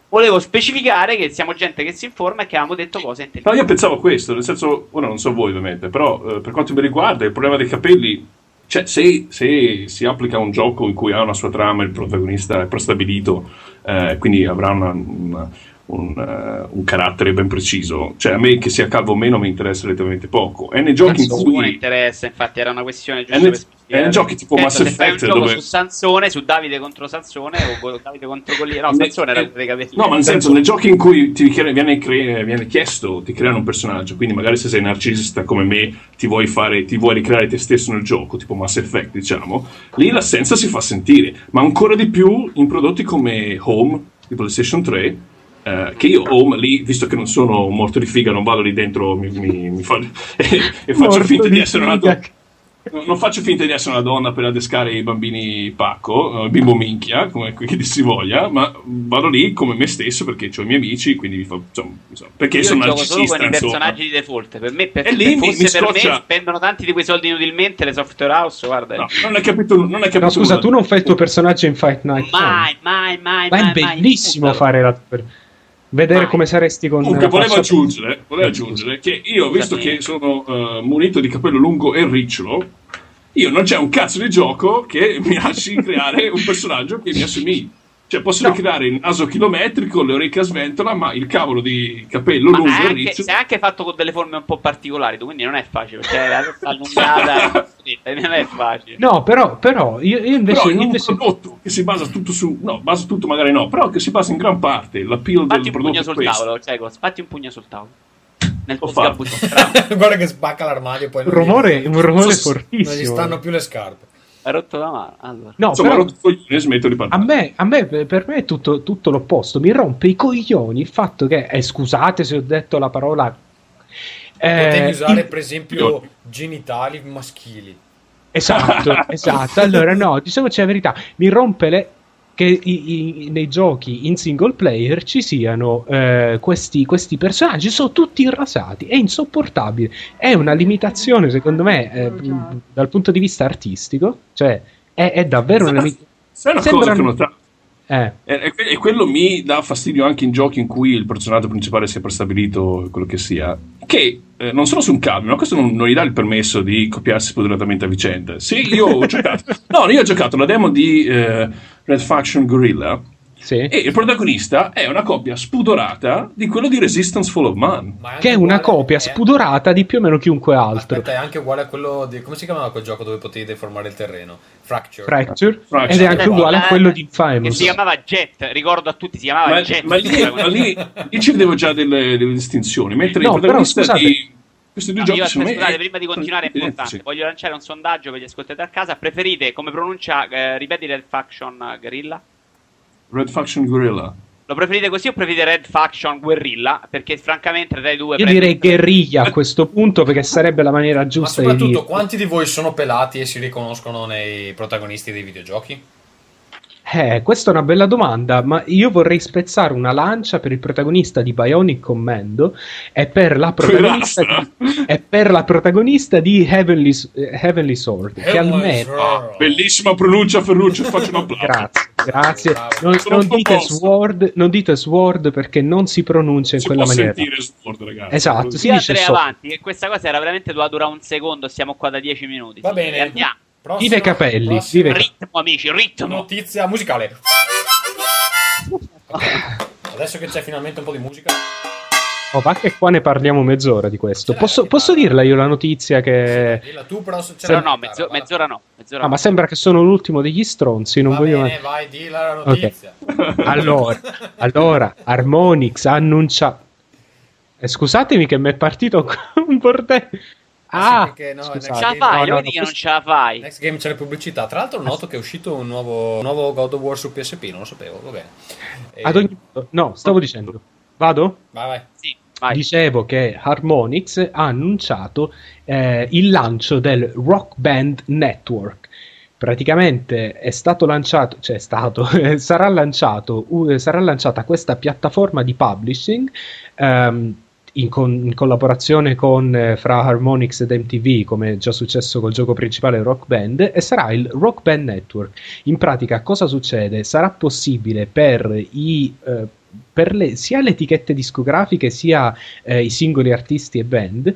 Volevo specificare che siamo gente che si informa e che avevamo detto cose intelligenti. No, io pensavo questo, nel senso, ora non so voi ovviamente, però eh, per quanto mi riguarda il problema dei capelli cioè, se, se, si applica un gioco in cui ha una sua trama, il protagonista è prestabilito, eh, quindi avrà una, una, un, uh, un, carattere ben preciso, cioè a me che sia calvo o meno mi interessa relativamente poco. E nei giochi in cui. Non interessa, infatti, era una questione giusta per e nei giochi tipo Mass Effect fai un gioco dove... su Sansone, su Davide contro Sansone o Davide contro Goliath. No, Sansone era dei capelli. No, ma nel senso, nei giochi in cui ti viene, cre... viene, chiesto, ti creano un personaggio, quindi magari se sei narcisista come me, ti vuoi, fare, ti vuoi ricreare te stesso nel gioco, tipo Mass Effect, diciamo, lì l'assenza si fa sentire, ma ancora di più in prodotti come Home di PlayStation 3. Uh, che io Home lì, visto che non sono un morto di figa, non vado lì dentro mi, mi, mi fa... e faccio finta di essere una donna non faccio finta di essere una donna per adescare i bambini pacco, uh, bimbo minchia, come che si voglia, ma vado lì come me stesso perché ho i miei amici, quindi mi fa, insomma, perché Io sono narcisista. Solo con i personaggi di default. Per me, per, e lì mi, mi per me spendono tanti di quei soldi inutilmente le software house. Guarda, no, non hai capito. Non hai capito no, scusa, tu non fai il tuo personaggio in Fight Night. Mai, mai, mai. Ma è bellissimo mai, fare la vedere Vai. come saresti con Comunque, volevo aggiungere, volevo aggiungere che io, visto che sono uh, munito di capello lungo e ricciolo, io non c'è un cazzo di gioco che mi lasci creare un personaggio che mi assomigli. Cioè, posso no. ricreare il naso chilometrico, le orecchie a sventola, ma il cavolo di capello ma lungo e riccio. Sei anche fatto con delle forme un po' particolari, quindi non è facile. Cioè, la allungata non è facile. No, però, però io, io invece. Però in invece... un prodotto che si basa tutto su. No, basa tutto magari no, però che si basa in gran parte. L'appeal Spatti del prodotto. Spatti un pugno sul tavolo, Cego, spatti un pugno sul tavolo nel tuo Guarda che spacca l'armadio poi un rumore, un rumore fortissimo. Non gli stanno più le scarpe. Ha rotto la mano. Allora. No, Insomma, però, coglioni, smetto di parlare. A me, a me, per me è tutto, tutto, l'opposto. Mi rompe i coglioni il fatto che, eh, scusate se ho detto la parola. Eh, Potevi usare, per esempio, genitali maschili. Esatto, esatto. Allora, no, diciamoci la verità. Mi rompe le che i, i, nei giochi in single player ci siano eh, questi, questi, personaggi, sono tutti irrasati, è insopportabile, è una limitazione secondo me eh, dal punto di vista artistico, cioè è, è davvero una limitazione. Sai una cosa che ho notato? Eh. E, e, quello mi dà fastidio anche in giochi in cui il personaggio principale sia prestabilito, quello che sia, che eh, non sono su un cambio, ma questo non, non, gli dà il permesso di copiarsi spoderatamente a vicenda. Sì, io ho giocato, no, io ho giocato la demo di eh, Red Faction Gorilla sì. E il protagonista è una copia spudorata di quello di Resistance Fall of Man. Che è una copia è... spudorata di più o meno chiunque altro. Aspetta, è anche uguale a quello di. Come si chiamava quel gioco dove potevi deformare il terreno? Fracture. Fracture. Fracture. Ed è anche uguale a quello di Infamous. Che si chiamava Jet, ricordo a tutti, si chiamava ma, Jet. Ma lì, ma lì, lì ci vedevo già delle, delle distinzioni. Mentre no, il protagonista però, di. Questi due no, giochi sono scusate, prima di continuare è importante. Voglio lanciare un sondaggio per gli ascoltatori a casa. Preferite come pronuncia, eh, ripeti Red Faction Guerrilla? Red Faction Guerrilla. Lo preferite così o preferite Red Faction Guerrilla? Perché francamente tra i due... Io direi guerriglia a questo punto perché sarebbe la maniera giusta Ma soprattutto, di quanti di voi sono pelati e si riconoscono nei protagonisti dei videogiochi? Eh, questa è una bella domanda, ma io vorrei spezzare una lancia per il protagonista di Bionic Commando e per la protagonista, di, e per la protagonista di Heavenly, eh, Heavenly Sword. Heavenly che almeno. Ah, bellissima pronuncia, Ferruccio. Faccio un applauso. Grazie. Grazie. Non, non, dite sword, non, dite sword, perché non si pronuncia in si quella maniera. Sword, ragazzi. Esatto, si dice andrei avanti, che questa cosa era veramente doveva durare un secondo, siamo qua da dieci minuti. Va bene. andiamo. Prossima, vive capelli. Vive... Ritmo, amici, ritmo. Notizia musicale. Adesso che c'è finalmente un po' di musica. Oh, ma che qua ne parliamo mezz'ora di questo. Posso, posso dirla io la notizia che. Sì, dilla tu, però. Se... No, no, mezzo, mezz'ora no. Mezz'ora ah, no. ma sembra che sono l'ultimo degli stronzi. Non Va voglio. Bene, vai, dilla la notizia. Okay. allora, allora, Harmonix annuncia. Eh, scusatemi che mi è partito un bordello. Ah, perché no, ce la fai, no, no, non ce la fai. Next Game c'è le pubblicità. Tra l'altro noto che è uscito un nuovo, nuovo God of War su PSP, non lo sapevo, va bene. E... Ad ogni... No, stavo dicendo. Vado? Vai, vai. Sì. Vai. Dicevo che Harmonix ha annunciato eh, il lancio del Rock Band Network. Praticamente è stato lanciato, cioè è stato, sarà, lanciato, uh, sarà lanciata questa piattaforma di publishing um, in, con, in, collaborazione con, eh, fra Harmonix ed MTV, come è già successo col gioco principale Rock Band, e sarà il Rock Band Network. In pratica, cosa succede? Sarà possibile per i eh, per le, sia le etichette discografiche sia eh, i singoli artisti e band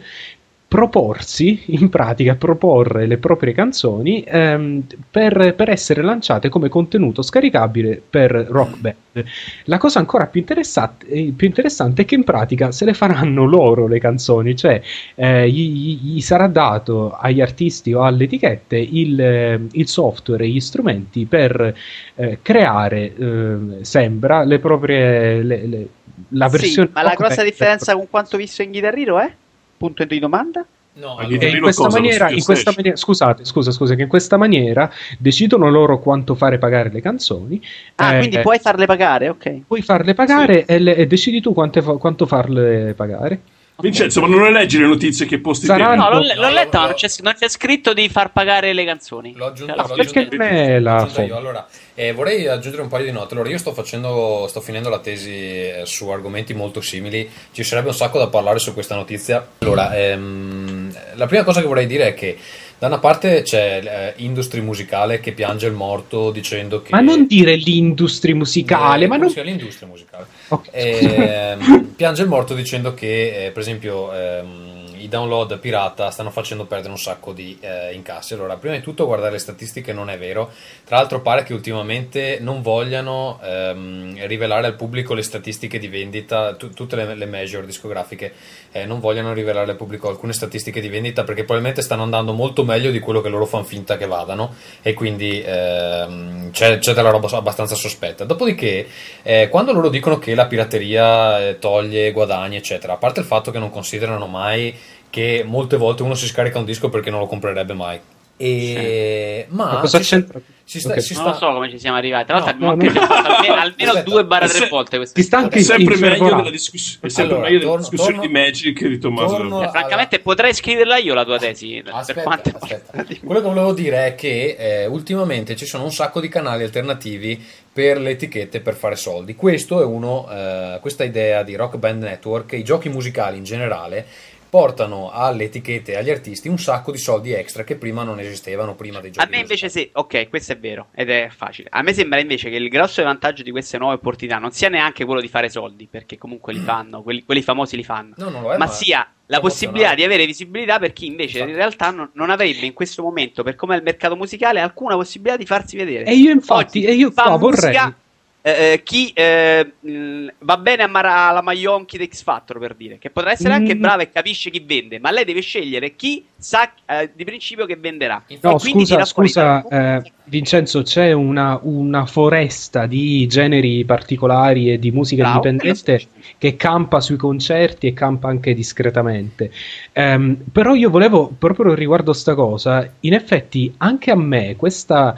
proporsi, in pratica proporre le proprie canzoni ehm, per, per, essere lanciate come contenuto scaricabile per Rock Band. La cosa ancora più interessante, eh, più interessante è che in pratica se le faranno loro le canzoni, cioè eh, gli, gli, sarà dato agli artisti o alle etichette il, eh, il software e gli strumenti per eh, creare, ehm, sembra, le proprie... Le, le, la versione sì, ma la grossa differenza con quanto visto in Guitar Hero è? Punto di domanda? No, allora, in questa, maniera, in questa maniera, scusate, scusa, scusa, che in questa maniera decidono loro quanto fare pagare le canzoni. Ah, eh, quindi puoi farle pagare, ok. Puoi farle pagare sì. e, le, e, decidi tu quante, quanto farle pagare. Vincenzo, ma non le leggi le notizie che posti Saranno... No, l'ho, l'ho letta, no, non, c'è, non, c'è, scritto di far pagare le canzoni. L'ho aggiunto, cioè, l'ho perché me la io. Allora, eh, vorrei aggiungere un paio di note. Allora, io sto facendo, sto finendo la tesi eh, su argomenti molto simili. Ci sarebbe un sacco da parlare su questa notizia. Allora, ehm, la prima cosa che vorrei dire è che da una parte c'è eh, Industry Musicale che piange il morto dicendo che... Ma non dire l'industry musicale, eh, ma non... l'industria musicale. Okay. Eh, piange il morto dicendo che, eh, per esempio, ehm, i download pirata stanno facendo perdere un sacco di eh, incassi. Allora, prima di tutto guardare le statistiche non è vero. Tra l'altro pare che ultimamente non vogliano ehm, rivelare al pubblico le statistiche di vendita, t- tutte le, le major discografiche eh, non vogliono rivelare al pubblico alcune statistiche di vendita perché probabilmente stanno andando molto meglio di quello che loro fanno finta che vadano e quindi ehm, c'è, c'è, della roba abbastanza sospetta. Dopodiché, eh, quando loro dicono che la pirateria eh, toglie guadagni, eccetera, a parte il fatto che non considerano mai che molte volte uno si scarica un disco perché non lo comprerebbe mai. E... Sì. Ma, ma cosa c'entra? Si sta, okay. si sta... Non lo so come ci siamo arrivati. Tra l'altro, no, abbiamo no, no. almeno, almeno due barra tre volte. Ti sta anche è sempre meglio della, discuss- è sempre allora, meglio torno, discussione torno, di Magic di Tommaso. Torno, eh, francamente, potrei scriverla io la tua tesi. Aspetta, quante... aspetta. Quello che volevo dire è che eh, ultimamente ci sono un sacco di canali alternativi per le etichette per fare soldi. Questo è uno, eh, questa idea di Rock Band Network, i giochi musicali in generale portano alle etichette e agli artisti un sacco di soldi extra che prima non esistevano prima dei giochi. A me invece sì, ok, questo è vero ed è facile. A me sembra invece che il grosso vantaggio di queste nuove opportunità non sia neanche quello di fare soldi, perché comunque li fanno, quelli, quelli famosi li fanno, no, no, è, ma, ma sia la possibilità di avere visibilità per chi invece infatti. in realtà non, non, avrebbe in questo momento, per come è il mercato musicale, alcuna possibilità di farsi vedere. E io infatti, Oggi, e io qua vorrei... Musica, eh, eh, chi eh, va bene a Mara- alla Maionchi di X Factor per dire che potrà essere anche mm. brava e capisce chi vende, ma lei deve scegliere chi sa eh, di principio che venderà. No, scusa, scusa eh, Vincenzo, c'è una, una, foresta di generi particolari e di musica Bravo, indipendente che campa sui concerti e campa anche discretamente. Um, però io volevo, proprio riguardo sta cosa, in effetti anche a me questa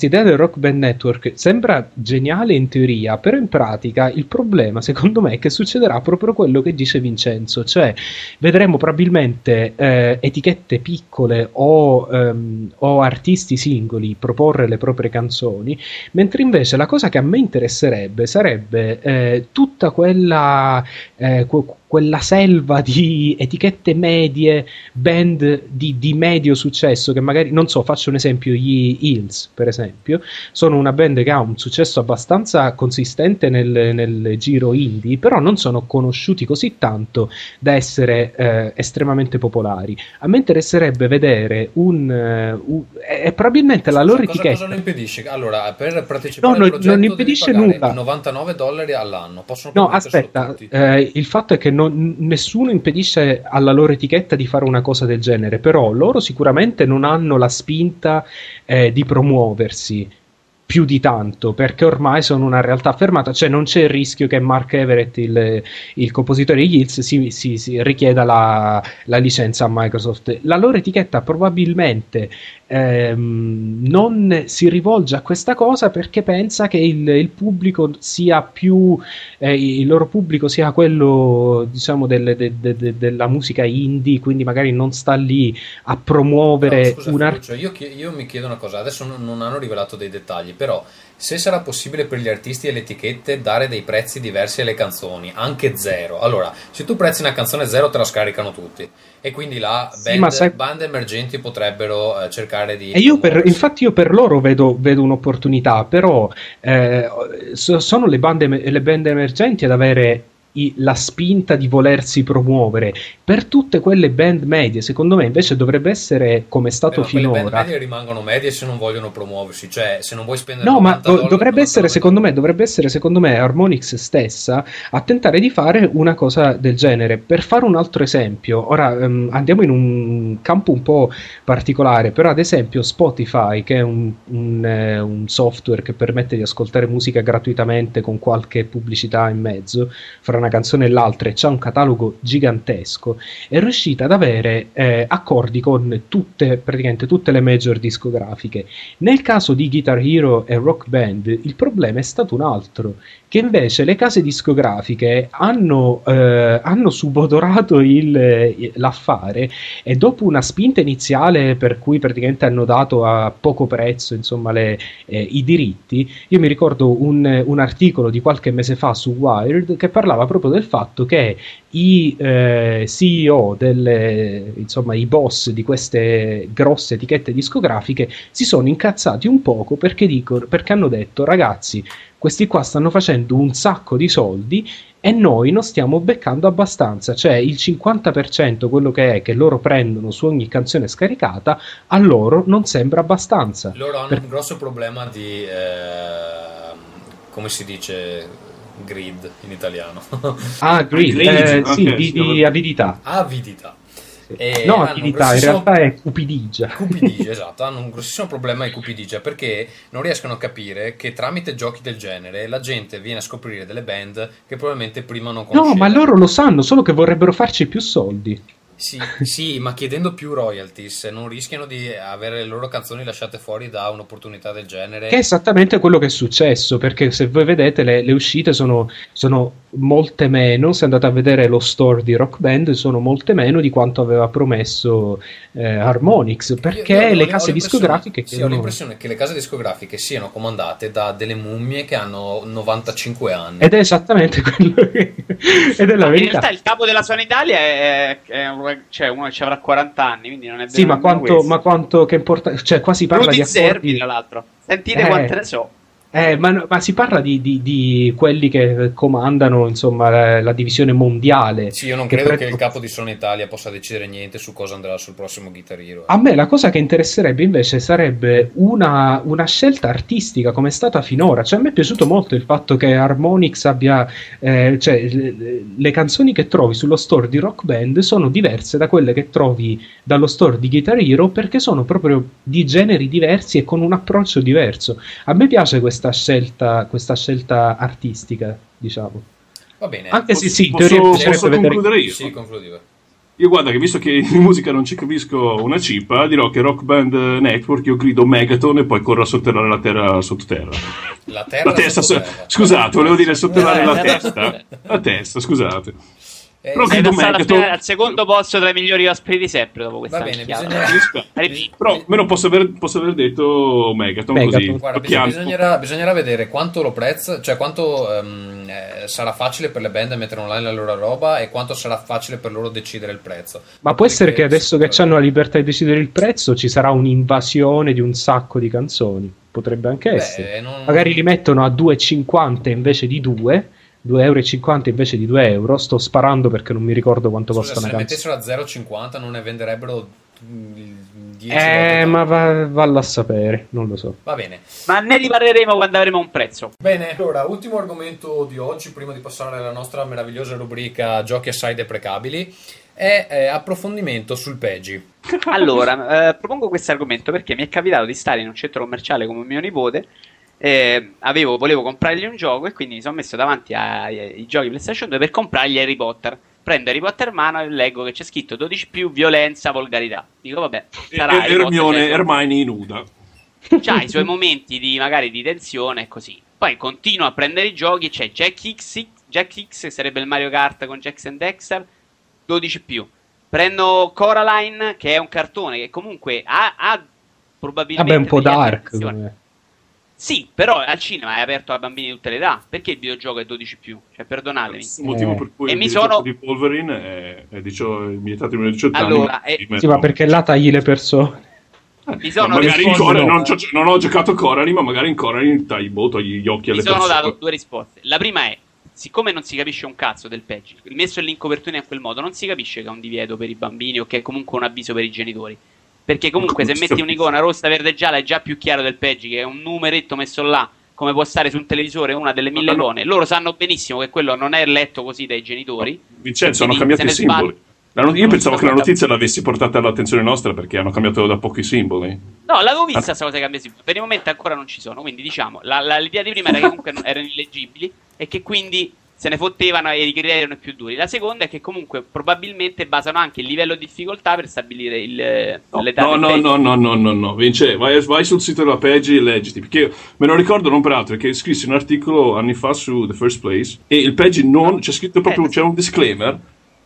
idea del Rock Band Network sembra geniale in teoria, però in pratica il problema secondo me è che succederà proprio quello che dice Vincenzo, cioè vedremo probabilmente eh, etichette piccole o, um, o, artisti singoli proporre le proprie canzoni, mentre invece la cosa che a me interesserebbe sarebbe eh, tutta quella, eh, quella selva di etichette medie, band di, di, medio successo, che magari, non so, faccio un esempio, gli Hills, per esempio, sono una band che ha un successo abbastanza consistente nel, nel giro indie, però non sono conosciuti così tanto da essere eh, estremamente popolari. A me interesserebbe vedere un... Uh, un e probabilmente la loro cosa. Cosa lo impedisce? Allora, per partecipare no, non, non impedisce nulla. 99 dollari all'anno. Possono no, aspetta, eh, il fatto è che non, nessuno impedisce alla loro etichetta di fare una cosa del genere, però loro sicuramente non hanno la spinta eh, di promuoversi più di tanto perché ormai sono una realtà affermata, cioè non c'è il rischio che Mark Everett, il, il compositore di Hills, si, si, si richieda la, la, licenza a Microsoft. La loro etichetta probabilmente ehm, non si rivolge a questa cosa perché pensa che il, il pubblico sia più, eh, il loro pubblico sia quello diciamo del, de, de, de, della musica indie, quindi magari non sta lì a promuovere no, un art- io, io mi chiedo una cosa, adesso non, non hanno rivelato dei dettagli però se sarà possibile per gli artisti e le etichette dare dei prezzi diversi alle canzoni, anche zero. Allora, se tu prezzi una canzone zero te la scaricano tutti e quindi là band, sì, sai... band emergenti potrebbero eh, cercare di... E io per, infatti io per loro vedo, vedo un'opportunità, però eh, sono le band, le band emergenti ad avere i, la spinta di volersi promuovere. Per tutte quelle band medie, secondo me invece dovrebbe essere come è stato Beh, finora. Le band medie rimangono medie se non vogliono promuoversi, cioè se non vuoi spendere No, ma do, dovrebbe essere secondo me, dovrebbe essere secondo me Harmonix stessa a tentare di fare una cosa del genere. Per fare un altro esempio, ora um, andiamo in un campo un po' particolare, però ad esempio Spotify, che è un, un, eh, un software che permette di ascoltare musica gratuitamente con qualche pubblicità in mezzo, fra una canzone e l'altra e c'ha un catalogo gigantesco, è riuscita ad avere eh, accordi con tutte, praticamente tutte le major discografiche. Nel caso di Guitar Hero e Rock Band il problema è stato un altro, che invece le case discografiche hanno, eh, hanno subodorato il, l'affare e dopo una spinta iniziale per cui praticamente hanno dato a poco prezzo insomma, le, eh, i diritti, io mi ricordo un, un articolo di qualche mese fa su Wired che parlava proprio del fatto che i eh, CEO, delle, insomma i boss di queste grosse etichette discografiche si sono incazzati un poco perché, dico, perché hanno detto ragazzi questi qua stanno facendo un sacco di soldi e noi non stiamo beccando abbastanza, cioè il 50% quello che è che loro prendono su ogni canzone scaricata, a loro non sembra abbastanza. Loro hanno per... un grosso problema di, eh, come si dice, grid in italiano. ah, grid, grid eh, okay, sì, di, di avidità. Avidità. E no, avidità, in realtà è cupidigia. Cupidigia, esatto, hanno un grossissimo problema di cupidigia perché non riescono a capire che tramite giochi del genere la gente viene a scoprire delle band che probabilmente prima non conosceva. No, ma loro lo sanno, solo che vorrebbero farci più soldi. Sì, sì, ma chiedendo più royalties non rischiano di avere le loro canzoni lasciate fuori da un'opportunità del genere. Che è esattamente quello che è successo, perché se voi vedete le, le uscite sono, sono, molte meno, se andate a vedere lo store di Rock Band sono molte meno di quanto aveva promesso eh, Harmonix, perché io, io, le case discografiche... Sì, ho l'impressione che le case discografiche siano comandate da delle mummie che hanno 95 anni. Ed è esattamente quello che... Ed è la verità. In realtà il capo della Sony Italia è, è un cioè uno ci avrà 40 anni, quindi non è Sì, ma quanto, ma quanto che importa, cioè qua si parla Rudy di accordi... Zerbi, tra l'altro. Sentite eh, quante ne so. Eh, ma, ma, si parla di, di, di, quelli che comandano insomma, la, la, divisione mondiale. Sì, io non credo che, pre- che il capo di Sony Italia possa decidere niente su cosa andrà sul prossimo Guitar Hero. A me la cosa che interesserebbe invece sarebbe una, una, scelta artistica come è stata finora. Cioè, a me è piaciuto molto il fatto che Harmonix abbia. Eh, cioè, le, le, canzoni che trovi sullo store di Rock Band sono diverse da quelle che trovi dallo store di Guitar Hero perché sono proprio di generi diversi e con un approccio diverso. A me piace questa questa scelta, questa scelta artistica, diciamo. Va bene. Anche se sì, posso, posso, posso concludere io? Sì, concludi. Io guarda che visto che in musica non ci capisco una cipa, dirò che Rock Band Network io grido Megaton e poi corro a sotterrare la terra sottoterra. La terra la testa, scusate, volevo dire sotterrare la testa. La testa, scusate. Eh, però sei passato al secondo posto tra i migliori ospiti di sempre dopo questa Va bene, bisogna... però meno posso aver, posso aver detto Megaton, Megaton. così Guarda, bisognerà, bisognerà, vedere quanto lo prezzo cioè quanto um, eh, sarà facile per le band mettere online la loro roba e quanto sarà facile per loro decidere il prezzo. Ma può essere che adesso che hanno la libertà di decidere il prezzo ci sarà un'invasione di un sacco di canzoni. Potrebbe anche Beh, essere. non... magari li mettono a 2,50 invece di 2 2,50 euro invece di 2 euro. Sto sparando perché non mi ricordo quanto Scusa, costa una canzone. Se mettessero a 0,50 non ne venderebbero 10 Eh, ma va, vallo a sapere, non lo so. Va bene. Ma ne riparleremo quando avremo un prezzo. Bene, allora, ultimo argomento di oggi, prima di passare alla nostra meravigliosa rubrica giochi assai deprecabili, è eh, approfondimento sul PEGI. allora, eh, propongo questo argomento perché mi è capitato di stare in un centro commerciale come mio nipote eh, avevo, volevo comprargli un gioco e quindi mi sono messo davanti ai, giochi PlayStation 2 per comprargli Harry Potter. Prendo Harry Potter in mano e leggo che c'è scritto 12 più violenza, volgarità. Dico vabbè, sarà e, Hermione, Hermione nuda. C'ha i suoi momenti di magari di tensione e così. Poi continuo a prendere i giochi, c'è Jack X, Jack X che sarebbe il Mario Kart con Jackson Dexter, 12 più. Prendo Coraline che è un cartone che comunque ha, ha probabilmente Vabbè, un po' dark. Sì, però al cinema è aperto a bambini di tutte le età. Perché il videogioco è 12 più? Cioè, perdonatemi. Il motivo per cui e il mi sono... di Wolverine è, è diciamo, vietato in 18 allora, anni. È... Sì, ma perché là tagli le persone. Mi sono magari in Coraline, non, non, ho giocato Coraline, ma magari in Coraline tagli, boh, tagli gli occhi alle persone. Mi sono dato due risposte. La prima è, siccome non si capisce un cazzo del patch, messo in copertura in quel modo, non si capisce che è un divieto per i bambini o che è comunque un avviso per i genitori. Perché comunque se metti un'icona rossa, verde e gialla è già più chiaro del patch, che è un numeretto messo là come può stare su un televisore una delle mille icone. Loro sanno benissimo che quello non è letto così dai genitori. Vincenzo, hanno cambiato i simboli. Not- io pensavo che la notizia l'avessi portata all'attenzione nostra perché hanno cambiato da poco i simboli. No, l'avevo vista questa cosa che cambia simboli. Per il momento ancora non ci sono. Quindi, diciamo, la, la, l'idea di prima era che comunque erano illeggibili e che quindi se ne fottevano e i criteri erano più duri. La seconda è che comunque probabilmente basano anche il livello di difficoltà per stabilire il, no, l'età no, no, no, no, no, no, no, Vince, vai, vai sul sito della Peggy e leggiti, perché me lo ricordo non per altro, che scrissi un articolo anni fa su The First Place e il Peggy non, c'è scritto proprio, eh, c'è un disclaimer,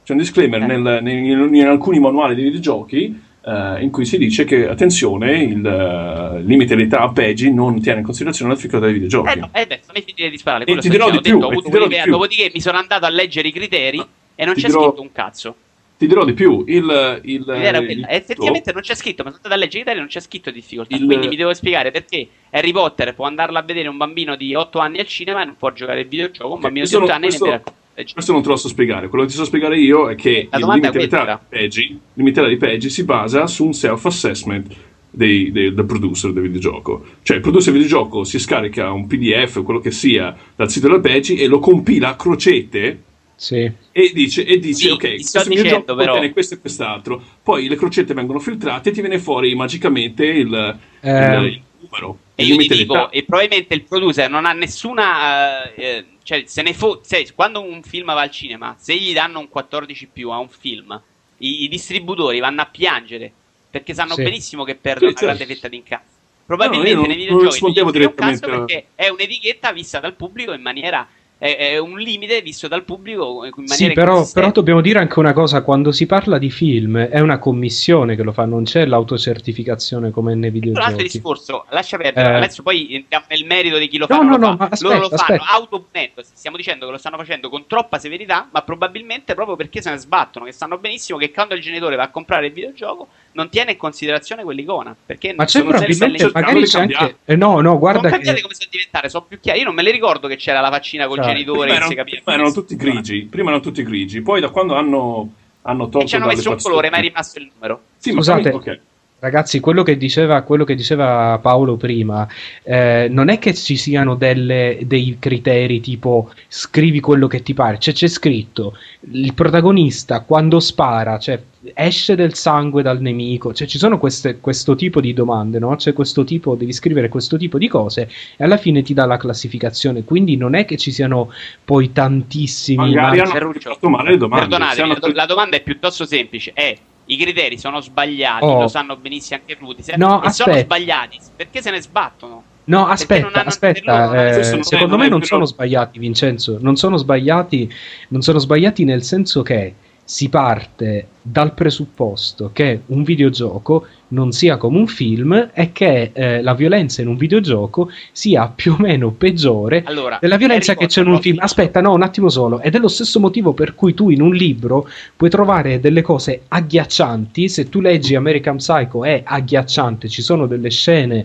c'è un disclaimer eh. nel, in, in alcuni manuali di videogiochi Uh, in cui si dice che, attenzione, il uh, limite d'età a PEGI non tiene in considerazione la difficoltà dei videogiochi. Eh no, eh adesso mi finire di sparare. E ti dirò di più, detto, dopodiché, dopodiché mi sono andato a leggere i criteri e non ti c'è dirò... scritto un cazzo. Ti dirò di più, il, il, il effettivamente non c'è scritto, ma sono andato a leggere in Italia non c'è scritto difficoltà, il... quindi mi devo spiegare perché Harry Potter può andarla a vedere un bambino di 8 anni al cinema e non può giocare il videogioco, un bambino di 8 anni questo, ne questo non te lo so spiegare, quello che ti so spiegare io è che La il limitare di Peggy si basa su un self-assessment dei, dei, del producer del videogioco. Cioè il producer del videogioco si scarica un PDF, quello che sia, dal sito della Peggy e lo compila a crocette sì. E dice, e dice sì, ok, questo videogioco però... contiene questo e quest'altro. Poi le crocette vengono filtrate e ti viene fuori magicamente il, eh... il, il numero. E io ti dico, e probabilmente il producer non ha nessuna. Uh, eh, cioè, se ne fo- se, quando un film va al cinema, se gli danno un 14 più a un film, i, i distributori vanno a piangere perché sanno sì. benissimo che perdono sì, una grande fetta di incassi. Probabilmente no, nei videogiochi non, non un cazzo perché è un'etichetta vista dal pubblico in maniera è, è, un limite visto dal pubblico in maniera Sì, però, però, dobbiamo dire anche una cosa: quando si parla di film, è una commissione che lo fa, non c'è l'autocertificazione come nei videogiochi. Un altro discorso, lascia perdere. Eh. Adesso poi entriamo nel merito di chi lo fa. No, no, no, fa. Aspetta, Loro lo fanno autopunendo. Stiamo dicendo che lo stanno facendo con troppa severità, ma probabilmente proprio perché se ne sbattono. Che sanno benissimo che quando il genitore va a comprare il videogioco non tiene in considerazione quell'icona. Perché ma c'è probabilmente magari c'è anche. Eh, no, no, guarda. Non cambiate che... come sono diventare, sono più chiari. Io non me le ricordo che c'era la faccina col cioè, genitore. Prima, erano, prima erano tutti grigi. Prima erano tutti grigi. Poi da quando hanno, hanno tolto. E ci hanno messo un colore, ma è rimasto il numero. Sì, Scusate. Ma okay. Ragazzi, quello che diceva, quello che diceva Paolo prima, eh, non è che ci siano delle, dei criteri tipo scrivi quello che ti pare, cioè c'è scritto il protagonista quando spara, cioè esce del sangue dal nemico, cioè ci sono queste, questo tipo di domande, no? C'è questo tipo, devi scrivere questo tipo di cose e alla fine ti dà la classificazione, quindi non è che ci siano poi tantissimi... Magari hanno fatto male le domande. Perdonate, la domanda è piuttosto semplice, è i criteri sono sbagliati, oh. lo sanno benissimo anche tutti. Se no, e sono sbagliati, perché se ne sbattono? No, aspetta, aspetta, eh, secondo me non sono sbagliati, Vincenzo, non sono sbagliati, non sono sbagliati nel senso che si parte dal presupposto che un videogioco non sia come un film e che eh, la violenza in un videogioco sia più o meno peggiore allora, della violenza che c'è in un film. Aspetta, no, un attimo solo. Ed è lo stesso motivo per cui tu in un libro puoi trovare delle cose agghiaccianti. Se tu leggi American Psycho è agghiacciante, ci sono delle scene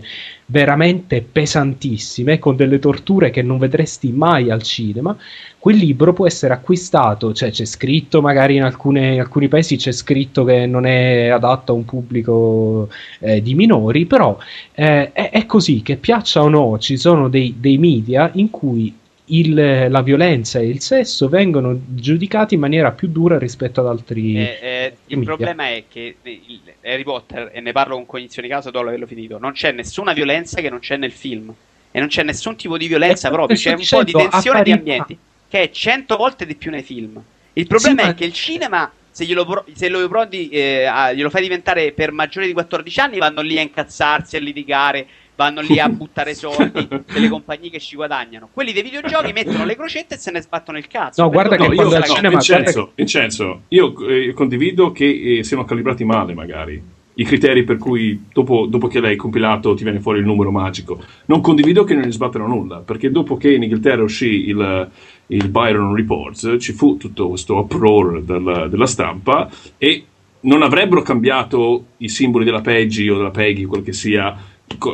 veramente pesantissime con delle torture che non vedresti mai al cinema quel libro può essere acquistato, cioè c'è scritto magari in, alcune, in alcuni paesi c'è scritto che non è adatto a un pubblico eh, di minori, però eh, è, è, così, che piaccia o no, ci sono dei, dei media in cui il, la violenza e il sesso vengono giudicati in maniera più dura rispetto ad altri. Eh, eh, il problema è che il, Harry Potter, e ne parlo con cognizione di causa dopo averlo finito, non c'è nessuna violenza che non c'è nel film. E non c'è nessun tipo di violenza proprio, c'è un po' di tensione di ambienti che è 100 volte di più nei film. Il problema sì, è che il cinema, se glielo, se lo, prodi, eh, glielo fai diventare per maggiori di 14 anni, vanno lì a incazzarsi, a litigare, vanno lì a buttare soldi delle compagnie che ci guadagnano. Quelli dei videogiochi mettono le crocette e se ne sbattono il cazzo. No, guarda che no, io, no, cinema, Vincenzo, che... Vincenzo, io eh, condivido che eh, siano calibrati male, magari i criteri per cui dopo, dopo, che l'hai compilato ti viene fuori il numero magico. Non condivido che non ne sbattono nulla, perché dopo che in Inghilterra uscì il, il Byron Reports, ci fu tutto questo uproar della, della stampa e non avrebbero cambiato i simboli della Peggy o della Peggy, quel che sia,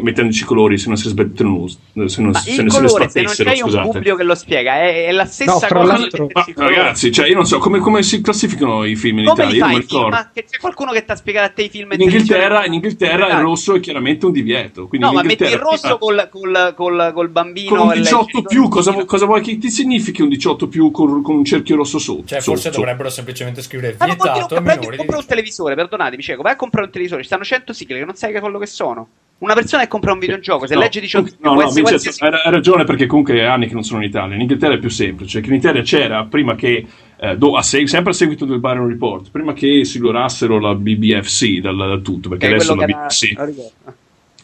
mettendoci colori se non si sbattano se non, se non se ne sbattessero se non c'è un pubblico che lo spiega è, è la stessa no, cosa ma, ragazzi cioè io non so come, come si classificano i film in come Italia? io non film? Ma c'è qualcuno che ti ha spiegato a te i film in Inghilterra, in Inghilterra il rosso è chiaramente un divieto no ma metti il rosso col, col, col, col, bambino con un 18 più cosa, cosa, vuoi che ti significhi un 18 più con, con un cerchio rosso sotto? Cioè forse sotto. dovrebbero semplicemente scrivere vietato ma minori compra un televisore perdonatemi cieco vai a comprare un televisore ci stanno 100 sigle che non sai che quello che sono una persona che compra un videogioco, se no, legge 18 no, no, no qualsiasi... hai ragione perché comunque è anni che non sono in Italia. In Inghilterra è più semplice. Che in Italia c'era prima che, eh, do, a seg- sempre a seguito del Byron Report, prima che si lorassero la BBFC dal, da tutto, perché che adesso la BBC.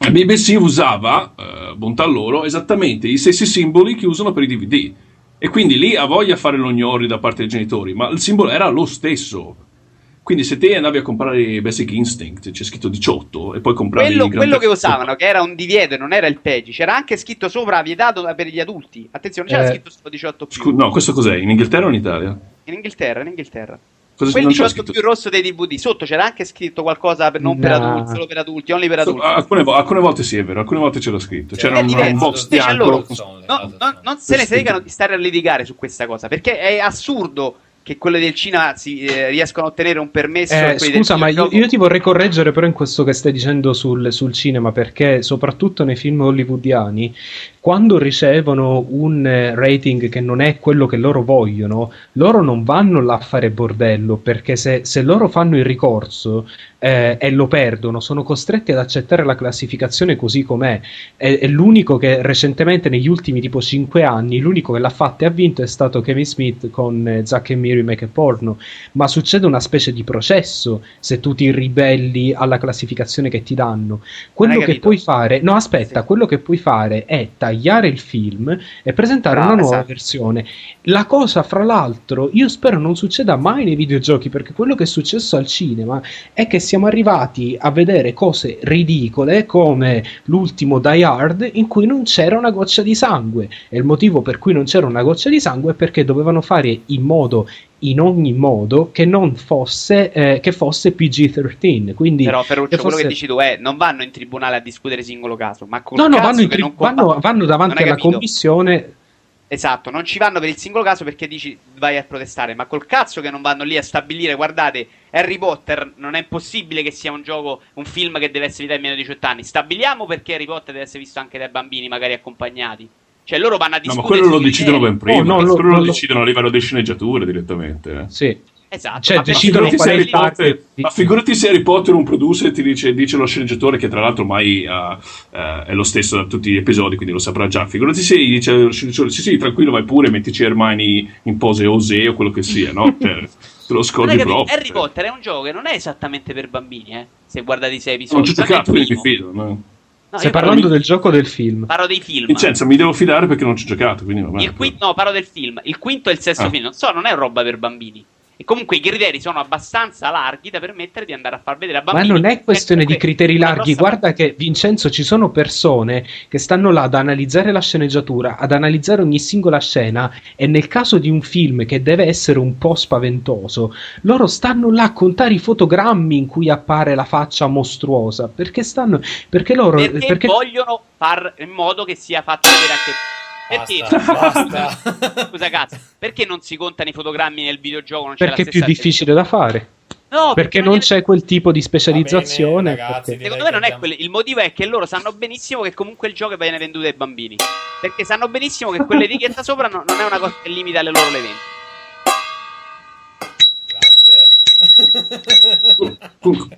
La BBC usava, eh, bontà loro, esattamente i stessi simboli che usano per i DVD. E quindi lì ha voglia fare l'ognori da parte dei genitori, ma il simbolo era lo stesso. Quindi se te andavi a comprare Basic Instinct, c'è scritto 18 e poi compravi quello, quello che usavano, che era un divieto, non era il PEGI, c'era anche scritto sopra vietato per gli adulti. Attenzione, non c'era eh, scritto solo 18 più. Scu- no, questo cos'è? In Inghilterra o in Italia? In Inghilterra, in Inghilterra. Cosa Quelli non scritto più rosso dei DVD. Sotto c'era anche scritto qualcosa per, non no. per adulti, solo per adulti, only per adulti. So, alcune, alcune, volte sì, è vero, alcune volte c'era scritto. C'era un, un, box bianco. No, no, non se ne fregano di stare a litigare su questa cosa, perché è assurdo che quelle del Cina si, eh, riescono a ottenere un permesso. Eh, scusa, ma io, io, ti vorrei correggere però in questo che stai dicendo sul, sul, cinema, perché soprattutto nei film hollywoodiani, quando ricevono un eh, rating che non è quello che loro vogliono, loro non vanno là a fare bordello, perché se, se loro fanno il ricorso eh, e lo perdono, sono costretti ad accettare la classificazione così com'è. È, è l'unico che recentemente, negli ultimi tipo 5 anni, l'unico che l'ha fatta e ha vinto è stato Kevin Smith con eh, Zack e Make a Porno. Ma succede una specie di processo se tu ti ribelli alla classificazione che ti danno. Quello che puoi fare, no, aspetta, sì. quello che puoi fare è tagliare il film e presentare Brava, una nuova esatto. versione. La cosa, fra l'altro, io spero non succeda mai nei videogiochi perché quello che è successo al cinema è che siamo arrivati a vedere cose ridicole come l'ultimo Die Hard in cui non c'era una goccia di sangue e il motivo per cui non c'era una goccia di sangue è perché dovevano fare in modo in ogni modo che non fosse, eh, che fosse PG-13. Quindi Però Ferruccio, fosse... quello che dici tu è non vanno in tribunale a discutere singolo caso, ma no, no, vanno, tri- vanno, vanno, davanti alla capito. commissione Esatto, non ci vanno per il singolo caso perché dici vai a protestare, ma col cazzo che non vanno lì a stabilire, guardate, Harry Potter non è possibile che sia un gioco, un film che deve essere visto ai meno di 18 anni. Stabiliamo perché Harry Potter deve essere visto anche dai bambini, magari accompagnati. Cioè loro vanno a discutere. No, ma quello lo decidono ben prima, oh, no, lo, quello lo, lo decidono a livello di sceneggiature direttamente. Eh. Sì. Esatto, cioè, decidono quali Potter, ma figurati se Harry Potter un producer e ti dice, dice lo sceneggiatore che tra l'altro ormai uh, uh, è lo stesso da tutti gli episodi quindi lo saprà già figurati se gli dice lo sceneggiatore sì sì tranquillo vai pure mettici Hermione in pose Ose o quello che sia no? Cioè, te lo scordi proprio Harry Potter è un gioco che non è esattamente per bambini eh? se guardate i sei episodi non c'è giocato quindi mi fido no? No, Stai parlando parlo del gioco o del film? Parlo dei film. Vincenzo, mi devo fidare perché non ci ho giocato. Quindi il quinto, no, parlo del film. Il quinto e il sesto ah. film. Non so, non è roba per bambini. E comunque i criteri sono abbastanza larghi da permettere di andare a far vedere a bambini. Ma non è questione di criteri larghi. Guarda che Vincenzo, ci sono persone che stanno là ad analizzare la sceneggiatura, ad analizzare ogni singola scena. E nel caso di un film che deve essere un po' spaventoso, loro stanno là a contare i fotogrammi in cui appare la faccia mostruosa. Perché stanno. Perché loro. Perché, perché... vogliono far in modo che sia fatto vedere anche perché? Basta, basta. Scusa cazzo, perché non si contano i fotogrammi nel videogioco? perché è più difficile da fare. No, perché non c'è quel tipo di specializzazione. Bene, ragazzi, Secondo me non è quello. Il motivo è che loro sanno benissimo che comunque il gioco viene venduto ai bambini. Perché sanno benissimo che quell'etichetta sopra no, non è una cosa che limita le loro le vendite.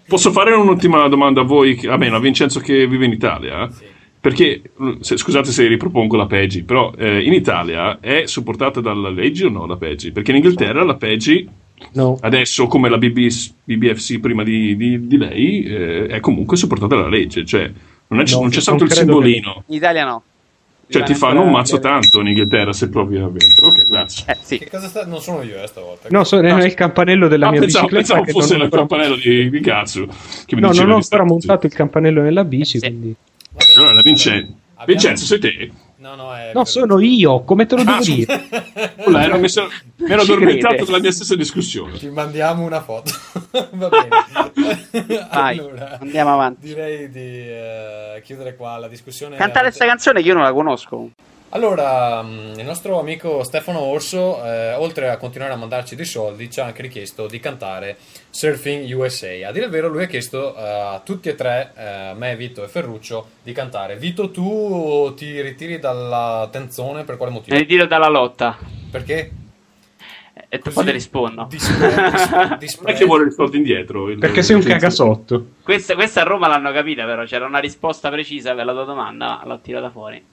Posso fare un'ultima domanda a voi, a me, a Vincenzo che vive in Italia? Sì. Perché, se, scusate se ripropongo la PEGI, però eh, in Italia è supportata dalla legge o no la PEGI? Perché in Inghilterra la PEGI, no. adesso come la BBS, BBFC prima di, di, di lei, eh, è comunque supportata dalla legge, cioè non, è, no, non c'è stato il simbolino. Che... In Italia no. Cioè ti fanno un mazzo tanto in Inghilterra se proprio dentro. Ok, grazie. Eh, sì. Che cosa sta... Non sono io eh, stavolta. No, so, no, è il campanello della ah, mia pensavo, bicicletta. Pensavo fosse il campanello di, di cazzo. no, non ho ancora montato il campanello nella bici, sì. quindi... Bene, allora, Vincenzo, abbiamo... Vincenzo, sei te? No, no, è no sono io, come te lo devo ah, dire? Allora, ero messo, mi ero addormentato della mia stessa discussione. Ti mandiamo una foto. Va bene. Vai, allora, andiamo avanti. Direi di uh, chiudere qua la discussione. Cantare questa canzone che io non la conosco. Allora, mm, il nostro amico Stefano Orso, eh, oltre a continuare a mandarci dei soldi, ci ha anche richiesto di cantare Surfing USA. A dire il vero, lui ha chiesto eh, a tutti e tre, eh, me, Vito e Ferruccio, di cantare. Vito, tu ti ritiri dalla tenzone per quale motivo? Mi ritiro dalla lotta. Perché? E tu poi rispondo. Non è che vuole i soldi indietro. Il, Perché sei un cagasotto. Questa, questa a Roma l'hanno capita, però c'era una risposta precisa per la tua domanda, l'ho tirata fuori.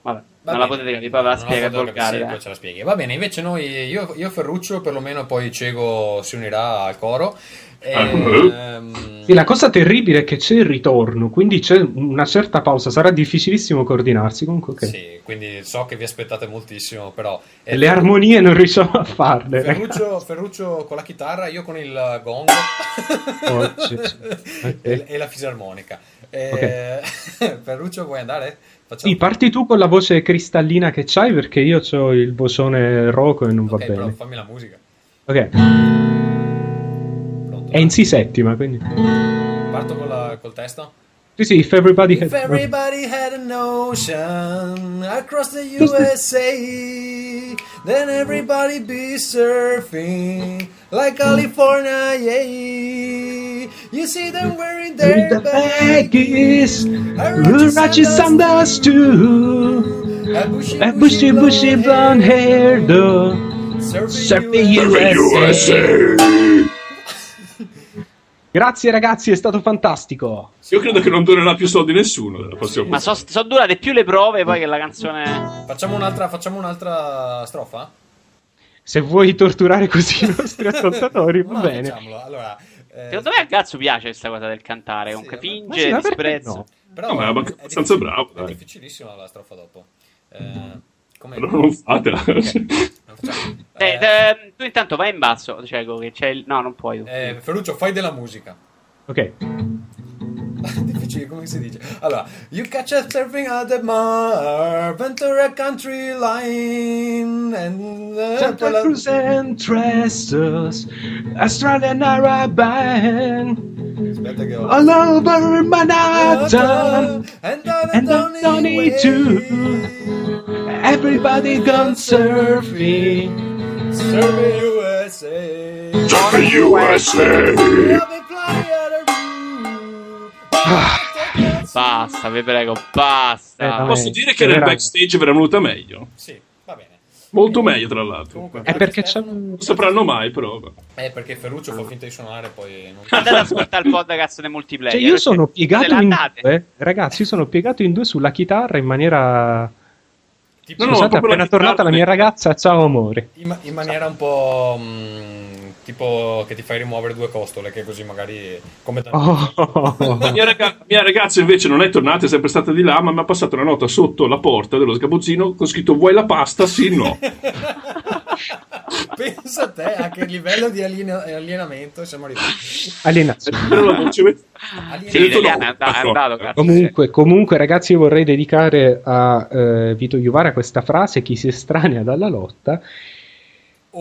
Vabbè, Va non bene. la potete capire, poi ve la spiega volgare. Ce la spieghi. Va bene, invece noi, io, io Ferruccio, perlomeno poi Cego si unirà al coro. E, ehm... sì, la cosa terribile è che c'è il ritorno, quindi c'è una certa pausa, sarà difficilmente coordinarsi comunque. Okay. Sì, quindi so che vi aspettate moltissimo, però... E le armonie non riusciamo a farle. Ferruccio, Ferruccio, con la chitarra, io con il gong oh, okay. e, e, la fisarmonica. E... Okay. Ferruccio, vuoi andare? Facciamo... Sì, parti tu con la voce cristallina che c'hai perché io ho il vocione roco e non va okay, bene. fammi la musica. Ok. Pronto? È in Si settima, quindi. Parto con la- col testo? Sì, sì, if everybody had, If everybody had an ocean across the USA, then everybody be surfing like mm. California, yeah. You see them mm. wearing their The baggies, Rachi Sanders too. a bushy, bushy, bushy blonde hair, though. surfing Surfing USA. USA. Grazie ragazzi, è stato fantastico. Io credo che non donerà più soldi nessuno Ma sono durate più le prove poi che la canzone. Facciamo un'altra, facciamo un'altra strofa? Se vuoi torturare così i nostri ascoltatori, va No, bene. facciamolo. Allora, eh, Secondo me a Gazzo piace questa cosa del cantare. Comunque Sì, Ma finge sì, disprezzo. no? però No, ma è abbastanza bravo, È dai. difficilissima la strofa dopo. Eh, come Allora non fatela. Facciamo. Eh, Eh, eh, tu intanto vai in basso, Cieco, che c'è il... No, non puoi. eh, Ferruccio, fai della musica. Ok. Difficile, come si dice? Allora, you catch us surfing at the mar, Ventura Country Line, and uh, Santa Cruz and Trestos, Australian Arabian, Aspetta che ho... all over Manhattan, and on and too. Everybody gone surfing. Surfing USA. Surfing USA. Basta, vi prego, basta. Eh, Posso dire che nel verrà. backstage verrà venuta meglio. Sì, va bene. Molto meglio, tra l'altro. Comunque, È perché c'è Non sapranno mai, però. Eh, perché Ferruccio fa finta di suonare, poi non... Andate ad ascoltare il podcast del multiplayer. Cioè, io sono piegato in due, ragazzi, io sono piegato in due sulla chitarra in maniera... Tipo, No, no, Scusate, appena tornata la mia ragazza, ciao amore. in, in maniera un po' mm, tipo che ti fai rimuovere due costole, che così magari come tanti- Oh. La mia, raga- mia ragazza invece non è tornata, è sempre stata di là, ma mi ha passato una nota sotto la porta dello sgabuzzino con scritto vuoi la pasta? Sì, no. Pensa a te a che livello di aliena- alienamento siamo arrivati. Alienazione. Però non ci met- Alienamento. Sì, no, è andato, è andato, cazzo. Comunque, comunque, ragazzi, io vorrei dedicare a eh, Vito Iuvara questa frase: chi si estranea dalla lotta.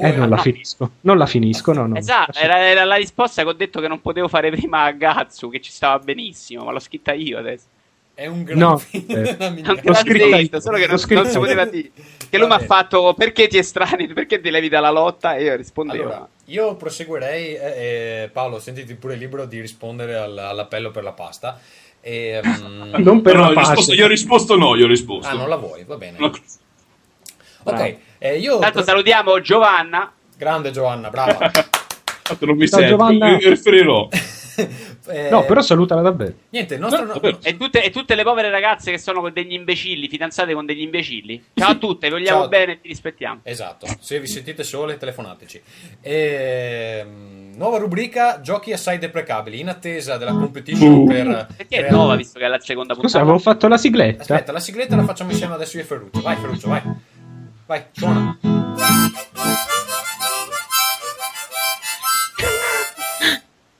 Eh, non la no. finisco, non la finisco, no, no. Esatto, era, era la risposta che ho detto che non potevo fare prima a Gazzu, che ci stava benissimo, ma l'ho scritta io adesso. È un gran No, eh, detto, io, solo che non, non si poteva dire. Che lui mi ha fatto perché ti estranei, perché ti levi dalla lotta? E io rispondevo. Allora, io proseguirei, eh, eh, Paolo, sentiti pure libero di rispondere al- all'appello per la pasta. E, mm, Non per No, la io, ho pace. risposto, io ho risposto no, io ho risposto. ah, non la vuoi, va bene. No. Ok, eh, io... Tanto salutiamo Giovanna. Grande Giovanna, brava. Tanto non mi Ciao, sento, Giovanna. io riferirò. Eh, No, però salutala davvero. Niente, il nostro... No, davvero. E tutte, e tutte le povere ragazze che sono con degli imbecilli, fidanzate con degli imbecilli. Ciao a tutte, vi vogliamo Ciao. bene e ti rispettiamo. Esatto, se vi sentite sole telefonateci. Ehm, nuova rubrica, giochi assai deprecabili, in attesa della competition Uh. per... Perché è per- nuova, visto che è la seconda Scusa, puntata? avevo fatto la sigletta. Aspetta, la sigletta la facciamo insieme adesso io e Ferruccio. Vai Ferruccio, vai. Vai, suona.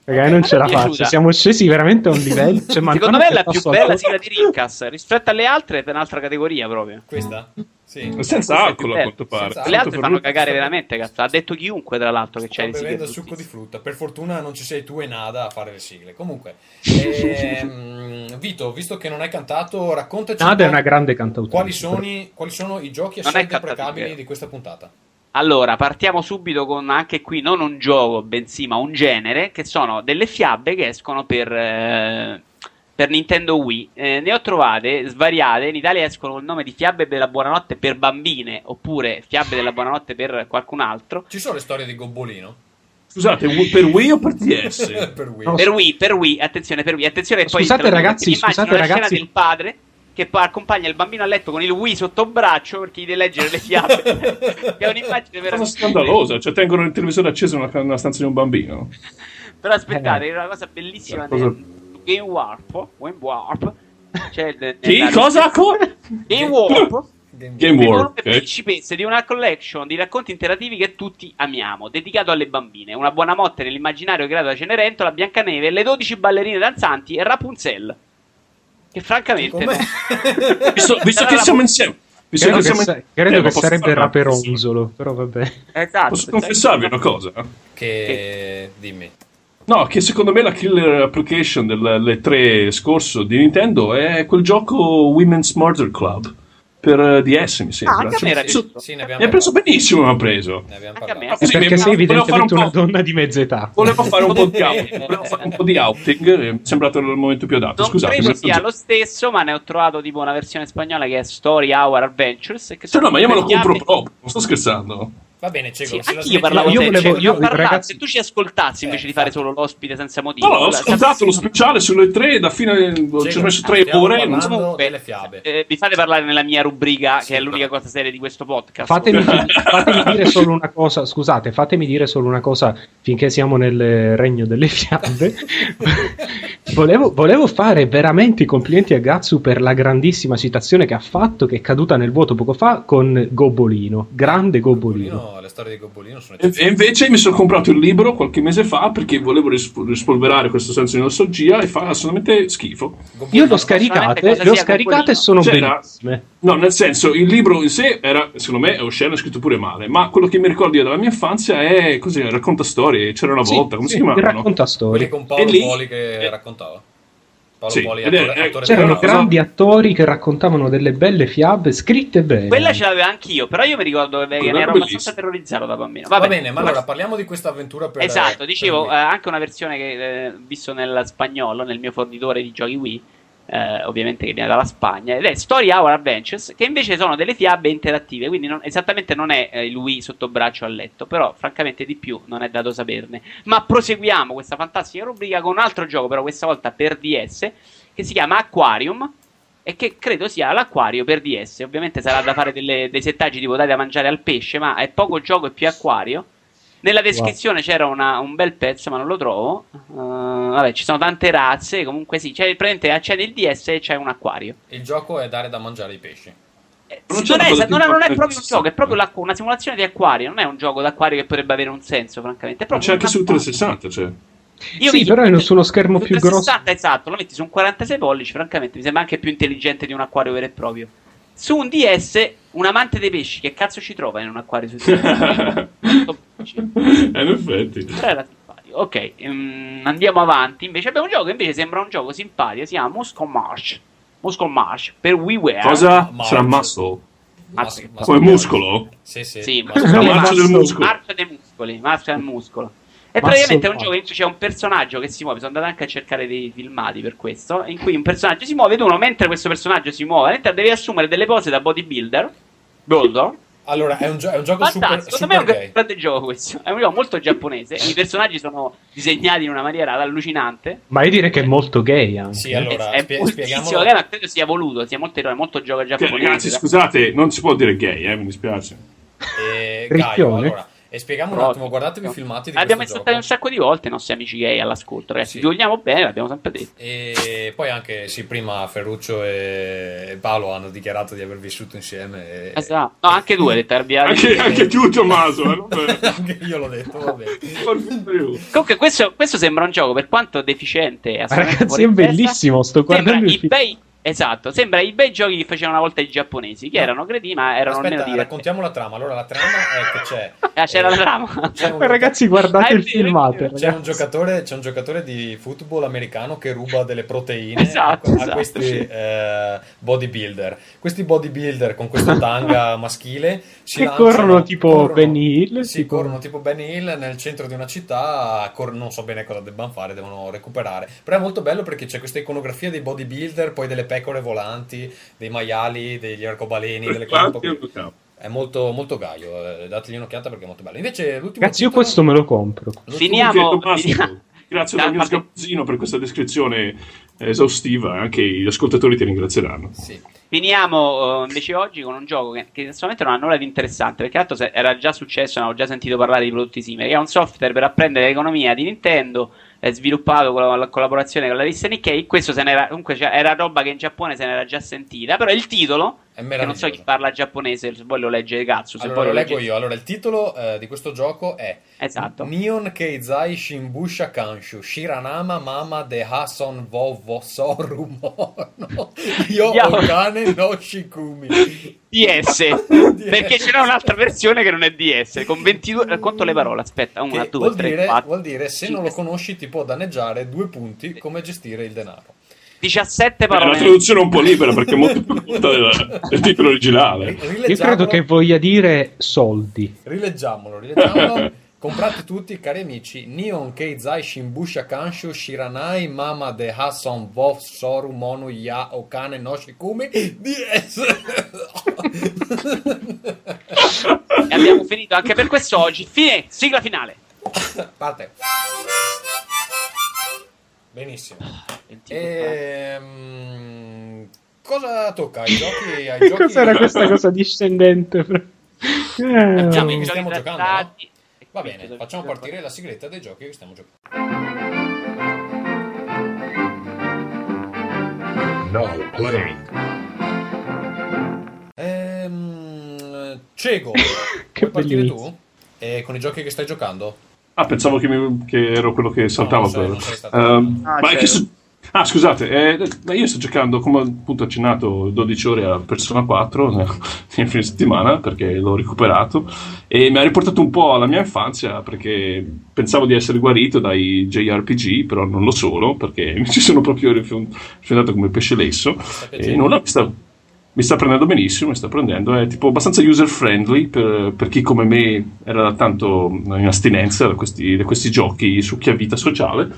Ragazzi, non ce la faccio. Siamo scesi veramente a un livello. Cioè, Secondo me è la più bella sigla di Rincas. Rispetto alle altre è un'altra categoria proprio. Questa? Sì. Senza alcol, a quanto pare. Senza Le altre fanno cagare veramente, cazzo. Ha detto chiunque, tra l'altro, che c'è Sto le sigle. bevendo succo di frutta. Per fortuna non ci sei tu e Nada a fare le sigle. Comunque, ehm, Vito, visto che non hai cantato, raccontaci Nada è una grande cantautrice. quali sono, i- quali sono i giochi deprecabili vero. di questa puntata. Allora, partiamo subito con anche qui non un gioco, bensì ma un genere, che sono delle fiabe che escono per, eh, per Nintendo Wii. Eh, ne ho trovate svariate, in Italia escono il nome di Fiabe della Buonanotte per bambine, oppure Fiabe della Buonanotte per qualcun altro. Ci sono le storie di Gobbolino? Scusate, per Wii o per DS? per Wii. No, Per Wii, per Wii, attenzione, per Wii, attenzione poi Scusate, dico, ragazzi, scusate, la ragazzi. scena del padre che poi accompagna il bambino a letto con il Wii sotto braccio perché gli deve leggere le fiabe. che è un'immagine veramente scandalosa, cioè tengono il televisore acceso nella, nella stanza di un bambino. Però aspettate, Eh. è una cosa bellissima Cosa- nel Game Warp, Game Warp. C'è il, Chi? nella- Cosa? Co- Game Warp. Game Game le Warp, volume ok. principesse di una collection di racconti interativi che tutti amiamo, dedicato alle bambine. Una buona motte nell'immaginario creato da Cenerentola, Biancaneve, le 12 ballerine danzanti e Rapunzel. Che francamente no. Visto, visto che siamo insieme, Credo che, sa- credo che sarebbe Raperonzolo, però vabbè. Esatto, posso confessarvi una cosa? Che... che... dimmi. No, che secondo me la killer application delle tre scorso di Nintendo è quel gioco Women's Murder Club per eh, DS, mi sembra. Ah, anche cioè, preso, sì, ne abbiamo preso benissimo, mi ha preso. Ne abbiamo parlato. Ah, sì, perché sei evidentemente un una donna di mezza età. Volevo fare un po' di outing, volevo fare un po' di outing, è sembrato il momento più adatto. Non Scusate, credo sia lo stesso, ma ne ho trovato tipo una versione spagnola che è Story Hour Adventures. Sì, no, ma io me lo compro proprio, non sto scherzando. Va bene, Cego. Sì, anche io parlavo io volevo, io, ragazzi... Se tu ci ascoltassi invece eh, di fare solo l'ospite senza motivo. No, ho ascoltato lo speciale sulle tre, da fine ci ho messo tre ore. So... delle fiabe. Eh, vi fate parlare nella mia rubrica, sì, che è l'unica cosa seria di questo podcast. Fatemi, fatemi, dire solo una cosa, scusate, fatemi dire solo una cosa finché siamo nel regno delle fiabe. volevo, volevo, fare veramente i complimenti a Gatsu per la grandissima citazione che ha fatto, che è caduta nel vuoto poco fa, con Gobolino. Grande Gobolino. Gobolino le storie di Gobolino sono e, e invece mi sono comprato il libro qualche mese fa perché volevo risp- rispolverare questo senso di nostalgia e fa assolutamente schifo. Gobolino Io l'ho scaricate, le ho scaricate e sono C'era, bellissime. No, nel senso, il libro in sé era, secondo me, è osceno, è scritto pure male, ma quello che mi ricordo io dalla mia infanzia è così, racconta storie, c'era una volta, sì, come sì, si chiamava? Racconta storie. Quelli con Paolo lì, Poli che eh, raccontava. Paolo sì, Poli, attore, è, attore c'erano grandi attori che raccontavano delle belle fiabe scritte bene. Quella ce l'avevo anch'io, però io mi ricordo che ne ero abbastanza terrorizzato da bambino. Va, Va bene, ma allora parliamo di questa avventura per Esatto, dicevo, eh, anche una versione che eh, visto nel spagnolo, nel mio fornitore di giochi Wii eh, ovviamente che viene dalla Spagna, ed è Story Hour Adventures, che invece sono delle fiabe interattive, quindi non, esattamente non è eh, lui sotto braccio a letto, però francamente di più non è dato saperne. Ma proseguiamo questa fantastica rubrica con un altro gioco, però questa volta per DS, che si chiama Aquarium, e che credo sia l'acquario per DS. Ovviamente sarà da fare delle, dei settaggi tipo dai da mangiare al pesce, ma è poco gioco e più acquario. Nella descrizione wow. c'era una, un bel pezzo, ma non lo trovo. Uh, vabbè, ci sono tante razze. Comunque sì, cioè, praticamente accende il DS e c'è un acquario. Il gioco è dare da mangiare ai pesci. Eh, non, non, è, non, è, non, è, proprio un gioco, è proprio una simulazione di acquario. Non è un gioco d'acquario che potrebbe avere un senso, francamente. ma c'è anche su 360, cioè. Io sì, però è su uno schermo più 360, grosso. Esatto, lo metti su un 46 pollici, francamente mi sembra anche più intelligente di un acquario vero e proprio. Su un DS, un amante dei pesci, che cazzo ci trova in un acquario su in effetti. Era simpatico. Ok, um, andiamo avanti. Invece abbiamo un gioco che invece sembra un gioco simpatico. Si chiama Muscle March. Muscle March per WiiWare. Cosa? Sarà muscle? Come muscolo? Sì, sì. sì muscolo. marcia del muscolo. Marcia dei muscoli. Marcia del muscolo. E praticamente è un gioco in cui c'è un personaggio che si muove. Sono andato anche a cercare dei filmati per questo. In cui un personaggio si muove ed uno, mentre questo personaggio si muove, devi assumere delle pose da bodybuilder. Goldor. Allora, è un, gio- è un gioco Fantastico, super, super me è un grande gioco questo. È un gioco molto giapponese. I personaggi sono disegnati in una maniera allucinante. Ma io direi che è molto gay anche. Sì, allora, è, è moltissimo gay, ma credo sia voluto, sia molto, molto gioco giapponese. ragazzi, scusate, non si può dire gay, eh, mi dispiace. E, Gaio, allora, e spieghiamo un attimo, guardatevi i filmati di Abbiamo insultato un sacco di volte i nostri amici gay all'ascolto, ragazzi. Sì. Vi vogliamo bene, l'abbiamo sempre detto. E poi anche, sì, prima Ferruccio e Paolo hanno dichiarato di aver vissuto insieme. E... Esatto, no, anche tu hai detto anche, anche tu Tommaso. Eh, anche io l'ho detto, va bene. Comunque questo, questo, sembra un gioco, per quanto deficiente. Ragazzi, è bellissimo, sto guardando il film. Esatto, sembra i bei giochi che facevano una volta i giapponesi, che no. erano credibili, ma erano Aspetta, almeno divertenti. raccontiamo la trama. Allora, la trama è che c'è. Ah, c'era eh, la trama. C'è un... Ragazzi, guardate ah, il filmato. C'è un, giocatore, c'è un giocatore di football americano che ruba delle proteine esatto, a, esatto, questi sì. eh, bodybuilder. Questi bodybuilder con questa tanga maschile si che lanciano, corrono tipo corrono, Benny Hill. Sì, tipo... corrono tipo Benny Hill nel centro di una città. Cor- non so bene cosa debbano fare, devono recuperare. Però è molto bello perché c'è questa iconografia dei bodybuilder, poi delle pecore volanti dei maiali, degli arcobaleni, delle cose È molto, molto gaio, eh, dategli un'occhiata perché è molto bello. Invece l'ultimo Ragazzi, io questo me lo compro. Finiamo, finiamo. Grazie Daniel Scappesino per questa descrizione esaustiva, anche gli ascoltatori ti ringrazieranno. Sì. Finiamo uh, invece oggi con un gioco che, che solamente non ha nulla di interessante, perché l'altro era già successo, avevo già sentito parlare di prodotti simili, è un software per apprendere l'economia di Nintendo, sviluppato con la, la collaborazione con la rivista Nikkei, questo se n'era, comunque cioè, era roba che in Giappone se n'era già sentita, però il titolo È non so chi parla giapponese, se vuoi lo legge cazzo. Se allora lo leggo legge... io. Allora, il titolo eh, di questo gioco è esatto. Neon Keizai Shimbusha Kanshu. Shiranama Mama de Hason Vovo Soru Mono Yo Okane no Shikumi. DS perché c'era un'altra versione che non è DS con 22 conto le parole aspetta 1 2 3 4 vuol dire se non lo conosci ti può danneggiare due punti come gestire il denaro 17 parole. È una traduzione un po' libera perché è molto più corta del, del titolo originale. Io credo che voglia dire soldi. Rileggiamolo, rileggiamolo. Comprate tutti, cari amici, Neon Keizai Shimbusha Kanshu Shiranai Mama de Hason Vov Soru Monu Ya Okane no Shikumi DS. e abbiamo finito anche per quest'oggi. Fine, sigla finale. Parte. Benissimo. Ehm, cosa tocca? Ai giochi, ai giochi... Cos'era questa cosa discendente? Eh, stiamo, stiamo giocando, no? Va bene, facciamo partire la sigletta dei giochi che stiamo giocando. No play. Ehm, Cego, che puoi partire tu? E con i giochi che stai giocando? Ah, pensavo che, mi, che ero quello che saltava. No, non sei, per... uh, ah, ma che su... Ah, scusate, eh, io sto giocando, come appunto accennato, 12 ore a Persona 4 nel fine settimana perché l'ho recuperato e mi ha riportato un po' alla mia infanzia perché pensavo di essere guarito dai JRPG, però non lo sono perché mi ci sono proprio rifiutato come pesce lesso e non ho visto mi sta prendendo benissimo, mi sta prendendo, è tipo abbastanza user friendly per, per chi come me era tanto in astinenza da questi, da questi giochi su chi ha vita sociale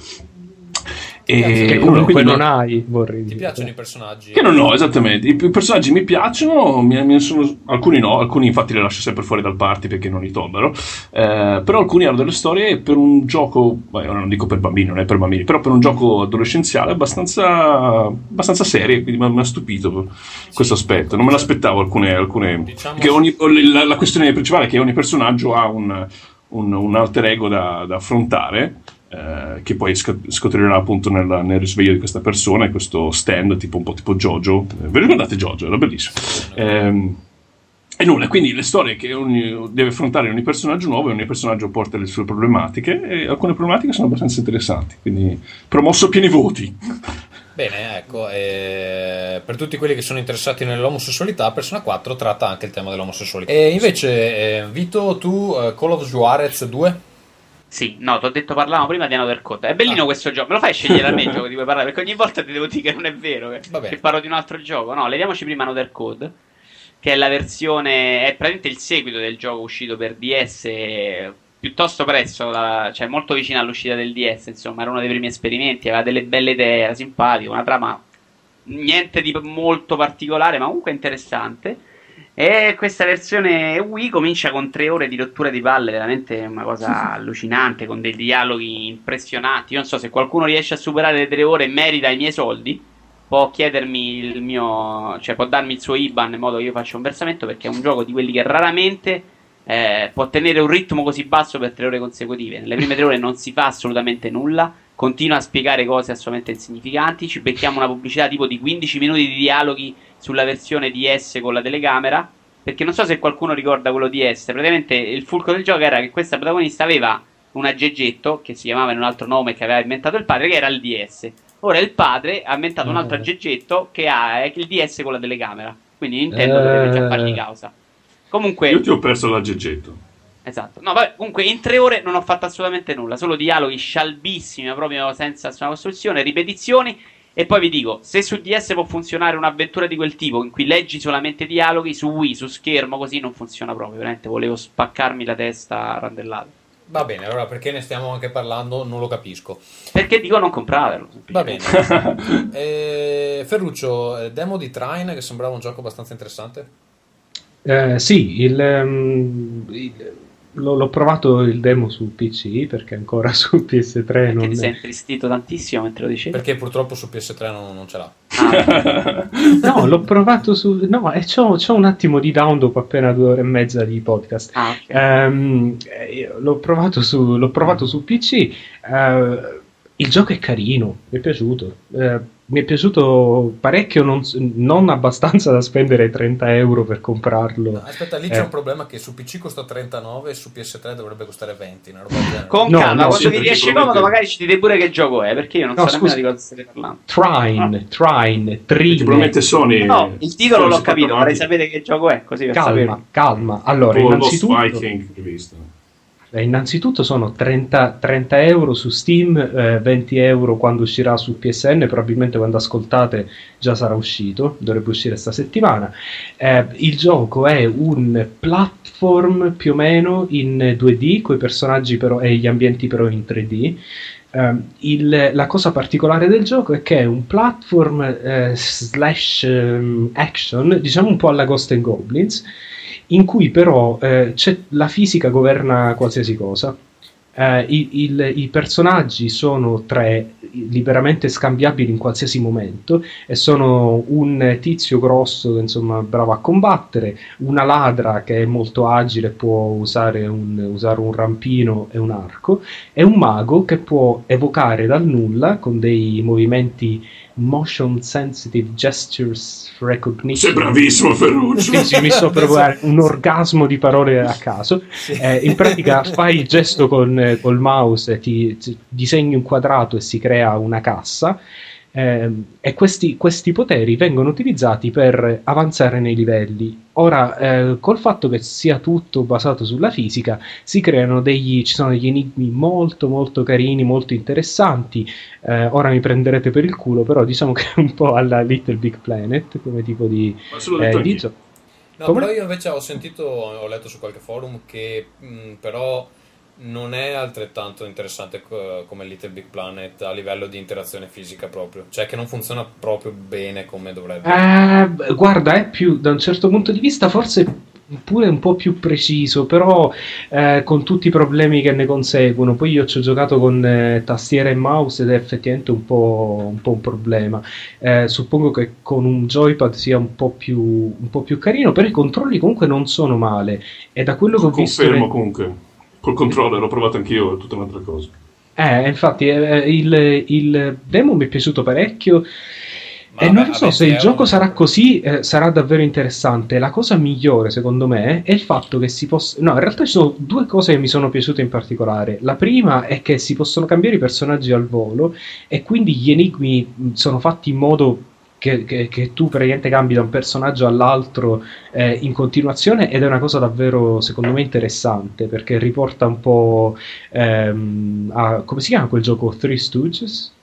e che comunque non hai, vorrei dire. Ti piacciono i personaggi? Che non ho, esattamente. I, i personaggi mi piacciono, mi, mi sono, alcuni no, alcuni infatti li lascio sempre fuori dal party perché non li tollero. Eh, però alcuni hanno delle storie per un gioco, beh, non dico per bambini, non è per bambini, però per un gioco adolescenziale abbastanza, abbastanza serie, quindi mi ha stupito sì. questo aspetto. Non me l'aspettavo alcune... alcune diciamo... ogni, la, la, questione principale è che ogni personaggio ha un, un, un alter ego da, da affrontare eh, che poi scotrirà appunto nel, nel, risveglio di questa persona, questo stand tipo un po' tipo Jojo. Eh, vi ricordate Jojo? Era bellissimo. Eh, e nulla, quindi le storie che ogni, deve affrontare ogni personaggio nuovo e ogni personaggio porta le sue problematiche e alcune problematiche sono abbastanza interessanti, quindi promosso pieni voti. Bene, ecco, eh, per tutti quelli che sono interessati nell'omosessualità, Persona 4 tratta anche il tema dell'omosessualità. E invece, eh, Vito, tu eh, Call of Juarez 2? Sì, no, ti ho detto parlavamo prima di Another Code. È bellino ah. questo gioco. Me lo fai scegliere a me il gioco di cui parlare? Perché ogni volta ti devo dire che non è vero. Che, che parlo di un altro gioco. No, leviamoci prima Another Code. Che è la versione. È praticamente il seguito del gioco uscito per DS piuttosto presto, la, cioè molto vicino all'uscita del DS. Insomma, era uno dei primi esperimenti. Aveva delle belle idee, era simpatico. Una trama niente di molto particolare, ma comunque interessante. E questa versione Wii comincia con tre ore di rottura di palle, veramente una cosa allucinante, con dei dialoghi impressionanti. Io non so se qualcuno riesce a superare le tre ore e merita i miei soldi, può chiedermi il mio, cioè può darmi il suo IBAN in modo che io faccia un versamento, perché è un gioco di quelli che raramente eh, può tenere un ritmo così basso per tre ore consecutive. Nelle prime tre ore non si fa assolutamente nulla, continua a spiegare cose assolutamente insignificanti, ci becchiamo una pubblicità tipo di 15 minuti di dialoghi sulla versione DS con la telecamera. Perché non so se qualcuno ricorda quello DS. Praticamente il fulcro del gioco era che questa protagonista aveva un aggeggetto che si chiamava in un altro nome che aveva inventato il padre, che era il DS. Ora il padre ha inventato un altro eh. aggeggetto che ha il DS con la telecamera. Quindi Nintendo eh... dovrebbe già fargli causa. Comunque. Io ti ho perso l'aggeggetto. Esatto. No, vabbè, comunque in tre ore non ho fatto assolutamente nulla, solo dialoghi scialbissimi, proprio senza nessuna costruzione, ripetizioni e poi vi dico, se su DS può funzionare un'avventura di quel tipo in cui leggi solamente dialoghi, su Wii, su schermo, così non funziona proprio. Veramente volevo spaccarmi la testa a randellate. Va bene, allora perché ne stiamo anche parlando non lo capisco. Perché dico non compratelo. Va bene. eh, Ferruccio, eh, demo di Trine che sembrava un gioco abbastanza interessante. Eh, sì, il, um, il l'ho, provato il demo su PC perché ancora su PS3 perché non ti sei intristito tantissimo mentre lo dicevi perché purtroppo su PS3 non, non ce l'ha ah. no l'ho provato su no e c'ho, c'ho, un attimo di down dopo appena due ore e mezza di podcast ah, okay. um, l'ho, provato su, l'ho provato su PC uh, il gioco è carino mi è piaciuto uh, mi è piaciuto parecchio, non, non, abbastanza da spendere 30 euro per comprarlo. No, aspetta, lì c'è eh. un problema che su PC costa 39 e su PS3 dovrebbe costare 20. Una roba Con no, calma, no, quando vi riesce comodo magari ci dite pure che gioco è, perché io non no, so nemmeno di cosa state parlando. Trine, ah. Trine, Trine. Probabilmente Sony... No, il titolo l'ho capito, vorrei sapere che gioco è, così per calma, sapere. Calma, allora, innanzitutto... Viking, visto eh, innanzitutto sono 30, 30, euro su Steam, eh, 20 euro quando uscirà su PSN, probabilmente quando ascoltate già sarà uscito, dovrebbe uscire questa settimana. Eh, il gioco è un platform più o meno in 2D, con i personaggi però, e gli ambienti però in 3D. Uh, il, la cosa particolare del gioco è che è un platform uh, slash um, action, diciamo un po' alla Ghost and Goblins, in cui però eh, la fisica governa qualsiasi cosa. Eh, il, il, I personaggi sono tre liberamente scambiabili in qualsiasi momento e sono un tizio grosso, insomma, bravo a combattere, una ladra che è molto agile, può usare un, usare un rampino e un arco, e un mago che può evocare dal nulla con dei movimenti motion sensitive gestures recognition. Sei bravissimo Ferruccio. sì, sì, mi sto provare un orgasmo di parole a caso. Sì. Eh, in pratica fai il gesto con eh, col mouse, ti, ti disegni un quadrato e si crea una cassa eh, e questi, questi, poteri vengono utilizzati per avanzare nei livelli. Ora, eh, col fatto che sia tutto basato sulla fisica, si creano degli, ci sono degli enigmi molto molto carini, molto interessanti. Eh, ora mi prenderete per il culo, però diciamo che è un po' alla Little Big Planet come tipo di, eh, di gioco. No, Come? però io invece ho sentito, ho letto su qualche forum che mh, però non è altrettanto interessante come Little Big Planet a livello di interazione fisica proprio, cioè che non funziona proprio bene come dovrebbe. Eh, guarda, è più da un certo punto di vista forse pure un po' più preciso, però eh, con tutti i problemi che ne conseguono. Poi io ci ho giocato con eh, tastiera e mouse ed è effettivamente un po' un, po un problema. Eh, suppongo che con un joypad sia un po, più, un po' più carino, però i controlli comunque non sono male. E da quello che ho visto... Confermo comunque Col controller l'ho provato anch'io, è tutta un'altra cosa. Eh, infatti, eh, il, il, demo mi è piaciuto parecchio. Ma e non lo so se il gioco un... sarà così, eh, sarà davvero interessante. La cosa migliore, secondo me, è il fatto che si possa. No, in realtà ci sono due cose che mi sono piaciute in particolare. La prima è che si possono cambiare i personaggi al volo, e quindi gli enigmi sono fatti in modo che, che, che, tu praticamente cambi da un personaggio all'altro eh, in continuazione ed è una cosa davvero secondo me interessante perché riporta un po' ehm, a come si chiama quel gioco? Three Stooges?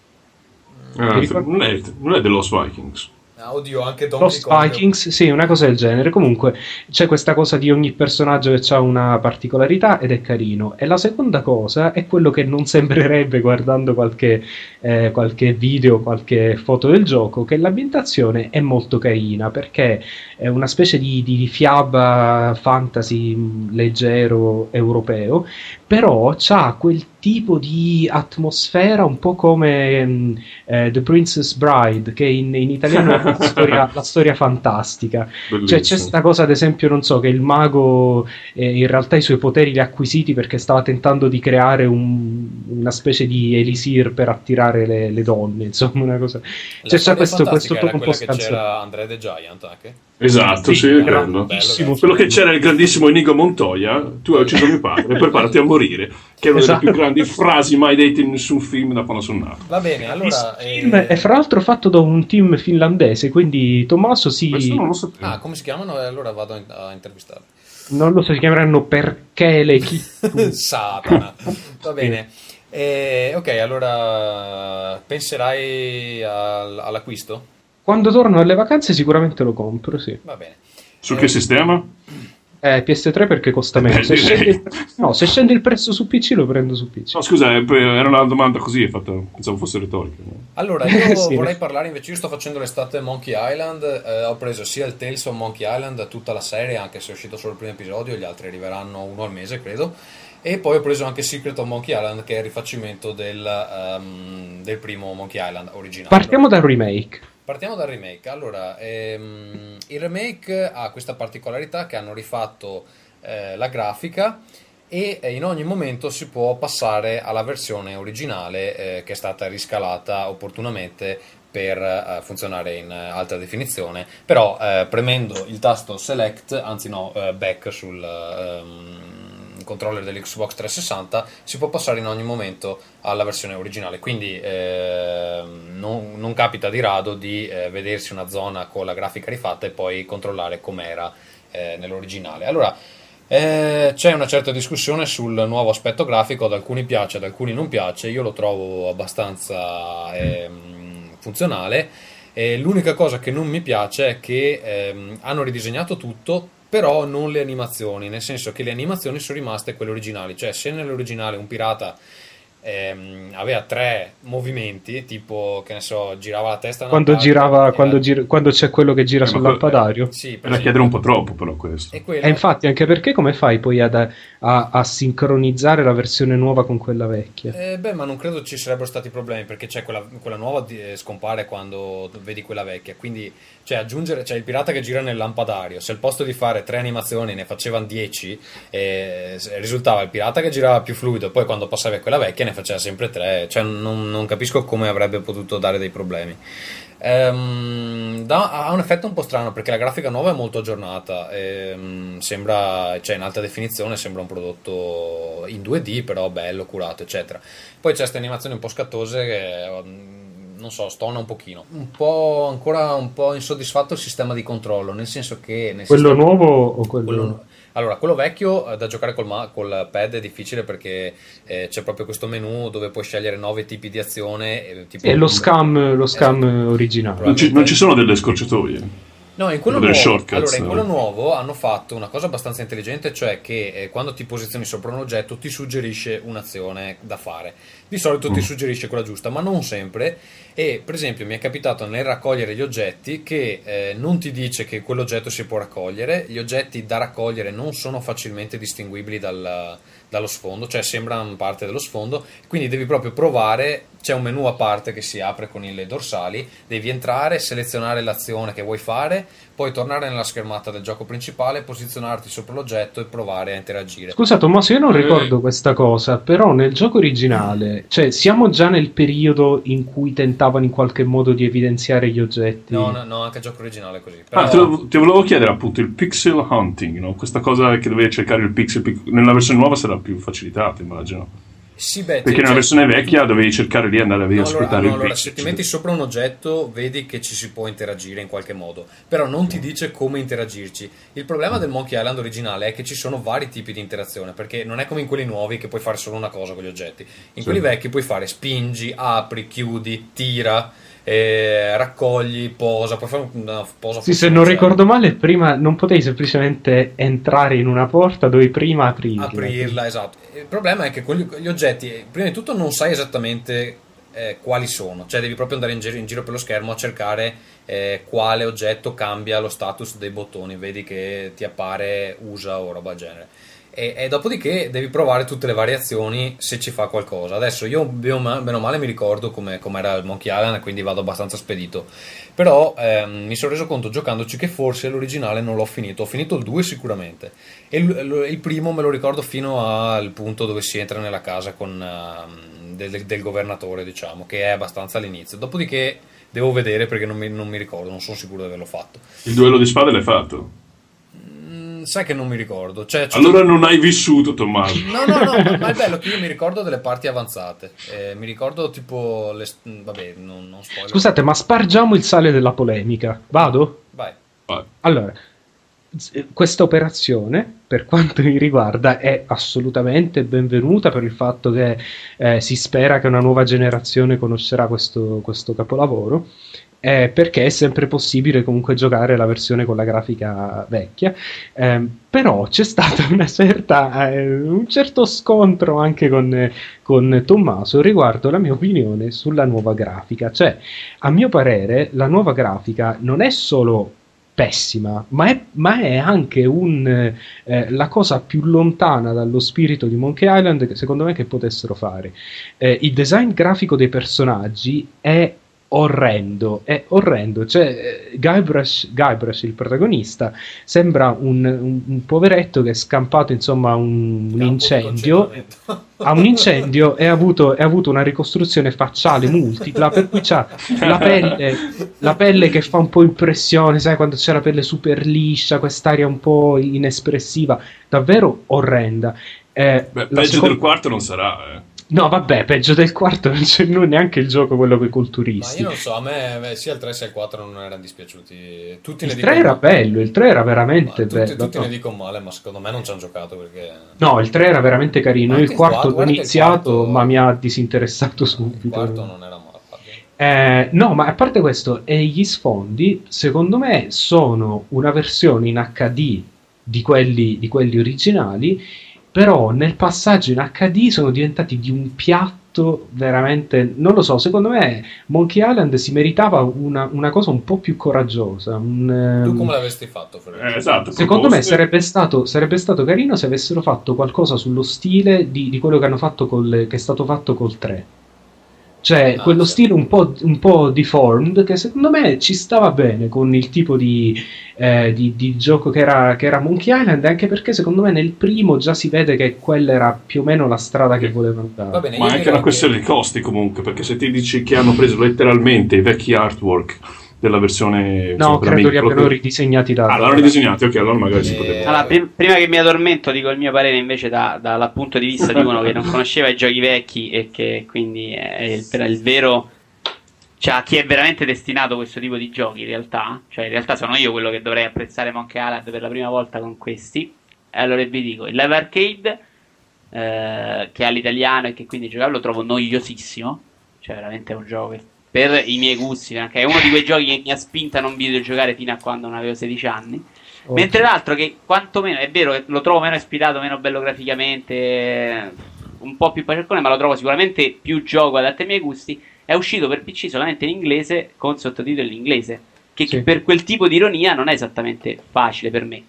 Ah, non, è, non è The Lost Vikings Oddio, anche Donkey Lost Kong. Vikings, sì, una cosa del genere. Comunque c'è questa cosa di ogni personaggio che ha una particolarità ed è carino. E la seconda cosa è quello che non sembrerebbe guardando qualche, eh, qualche video, qualche foto del gioco, che l'ambientazione è molto carina perché è una specie di, di fiaba fantasy leggero europeo, però ha quel tipo di atmosfera un po' come um, eh, The Princess Bride, che in, in italiano è la storia, la storia fantastica. Bellissimo. Cioè, c'è questa cosa, ad esempio, non so, che il mago eh, in realtà i suoi poteri li ha acquisiti perché stava tentando di creare un, una specie di elisir per attirare le, le donne, insomma, una cosa. Cioè, c'è questo, questo un po' scanzonato. C'era Andrea The Giant anche. Esatto, sì, sì quello. quello che c'era il grandissimo Inigo Montoya, tu hai ucciso mio padre, preparati a morire, che è una esatto. delle più grandi frasi mai dette in nessun film da quando sono nato. Va bene, allora... Il film eh... è fra l'altro fatto da un team finlandese, quindi Tommaso si... Ah, come si chiamano? Allora vado a intervistare. Non lo so, si chiameranno perché le chi... Satana. Va bene. Eh, ok, allora penserai al, all'acquisto? Quando torno alle vacanze sicuramente lo compro, sì. Va bene. Su eh, che sistema? Eh, PS3 perché costa meno. Se, scende, no, se scende il prezzo su PC lo prendo su PC. No, scusa, eh, era una domanda così, fatto, pensavo fosse retorica. Allora, io sì. vorrei parlare invece, io sto facendo l'estate Monkey Island, eh, ho preso sia il Tales of Monkey Island, tutta la serie, anche se è uscito solo il primo episodio, gli altri arriveranno uno al mese, credo. E poi ho preso anche Secret of Monkey Island, che è il rifacimento del, um, del primo Monkey Island originale. Partiamo dal remake. Partiamo dal remake. Allora, ehm, il remake ha questa particolarità che hanno rifatto eh, la grafica e eh, in ogni momento si può passare alla versione originale eh, che è stata riscalata opportunamente per uh, funzionare in alta definizione, però uh, premendo il tasto select, anzi no, back sul um, controller dell'Xbox 360 si può passare in ogni momento alla versione originale, quindi ehm, non, non, capita di rado di vedersi una zona con la grafica rifatta e poi controllare com'era nell'originale. Allora, eh, c'è una certa discussione sul nuovo aspetto grafico, ad alcuni piace, ad alcuni non piace, io lo trovo abbastanza eh, funzionale. Eh, l'unica cosa che non mi piace è che ehm, hanno ridisegnato tutto, però non le animazioni, nel senso che le animazioni sono rimaste quelle originali, cioè se nell'originale un pirata ehm, aveva tre movimenti, tipo che ne so, girava la testa. Quando, girava, quando, gira, quando, c'è quello che gira eh, sul lampadario, sì, per chiedere un po' troppo, però questo. E, quello... e, infatti, anche perché come fai poi ad, a, a, sincronizzare la versione nuova con quella vecchia? Eh, beh, ma non credo ci sarebbero stati problemi perché c'è quella, quella nuova eh, scompare quando vedi quella vecchia. Quindi, cioè, aggiungere, cioè, il pirata che gira nel lampadario, se al posto di fare tre animazioni ne facevano dieci, eh, risultava il pirata che girava più fluido. Poi, quando passava quella vecchia, ne faceva sempre tre, cioè non, non capisco come avrebbe potuto dare dei problemi. Ehm, da, ha un effetto un po' strano perché la grafica nuova è molto aggiornata, ehm, sembra, cioè in alta definizione sembra un prodotto in 2D, però bello, curato, eccetera. Poi c'è queste animazioni un po' scattose che mm, non so, stona un pochino. Un po' ancora un po' insoddisfatto il sistema di controllo, nel senso che... Nel quello sistema, nuovo o quello... quello allora, quello vecchio eh, da giocare col, ma- col pad è difficile perché eh, c'è proprio questo menu dove puoi scegliere nove tipi di azione. Eh, tipo e lo scam, lo scam esatto. originale. Non ci, non ci, sono delle scorciatoie. No, in quello, nuovo, allora, in quello nuovo hanno fatto una cosa abbastanza intelligente, cioè che eh, quando ti posizioni sopra un oggetto ti suggerisce un'azione da fare. Di solito mm. ti suggerisce quella giusta, ma non sempre. E per esempio mi è capitato nel raccogliere gli oggetti che eh, non ti dice che quell'oggetto si può raccogliere, gli oggetti da raccogliere non sono facilmente distinguibili dal, dallo sfondo, cioè sembrano parte dello sfondo, quindi devi proprio provare, c'è un menu a parte che si apre con le dorsali, devi entrare, selezionare l'azione che vuoi fare, poi tornare nella schermata del gioco principale, posizionarti sopra l'oggetto e provare a interagire. Scusa Tommaso, io non eh. ricordo questa cosa, però nel gioco originale, cioè siamo già nel periodo in cui tentavano in qualche modo di evidenziare gli oggetti. No, no, no anche il gioco originale è così. Però... Ah, te, lo, ti volevo chiedere appunto il pixel hunting, no? questa cosa che dovevi cercare il pixel, nella versione nuova sarà più facilitato, immagino. Sì, beh, perché nella cioè, versione vecchia dovevi cercare di andare a no, allora, no, allora, se ti metti sopra un oggetto vedi che ci si può interagire in qualche modo però non ti dice come interagirci. Il problema del Monkey Island originale è che ci sono vari tipi di interazione perché non è come in quelli nuovi che puoi fare solo una cosa con gli oggetti. In sì. quelli vecchi puoi fare spingi, apri, chiudi, tira eh, raccogli, posa, puoi fare una posa. Sì, se non ricordo male, prima non potevi semplicemente entrare in una porta, dovevi prima aprirla. Aprirla, esatto. Il problema è che con gli oggetti, prima di tutto, non sai esattamente eh, quali sono, cioè devi proprio andare in giro, in giro per lo schermo a cercare eh, quale oggetto cambia lo status dei bottoni, vedi che ti appare usa o roba del genere e, e, dopodiché devi provare tutte le variazioni se ci fa qualcosa. Adesso io bene o male mi ricordo come era il Monkey Island, quindi vado abbastanza spedito. Però ehm, mi sono reso conto giocandoci che forse l'originale non l'ho finito. Ho finito il 2 sicuramente. E il, il primo me lo ricordo fino al punto dove si entra nella casa con, uh, del, del, governatore, diciamo, che è abbastanza all'inizio. Dopodiché devo vedere perché non mi, non mi ricordo, non sono sicuro di averlo fatto. Il duello di spade l'hai fatto? Sai che non mi ricordo. Cioè, allora non hai vissuto, Tommaso. No, no, no, ma è bello che io mi ricordo delle parti avanzate. Eh, mi ricordo tipo... Le... Vabbè, non, non spoiler. Scusate, ma spargiamo il sale della polemica. Vado? Vai. Vai. Allora, questa operazione, per quanto mi riguarda, è assolutamente benvenuta per il fatto che eh, si spera che una nuova generazione conoscerà questo, questo capolavoro eh, perché è sempre possibile comunque giocare la versione con la grafica vecchia. Eh, però c'è stato certa, eh, un certo scontro anche con, con, Tommaso riguardo la mia opinione sulla nuova grafica. Cioè, a mio parere, la nuova grafica non è solo pessima, ma è, ma è anche un, eh, la cosa più lontana dallo spirito di Monkey Island che secondo me che potessero fare. Eh, il design grafico dei personaggi è orrendo, è orrendo. Cioè, Guybrush, Guybrush il protagonista, sembra un, un, un, poveretto che è scampato insomma un, un incendio. Ha un incendio e ha avuto, avuto, una ricostruzione facciale multipla, per cui ha la pelle, la pelle che fa un po' impressione, sai, quando c'è la pelle super liscia, quest'aria un po' inespressiva, davvero orrenda. Eh, Beh, peggio seconda... del quarto non sarà, eh. No, vabbè, peggio del quarto non c'è neanche il gioco quello con i culturisti. Ma io non so, a me sia il 3 sia il 4 non erano dispiaciuti. Tutti il 3 era male. bello, il 3 era veramente tutti, bello. Tutti no. ne dicono male, ma secondo me non ci hanno giocato perché... No, il 3 era veramente carino. Il 4 ho iniziato, quarto... ma mi ha disinteressato subito. Il quarto non era male. Eh, no, ma a parte questo, e gli sfondi, secondo me, sono una versione in HD di quelli, di quelli originali però nel passaggio in HD sono diventati di un piatto veramente non lo so secondo me Monkey Island si meritava una, una cosa un po' più coraggiosa un, tu come l'avresti fatto eh, esatto, secondo me sarebbe stato, sarebbe stato, carino se avessero fatto qualcosa sullo stile di, di quello che hanno fatto col, che è stato fatto col 3 cioè, ah, quello sì. stile un po', un po' deformed che secondo me ci stava bene con il tipo di, eh, di, di gioco che era, che era, Monkey Island, anche perché secondo me nel primo già si vede che quella era più o meno la strada che volevano andare. Bene, Ma è anche una questione che... di costi comunque, perché se ti dici che hanno preso letteralmente i vecchi artwork della versione no credo li abbiano ridisegnati da ah l'hanno ridisegnati ok allora magari e... si poteva. Allora, prim- prima che mi addormento dico il mio parere invece da, dal punto di vista di uno che non conosceva i giochi vecchi e che quindi è il, il vero cioè a chi è veramente destinato questo tipo di giochi in realtà cioè in realtà sono io quello che dovrei apprezzare Monkey Island per la prima volta con questi. E allora vi dico il live arcade eh, che è all'italiano e che quindi giocarlo lo trovo noiosissimo cioè veramente è un gioco che per i miei gusti, perché è uno di quei giochi che mi ha spinto a non videogiocare fino a quando non avevo 16 anni. Okay. Mentre l'altro che quantomeno è vero che lo trovo meno ispirato, meno bello graficamente, un po' più pacercone, ma lo trovo sicuramente più gioco adatto ai miei gusti, è uscito per PC solamente in inglese con sottotitoli in inglese, che, sì. che per quel tipo di ironia non è esattamente facile per me.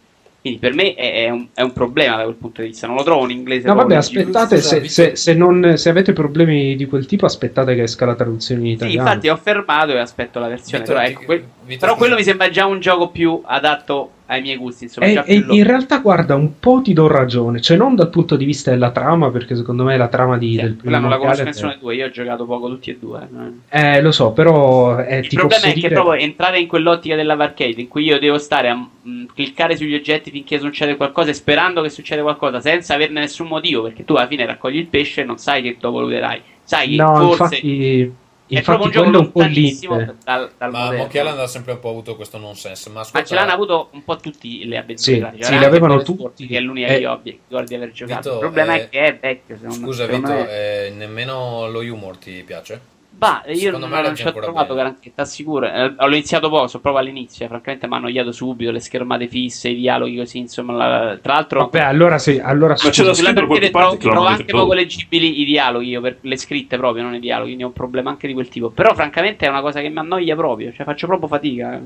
Quindi per me è, è, un, è, un, problema da quel punto di vista. Non lo trovo in inglese. No, vabbè, aspettate, se, se, se, non, se, avete problemi di quel tipo, aspettate che esca la traduzione in italiano. Sì, infatti ho fermato e aspetto la versione. Vito, però, ecco, quel, però quello mi sembra già un gioco più adatto ai miei gusti. Insomma, e, e in realtà, guarda, un po' ti do ragione, cioè non dal punto di vista della trama, perché secondo me la trama di, sì, del primo non la conosco nessuno due, io ho giocato poco tutti e due. Eh, lo so, però è Il problema è dire... che proprio entrare in quell'ottica della arcade in cui io devo stare a mh, mm, cliccare sugli oggetti finché succede qualcosa e sperando che succeda qualcosa senza averne nessun motivo, perché tu alla fine raccogli il pesce e non sai che dopo lo vedrai. Sai no, forse... Infatti Infatti quello è un po' limite. Dal, dal ma Monkey Island ha sempre un po' avuto questo nonsense. Ma, ascolta... ma ce l'hanno avuto un po' tutti le avventure. Sì, sì l'avevano tutti. Che è l'unica eh, che io ricordo di aver giocato. Vito, Il problema eh, è che è vecchio. Scusa, Vito, me... eh, nemmeno lo humor ti piace? Bah, io non, non ci ho trovato granché, t'assicuro. Eh, l'ho iniziato poco, so proprio all'inizio. Eh, francamente mi hanno annoiato subito le schermate fisse, i dialoghi così. Insomma, la, tra l'altro. Vabbè, allora sì. Allora Ma c'è perché trovo, trovo anche poco leggibili i dialoghi. Io per le scritte proprio, non i dialoghi. Quindi ho un problema anche di quel tipo. Però, francamente, è una cosa che mi annoia proprio. Cioè, faccio proprio fatica.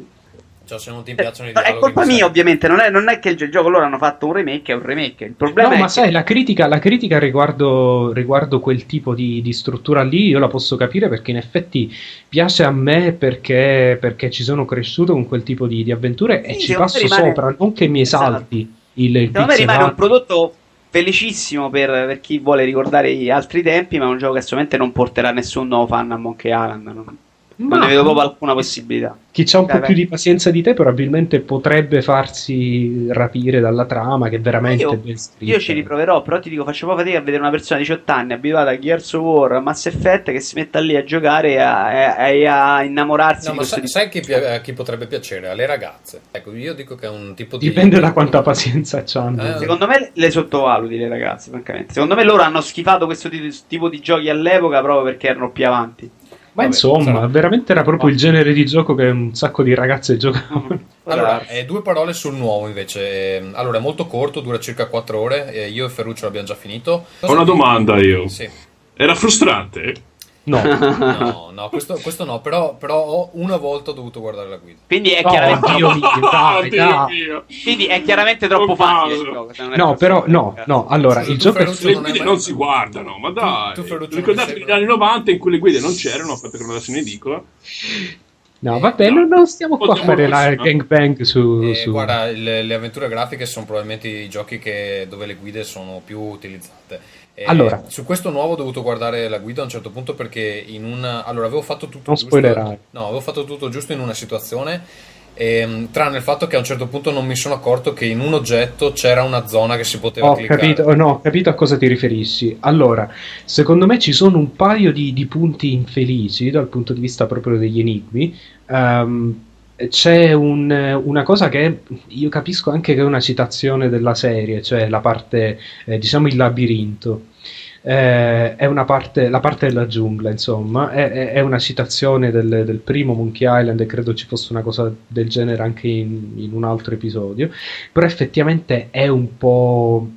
Cioè, se non ti piacciono i dialoghi. È colpa mia, ovviamente. Non è, non è, che il gioco loro hanno fatto un remake, è un remake. Il problema no, ma che... sai, la critica, la critica riguardo, riguardo, quel tipo di, di, struttura lì, io la posso capire perché in effetti piace a me perché, perché ci sono cresciuto con quel tipo di, di avventure sì, e ci passo rimane... sopra, non che mi esalti esatto. il, il Secondo me rimane un prodotto felicissimo per, per, chi vuole ricordare gli altri tempi, ma è un gioco che assolutamente non porterà nessun nuovo fan a Monkey Island. Non ma non ne vedo proprio alcuna possibilità. Chi ha un po' più di pazienza di te probabilmente potrebbe farsi rapire dalla trama che è veramente io, ben scritta. Io ci riproverò, però ti dico, faccio proprio fatica a vedere una persona di 18 anni abituata a Gears of War, a Mass Effect, che si metta lì a giocare e a, a, a, innamorarsi. No, ma sai, sai chi, a chi potrebbe piacere? Alle ragazze. Ecco, io dico che è un tipo di... Dipende da quanta pazienza hanno. Eh, Secondo me le sottovaluti le ragazze, francamente. Secondo me loro hanno schifato questo tipo di giochi all'epoca proprio perché erano più avanti. Ma Vabbè, insomma, sarà... veramente era proprio il genere di gioco che un sacco di ragazze giocavano. Allora, eh, due parole sul nuovo invece. Ehm, allora, è molto corto, dura circa 4 ore. Eh, io e Ferruccio l'abbiamo già finito. Ho una domanda io. Sì. Era frustrante? No, no, no questo, questo, no, però, però una volta ho dovuto guardare la guida. Quindi è chiaramente, oh, dai, dai. Quindi è chiaramente troppo facile. Gioco, no, però no, no, allora il gioco è... le guide non si guardano, ma dai. Tu, tu Ricordatevi negli anni 90 in cui le guide non c'erano, aspetta che non adesso in edicola. No, vabbè, non, non stiamo qua a fare la gangbang su, eh, su... Guarda, le, le, avventure grafiche sono probabilmente i giochi che, dove le guide sono più utilizzate. E allora, su questo nuovo ho dovuto guardare la guida a un certo punto perché in una... Allora, avevo fatto tutto non giusto... Spoilerare. No, avevo fatto tutto giusto in una situazione e, ehm, tranne il fatto che a un certo punto non mi sono accorto che in un oggetto c'era una zona che si poteva ho cliccare. Capito, no, ho capito a cosa ti riferissi. Allora, secondo me ci sono un paio di, di punti infelici dal punto di vista proprio degli enigmi. Um, c'è un, una cosa che io capisco anche che è una citazione della serie, cioè la parte, eh, diciamo il labirinto. Eh, è una parte, la parte della giungla, insomma, è, è una citazione del, del, primo Monkey Island e credo ci fosse una cosa del genere anche in, in un altro episodio, però effettivamente è un po'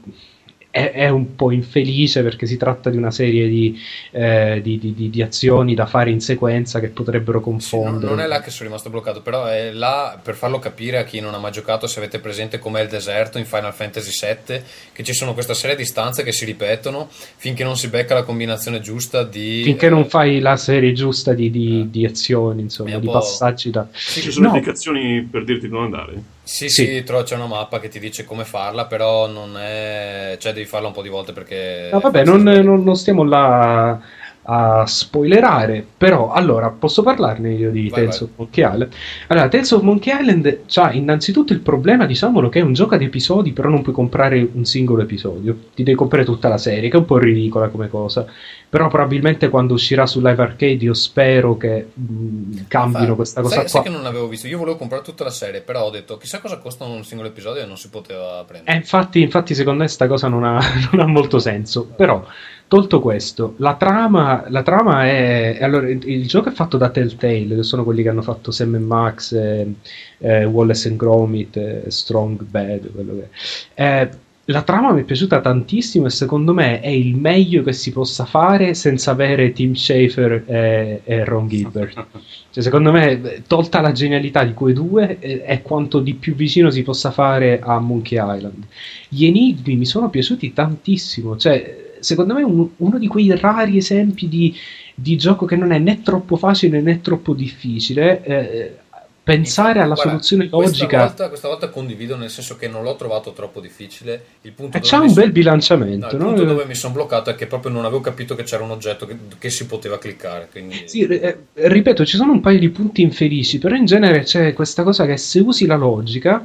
è, è, un po' infelice perché si tratta di una serie di, eh, di, di, di azioni da fare in sequenza che potrebbero confondere. Sì, non, non, è là che sono rimasto bloccato, però è là per farlo capire a chi non ha mai giocato, se avete presente com'è il deserto in Final Fantasy VII, che ci sono questa serie di stanze che si ripetono finché non si becca la combinazione giusta di... Finché non fai la serie giusta di, eh. azioni, insomma, di passaggi da... Sì, ci sono no. indicazioni per dirti di non andare. Sì, sì, sì c'è una mappa che ti dice come farla, però non è... cioè devi farla un po' di volte perché... No, vabbè, non, non, non stiamo là a spoilerare, però allora posso parlarne io di vai, Tales vai. of Monkey Island. Allora, Tales of Monkey Island ha innanzitutto il problema, diciamolo, che è un gioco di episodi, però non puoi comprare un singolo episodio, ti devi comprare tutta la serie, che è un po' ridicola come cosa. Però probabilmente quando uscirà su Live Arcade io spero che mh, cambino Fa, questa cosa sai, qua. Sai che non avevo visto, io volevo comprare tutta la serie, però ho detto chissà cosa costa un singolo episodio e non si poteva prendere. Eh, infatti, infatti secondo me questa cosa non ha, non ha molto senso, però Tolto questo, la trama, la trama è. Allora, il, il, gioco è fatto da Telltale, che sono quelli che hanno fatto Sam Max, eh, eh, Wallace and Gromit, eh, Strong Bad, quello che è. La trama mi è piaciuta tantissimo e secondo me è il meglio che si possa fare senza avere Tim Schafer e, e Ron Gilbert. Cioè, secondo me, tolta la genialità di quei due, è quanto di più vicino si possa fare a Monkey Island. Gli enigmi mi sono piaciuti tantissimo, cioè secondo me è un, uno di quei rari esempi di, di, gioco che non è né troppo facile né troppo difficile. Eh, pensare alla Guarda, soluzione logica. Questa volta, questa volta, condivido nel senso che non l'ho trovato troppo difficile. Il punto e c'è un bel bilanciamento. No, il punto dove mi sono bloccato è che proprio non avevo capito che c'era un oggetto che, che si poteva cliccare. Quindi... Sì, eh, ripeto, ci sono un paio di punti infelici, però in genere c'è questa cosa che se usi la logica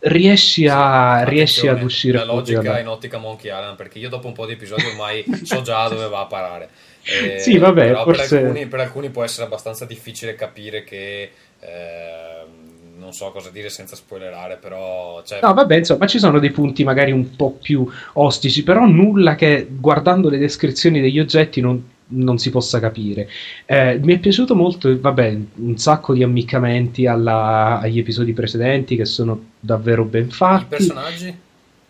riesci, a, sì, riesci ad uscire la logica in ottica Monkey Island perché io dopo un po' di episodi ormai so già dove va a parare eh, sì vabbè forse... per, alcuni, per, alcuni, può essere abbastanza difficile capire che eh, non so cosa dire senza spoilerare però cioè... no vabbè insomma ci sono dei punti magari un po' più ostici però nulla che guardando le descrizioni degli oggetti non non si possa capire. Eh, mi è piaciuto molto, vabbè, un sacco di ammiccamenti alla, agli episodi precedenti che sono davvero ben fatti. I personaggi?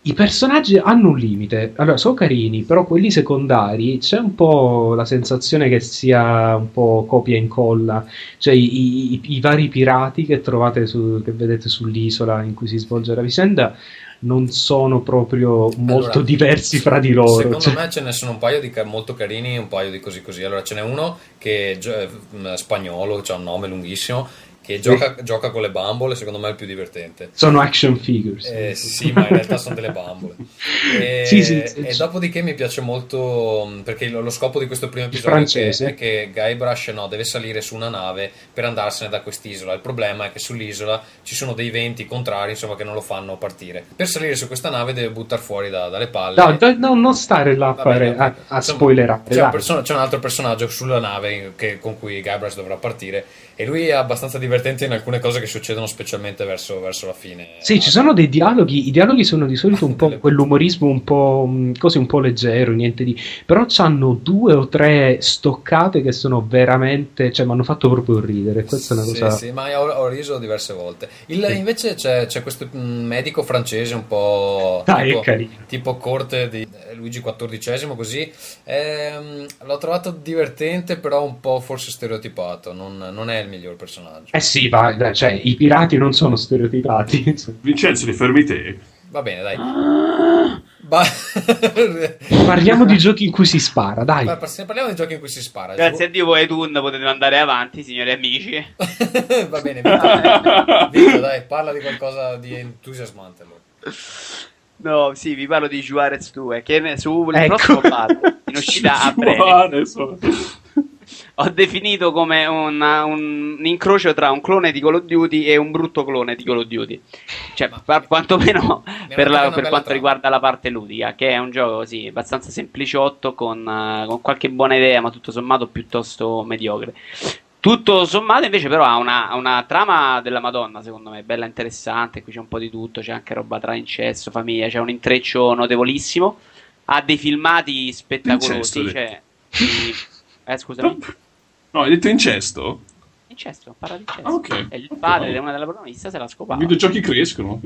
I personaggi hanno un limite, allora sono carini, però quelli secondari c'è un po' la sensazione che sia un po' copia e incolla, cioè i, i, i vari pirati che trovate su, che vedete sull'isola in cui si svolge la vicenda non sono proprio molto allora, diversi fra di loro. Secondo cioè... me ce ne sono un paio di molto carini un paio di così così. Allora ce n'è uno che è mm, spagnolo, ha un nome lunghissimo che gioca, gioca, con le bambole, secondo me è il più divertente. Sono action figures. Eh, sì, ma in realtà sono delle bambole. E, sì, sì, sì, e dopodiché mi piace molto, perché lo, lo scopo di questo primo episodio è che, è che Guybrush no, deve salire su una nave per andarsene da quest'isola. Il problema è che sull'isola ci sono dei venti contrari, insomma, che non lo fanno partire. Per salire su questa nave deve buttare fuori da, dalle palle. No, da, no, non stare là Vabbè, a, a spoilerare. C'è, c'è, un altro personaggio sulla nave che, con cui Guybrush dovrà partire e lui è abbastanza divertente in alcune cose che succedono specialmente verso, verso la fine. Sì, ci sono dei dialoghi, i dialoghi sono di solito un po' quell'umorismo un po', mm, così un po' leggero, niente di... però hanno due o tre stoccate che sono veramente, cioè mi hanno fatto proprio ridere, questa è una cosa... Sì, sì, ma ho, ho riso diverse volte. Il, sì. Invece c'è, c'è, questo mm, medico francese un po' Dai, tipo, tipo corte di Luigi XIV, così, ehm, l'ho trovato divertente, però un po' forse stereotipato, non, non è il miglior personaggio. Eh sì, va, cioè, i pirati non sono stereotipati. Vincenzo, li fermi te. Va bene, dai. Ah. Ba- parliamo di giochi in cui si spara, dai. Parliamo di giochi in cui si spara. Grazie a Dio voi un potete andare avanti, signori amici. Va bene, Vito, dai, parla di qualcosa di entusiasmante. Allora. No, sì, vi parlo di Juarez 2, che è su il ecco. prossimo part, in uscita a breve ho definito come una, un, un, incrocio tra un clone di Call of Duty e un brutto clone di Call of Duty. Cioè, per, quantomeno per, la, per quanto trama. riguarda la parte ludica, che è un gioco sì, abbastanza sempliciotto con, uh, con qualche buona idea, ma tutto sommato piuttosto mediocre. Tutto sommato, invece, però, ha una, una, trama della Madonna, secondo me, bella interessante. Qui c'è un po' di tutto, c'è anche roba tra incesso, famiglia, c'è un intreccio notevolissimo. Ha dei filmati spettacolosi. Cioè, di... Eh, scusami. No, hai detto incesto? Incesto, parla di incesto. Ah, ok. E il padre di una delle protagoniste se l'ha scopato. I videogiochi crescono.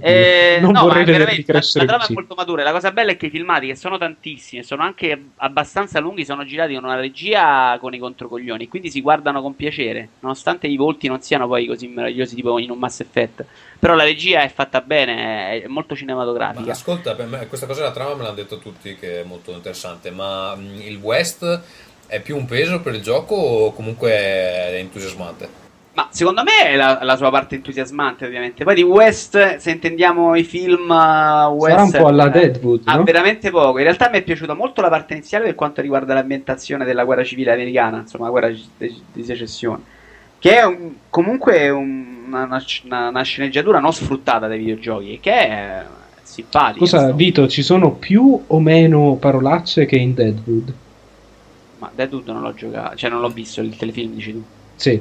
Eh, non no, vorrei vederli crescere la, la trama è molto matura. La cosa bella è che i filmati, che sono tantissimi, sono anche abbastanza lunghi, sono girati con una regia con i controcoglioni, quindi si guardano con piacere, nonostante i volti non siano poi così meravigliosi tipo in un Mass Effect. Però la regia è fatta bene, è molto cinematografica. Ma ascolta, questa cosa della trama me l'hanno detto tutti che è molto interessante, ma il West è più un peso per il gioco o comunque è entusiasmante? Ma secondo me è la, la, sua parte entusiasmante, ovviamente. Poi di West, se intendiamo i film uh, West, Sarà un po' alla Deadwood. Ha no? veramente poco. In realtà mi è piaciuta molto la parte iniziale per quanto riguarda l'ambientazione della guerra civile americana, insomma, la guerra di, secessione. Che è un, comunque un, una, una, una, sceneggiatura non sfruttata dai videogiochi, che è simpatica. Scusa, insomma. Vito, ci sono più o meno parolacce che in Deadwood? Ma Deadwood non l'ho giocato, cioè non l'ho visto il telefilm, dici tu? Sì.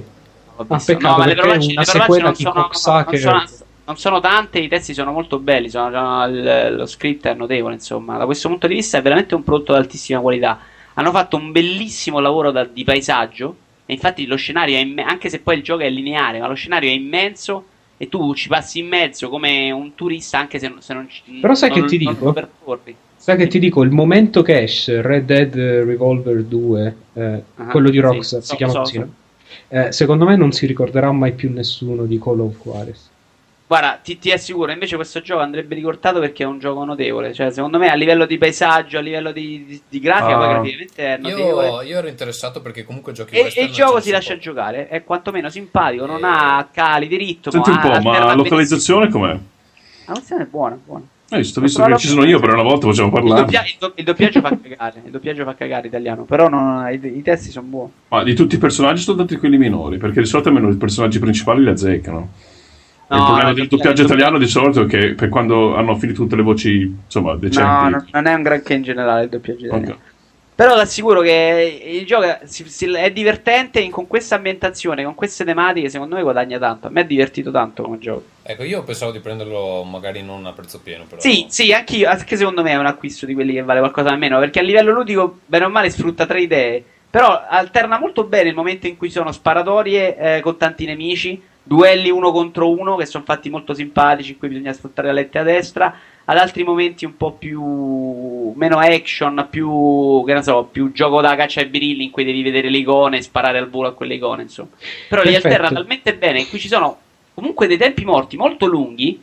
Ah, peccato, no, ma le parolacce, le parolacce non, sono, non, sono, non, sono, tante, i testi sono molto belli, sono, lo scritto è notevole, insomma. Da questo punto di vista è veramente un prodotto di altissima qualità. Hanno fatto un bellissimo lavoro da, di paesaggio, e infatti lo scenario è immenso, anche se poi il gioco è lineare, ma lo scenario è immenso e tu ci passi in mezzo come un turista anche se, se non ci Però sai non, che ti dico? Sai che ti dico, il momento che esce Red Dead Revolver 2, eh, uh-huh, quello di Rockstar, sì, si so, chiama so, così, so. Eh, secondo me non si ricorderà mai più nessuno di Call of Juarez. Guarda, ti, ti, assicuro, invece questo gioco andrebbe ricordato perché è un gioco notevole. Cioè, secondo me a livello di paesaggio, a livello di, di, di grafica, ah. graficamente è notevole. Io, io, ero interessato perché comunque giochi E, e il gioco si lascia giocare, è quantomeno simpatico, non e... ha cali di ritmo. Senti un po', ma la localizzazione com'è? La localizzazione è buona, buona. Eh, visto, visto che ci sono io per una volta facciamo parlare. Il, doppia, il, il, doppiaggio fa cagare, il doppiaggio fa cagare italiano, però non, i, i, testi sono buoni. Ma di tutti i personaggi sono dati quelli minori, perché di solito almeno i personaggi principali li azzeccano. No, il problema del doppiaggio italiano di solito è che per quando hanno finito tutte le voci, insomma, decenti. No, no non è un granché in generale il doppiaggio italiano. Okay. Però ti assicuro che il gioco è divertente con questa ambientazione, con queste tematiche, secondo me guadagna tanto. A me è divertito tanto come gioco. Ecco, io pensavo di prenderlo magari non a prezzo pieno. Però... Sì, sì, anche, anche secondo me è un acquisto di quelli che vale qualcosa di meno, perché a livello ludico, bene o male, sfrutta tre idee. Però alterna molto bene il momento in cui sono sparatorie eh, con tanti nemici, duelli uno contro uno che sono fatti molto simpatici, in cui bisogna sfruttare la lette a destra ad altri momenti un po' più meno action, più che ne so, più gioco da caccia ai birilli in cui devi vedere le icone e sparare al volo a quelle icone, insomma. Però Perfetto. li alterna talmente bene in cui ci sono comunque dei tempi morti molto lunghi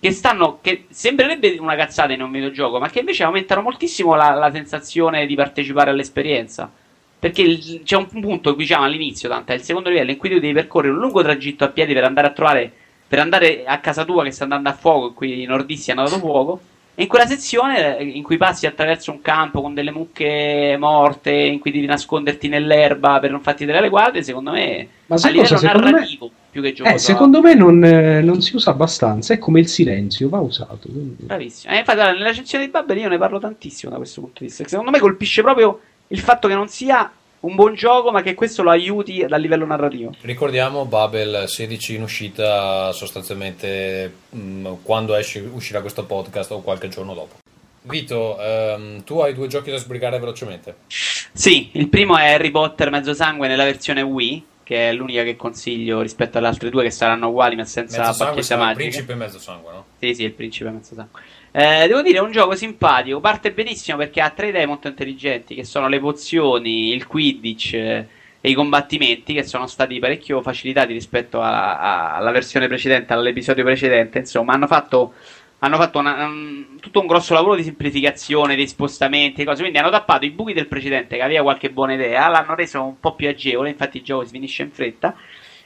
che stanno che sembrerebbe una cazzata in un videogioco, ma che invece aumentano moltissimo la, la sensazione di partecipare all'esperienza. Perché il, c'è un punto, diciamo all'inizio, tanto è il secondo livello, in cui tu devi percorrere un lungo tragitto a piedi per andare a trovare per andare a casa tua che sta andando a fuoco, qui i nordisti hanno dato fuoco. E in quella sezione eh, in cui passi attraverso un campo con delle mucche morte, in cui devi nasconderti nell'erba per non farti vedere le guardie, secondo me Ma a livello cosa, narrativo me... più che gioco. Eh, secondo me non, eh, non, si usa abbastanza, è come il silenzio, va usato. Quindi... Bravissimo. Eh, infatti, nella sezione di Babel io ne parlo tantissimo da questo punto di vista. Secondo me colpisce proprio il fatto che non sia un buon gioco, ma che questo lo aiuti dal livello narrativo. Ricordiamo Babel 16 in uscita sostanzialmente mh, mm, quando esce, uscirà questo podcast o qualche giorno dopo. Vito, ehm, tu hai due giochi da sbrigare velocemente. Sì, il primo è Harry Potter mezzo sangue nella versione Wii, che è l'unica che consiglio rispetto alle altre due che saranno uguali ma senza mezzo bacchetta magica. Il principe mezzo sangue, no? Sì, sì, il principe mezzo sangue. Eh, devo dire, è un gioco simpatico. Parte benissimo perché ha tre idee molto intelligenti, che sono le pozioni, il Quidditch eh, e i combattimenti, che sono stati parecchio facilitati rispetto a, a, alla versione precedente, all'episodio precedente. Insomma, hanno fatto hanno fatto una, um, tutto un grosso lavoro di semplificazione, di spostamenti, cose. Quindi hanno tappato i buchi del precedente che aveva qualche buona idea, l'hanno reso un po' più agevole. Infatti, il gioco si finisce in fretta.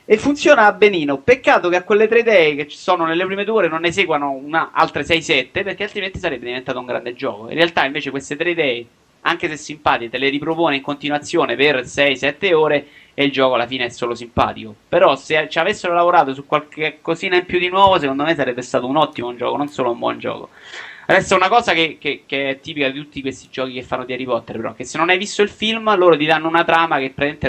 E funziona benino. Peccato che a quelle tre idee che ci sono nelle prime due ore non ne seguano una, altre 6-7, perché altrimenti sarebbe diventato un grande gioco. In realtà, invece, queste tre idee, anche se simpatiche, te le ripropone in continuazione per 6-7 ore e il gioco alla fine è solo simpatico. Però se ci avessero lavorato su qualche cosina in più di nuovo, secondo me sarebbe stato un ottimo gioco, non solo un buon gioco. Adesso una cosa che, che, che, è tipica di tutti questi giochi che fanno di Harry Potter, però, che se non hai visto il film, loro ti danno una trama che praticamente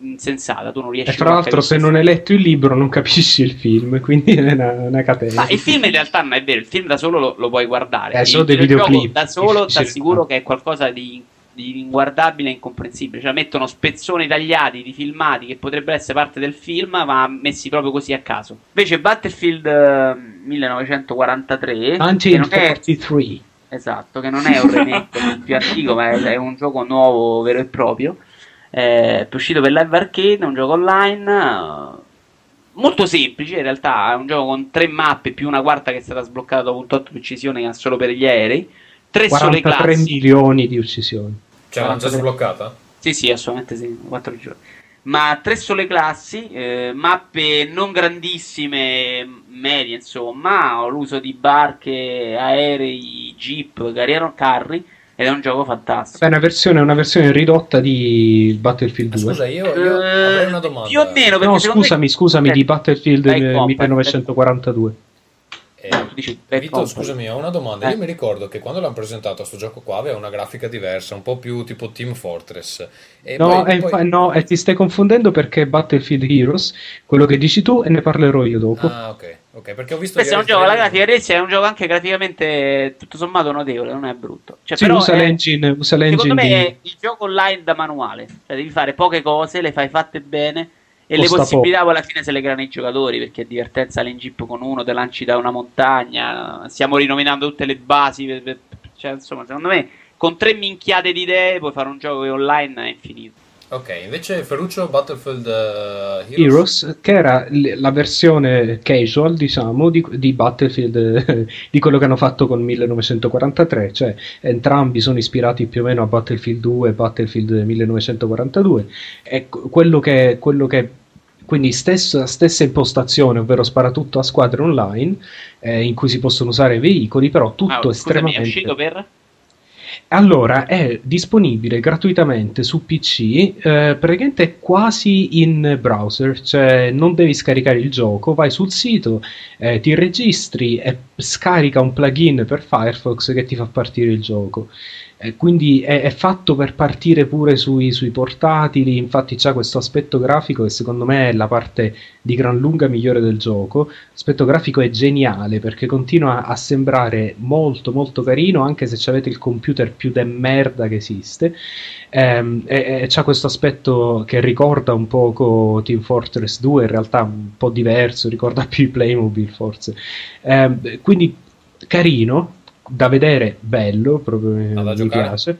insensata, tu non riesci a E fra l'altro, se non hai letto il libro, non capisci il film, quindi è una, una catena. Ma il film in realtà non è vero, il film da solo lo, lo puoi guardare. È solo dei videoclip. Da solo ti assicuro che è qualcosa di di inguardabile e incomprensibile. Cioè, mettono spezzoni tagliati di filmati che potrebbero essere parte del film, ma messi proprio così a caso. Invece, Battlefield 1943 1943 è... Esatto, che non è un remake più antico, ma è, è, un gioco nuovo, vero e proprio. È uscito per live arcade, è un gioco online. Molto semplice in realtà, è un gioco con tre mappe più una quarta che è stata sbloccata dopo un tot che è solo per gli aerei. Tre 43 milioni di uccisioni. Cioè, l'hanno già sbloccata? Sì, sì, assolutamente sì, 4 giorni. Ma tre sole classi, eh, mappe non grandissime, medie insomma, l'uso di barche, aerei, jeep, carri ed è un gioco fantastico. È una versione, una versione ridotta di Battlefield 2. Scusa, io, io eh, avrei una domanda. Più o meno, no, scusami, me... scusami, eh, di Battlefield 1942. Eh, dici, Vito, scusami, ho una domanda. Eh. Io mi ricordo che quando l'hanno presentato questo gioco qua aveva una grafica diversa, un po' più tipo Team Fortress. E no, poi, poi... Fa- no e ti stai confondendo perché Battlefield Heroes, quello che dici tu, e ne parlerò io dopo. Ah, ok. Ok, perché ho visto Questo è un gioco, la grafica Race è un gioco anche graficamente tutto sommato notevole, non è brutto. Cioè, sì, però usa, è, l'engine, usa l'engine. Secondo me di... è il gioco online da manuale. Cioè, devi fare poche cose, le fai fatte bene e le possibilità poi alla fine se le creano i giocatori perché è divertenza all'injip con uno, te lanci da una montagna. Stiamo rinominando tutte le basi. Cioè, insomma, secondo me con tre minchiate di idee puoi fare un gioco che online è infinito. Ok, invece Ferruccio Battlefield uh, Heroes. Heroes. che era la versione casual, diciamo, di, di Battlefield, di quello che hanno fatto con 1943, cioè entrambi sono ispirati più o meno a Battlefield 2 e Battlefield 1942. E quello che, quello che quindi stessa, stessa, impostazione, ovvero spara tutto a squadre online, eh, in cui si possono usare veicoli, però tutto ah, scusami, estremamente... è uscito per? Allora, è disponibile gratuitamente su PC, eh, praticamente quasi in browser, cioè non devi scaricare il gioco, vai sul sito, eh, ti registri e scarica un plugin per Firefox che ti fa partire il gioco. Eh, quindi è, è, fatto per partire pure sui, sui portatili, infatti c'ha questo aspetto grafico che secondo me è la parte di gran lunga migliore del gioco. L'aspetto grafico è geniale perché continua a sembrare molto molto carino anche se avete il computer più de merda che esiste. Ehm, e, e c'ha questo aspetto che ricorda un poco Team Fortress 2, in realtà un po' diverso, ricorda più i Playmobil forse. Ehm, quindi carino, da vedere bello, proprio mi giocare. piace.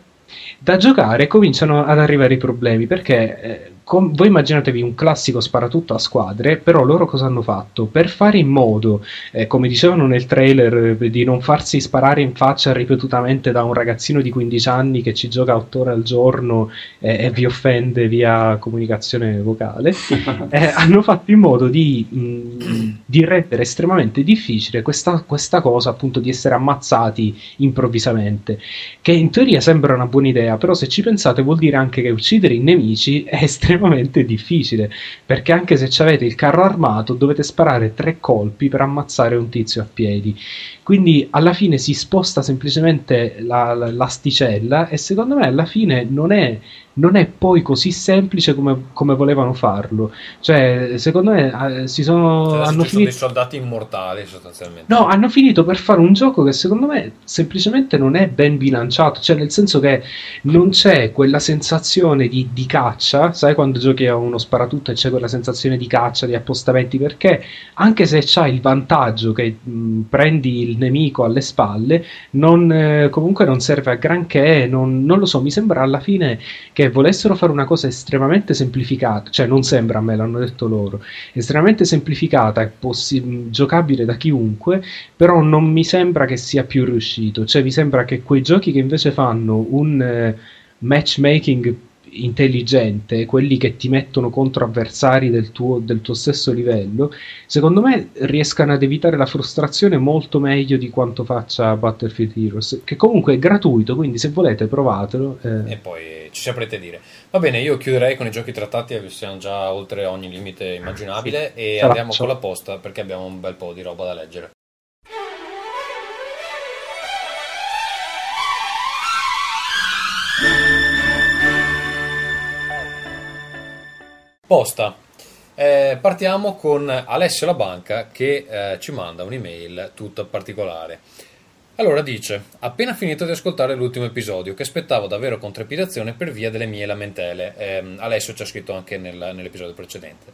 Da giocare cominciano ad arrivare i problemi perché eh, com- voi immaginatevi un classico sparatutto a squadre, però loro cosa hanno fatto? Per fare in modo, eh, come dicevano nel trailer, eh, di non farsi sparare in faccia ripetutamente da un ragazzino di 15 anni che ci gioca 8 ore al giorno eh, e vi offende via comunicazione vocale, eh, hanno fatto in modo di, mh, mm, di rendere estremamente difficile questa, questa cosa, appunto, di essere ammazzati improvvisamente, che in teoria sembra una buona idea, però se ci pensate vuol dire anche che uccidere i nemici è estremamente difficile perché anche se avete il carro armato dovete sparare tre colpi per ammazzare un tizio a piedi quindi alla fine si sposta semplicemente la, la, l'asticella e secondo me alla fine non è non è poi così semplice come, come volevano farlo. Cioè, secondo me eh, si sono. Cioè, hanno finito... dei soldati immortali sostanzialmente. No, hanno finito per fare un gioco che secondo me semplicemente non è ben bilanciato. Cioè, nel senso che non c'è quella sensazione di, di caccia. Sai quando giochi a uno sparatutto e c'è quella sensazione di caccia, di appostamenti? Perché anche se c'hai il vantaggio che mh, prendi il nemico alle spalle, non, eh, comunque non serve a granché. Non, non lo so, mi sembra alla fine che volessero fare una cosa estremamente semplificata, cioè non sembra a me, l'hanno detto loro, estremamente semplificata e possi- giocabile da chiunque, però non mi sembra che sia più riuscito, cioè mi sembra che quei giochi che invece fanno un eh, matchmaking intelligente, quelli che ti mettono contro avversari del tuo, del tuo, stesso livello, secondo me riescano ad evitare la frustrazione molto meglio di quanto faccia Battlefield Heroes, che comunque è gratuito, quindi se volete provatelo. Eh. E poi ci saprete dire. Va bene, io chiuderei con i giochi trattati, siamo già oltre ogni limite immaginabile sì, e andiamo con la posta perché abbiamo un bel po' di roba da leggere. Posta. Eh, partiamo con Alessio La Banca che eh, ci manda un'email tutta particolare. Allora dice: Appena finito di ascoltare l'ultimo episodio, che aspettavo davvero con trepidazione per via delle mie lamentele. Eh, Alessio ci ha scritto anche nel, nell'episodio precedente.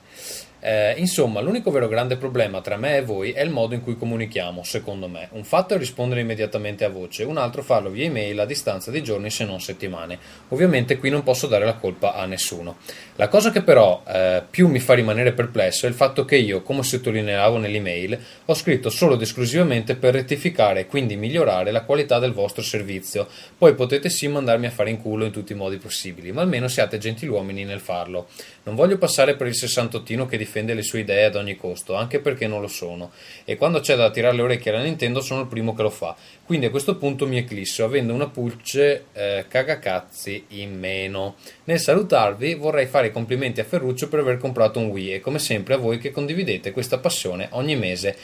Eh, insomma, l'unico vero grande problema tra me e voi è il modo in cui comunichiamo, secondo me. Un fatto è rispondere immediatamente a voce, un altro farlo via email a distanza di giorni se non settimane. Ovviamente qui non posso dare la colpa a nessuno. La cosa che però eh, più mi fa rimanere perplesso è il fatto che io, come sottolineavo nell'email, ho scritto solo ed esclusivamente per rettificare e quindi migliorare la qualità del vostro servizio. Poi potete sì mandarmi a fare in culo in tutti i modi possibili, ma almeno siate gentiluomini nel farlo. Non voglio passare per il sessantottino che difende le sue idee ad ogni costo, anche perché non lo sono, e quando c'è da tirare le orecchie alla Nintendo sono il primo che lo fa. Quindi a questo punto mi eclisso, avendo una pulce eh, cagacazzi in meno. Nel salutarvi vorrei fare i complimenti a Ferruccio per aver comprato un Wii e come sempre a voi che condividete questa passione ogni mese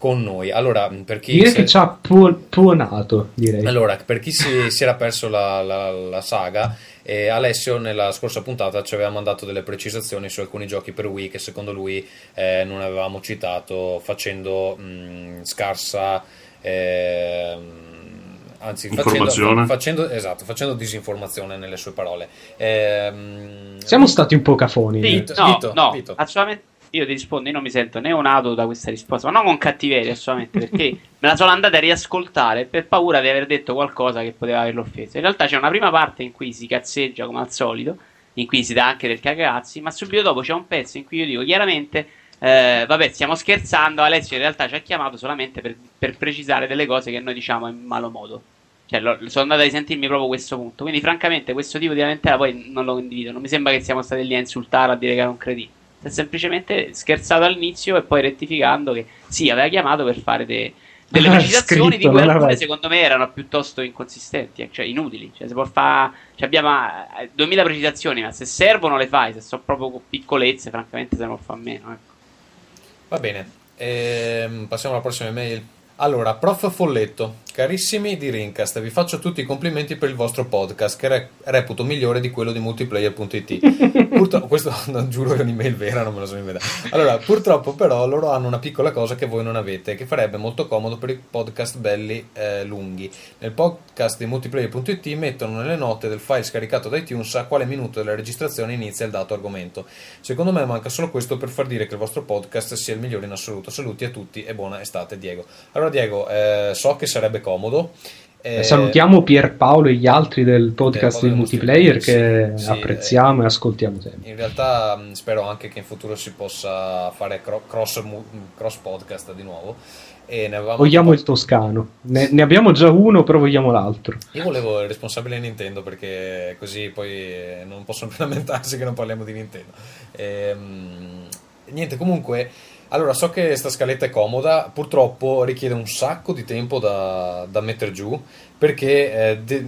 con noi. Allora, per chi direi se... che ci ha puonato, direi. Allora, per chi si, si era perso la, la, la saga, e Alessio nella scorsa puntata ci aveva mandato delle precisazioni su alcuni giochi per Wii che secondo lui eh, non avevamo citato facendo mh, scarsa eh, anzi facendo, facendo, esatto, facendo, disinformazione nelle sue parole eh, siamo stati un po' cafoni Vito, no, Vito, no Vito. assolutamente io ti rispondo, io non mi sento neonato da questa risposta, ma non con cattiveria assolutamente, perché me la sono andata a riascoltare per paura di aver detto qualcosa che poteva averlo offeso. In realtà c'è una prima parte in cui si cazzeggia come al solito, in cui si dà anche del cagazzi, ma subito dopo c'è un pezzo in cui io dico chiaramente, eh, vabbè, stiamo scherzando, Alessio in realtà ci ha chiamato solamente per, per precisare delle cose che noi diciamo in malo modo. Cioè, lo, sono andato a risentirmi proprio questo punto. Quindi, francamente, questo tipo di lamentela poi non lo condivido. Non mi sembra che siamo stati lì a insultare, a dire che era un cretino si è semplicemente scherzato all'inizio e poi rettificando che sì, aveva chiamato per fare de- delle precisazioni di cui alcune secondo me erano piuttosto inconsistenti, cioè inutili. Cioè, si può fare. Cioè, abbiamo 2000 eh, precisazioni, ma se servono le fai, se sono proprio piccolezze, francamente se non fa meno. Ecco. Va bene, ehm, passiamo alla prossima email. Allora, prof Folletto, carissimi di Rincast, vi faccio tutti i complimenti per il vostro podcast che re- reputo migliore di quello di multiplayer.it. Purtroppo, questo non giuro che è un'email vera, non me lo sono inventato. Allora, purtroppo però loro hanno una piccola cosa che voi non avete, che farebbe molto comodo per i podcast belli eh, lunghi. Nel podcast di multiplayer.it mettono nelle note del file scaricato da iTunes a quale minuto della registrazione inizia il dato argomento. Secondo me manca solo questo per far dire che il vostro podcast sia il migliore in assoluto. Saluti a tutti e buona estate, Diego. Allora, Diego, eh, so che sarebbe comodo. Eh, Salutiamo Pierpaolo e gli altri del podcast di multiplayer che sì, apprezziamo eh, e ascoltiamo sempre. In realtà spero anche che in futuro si possa fare cross, cross podcast di nuovo. vogliamo il toscano. Ne, ne, abbiamo già uno, però vogliamo l'altro. Io volevo il responsabile Nintendo perché così poi non possono più lamentarsi che non parliamo di Nintendo. Ehm, niente, comunque allora, so che sta scaletta è comoda, purtroppo richiede un sacco di tempo da, da mettere giù perché eh, de-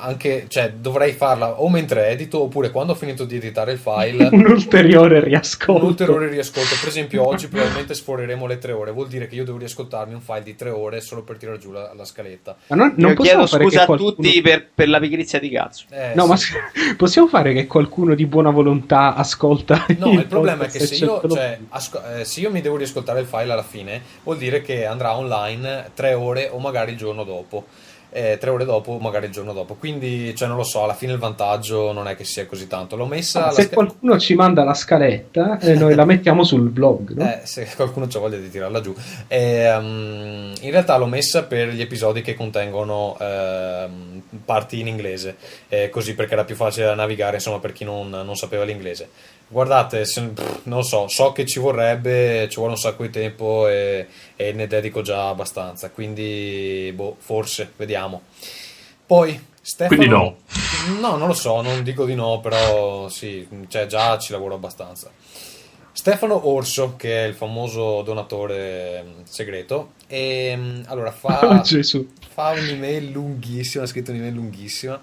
anche, cioè, dovrei farla o mentre edito oppure quando ho finito di editare il file. un ulteriore riascolto. Un ulteriore riascolto. Per esempio, oggi probabilmente sforeremo le tre ore. Vuol dire che io devo riascoltarmi un file di tre ore solo per tirare giù la, la scaletta. Ma non, non chiedo scusa qualcuno... a tutti per, per, la pigrizia di cazzo. Eh, no, sì. ma possiamo fare che qualcuno di buona volontà ascolta. No, il, il problema è che se io, cioè, asco- eh, se io mi devo riascoltare il file alla fine, vuol dire che andrà online tre ore o magari il giorno dopo eh, tre ore dopo, magari il giorno dopo. Quindi, cioè, non lo so, alla fine il vantaggio non è che sia così tanto. L'ho messa. Ah, se sca- qualcuno ci manda la scaletta, eh, noi la mettiamo sul blog. No? Eh, se qualcuno ha voglia di tirarla giù. Eh, um, in realtà l'ho messa per gli episodi che contengono eh, parti in inglese, eh, così perché era più facile da navigare, insomma, per chi non, non sapeva l'inglese. Guardate, se, non lo so, so che ci vorrebbe, ci vuole un sacco di tempo e, e ne dedico già abbastanza, quindi boh, forse, vediamo. Poi Stefano... Quindi no. No, non lo so, non dico di no, però sì, cioè già ci lavoro abbastanza. Stefano Orso, che è il famoso donatore segreto, e mm, allora fa, oh, fa un'email lunghissima, ha scritto un'email lunghissima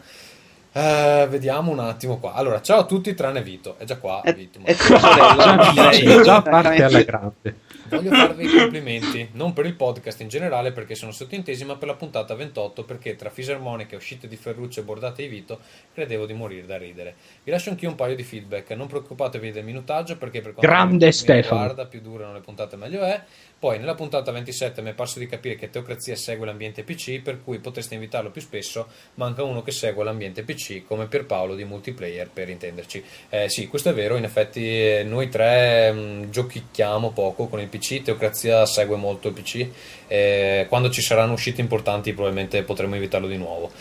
Uh, vediamo un attimo qua. Allora, ciao a tutti tranne Vito. È già qua. È, Vito, è tua sorella. già, già parte alla grande. Voglio farvi i complimenti, non per il podcast in generale perché sono sottintesi, ma per la puntata 28 perché tra fisarmoniche, uscite di Ferruccio e bordate di Vito credevo di morire da ridere. Vi lascio anch'io un paio di feedback, non preoccupatevi del minutaggio perché per quanto Grande mi Stefano. riguarda più durano le puntate meglio è. Poi nella puntata 27 mi è parso di capire che Teocrazia segue l'ambiente PC, per cui potreste invitarlo più spesso, manca uno che segue l'ambiente PC come Pierpaolo di multiplayer per intenderci. Eh, sì, questo è vero, in effetti eh, noi tre mh, mm, giochicchiamo poco con il PC, Teocrazia segue molto il PC, eh, quando ci saranno uscite importanti probabilmente potremo invitarlo di nuovo.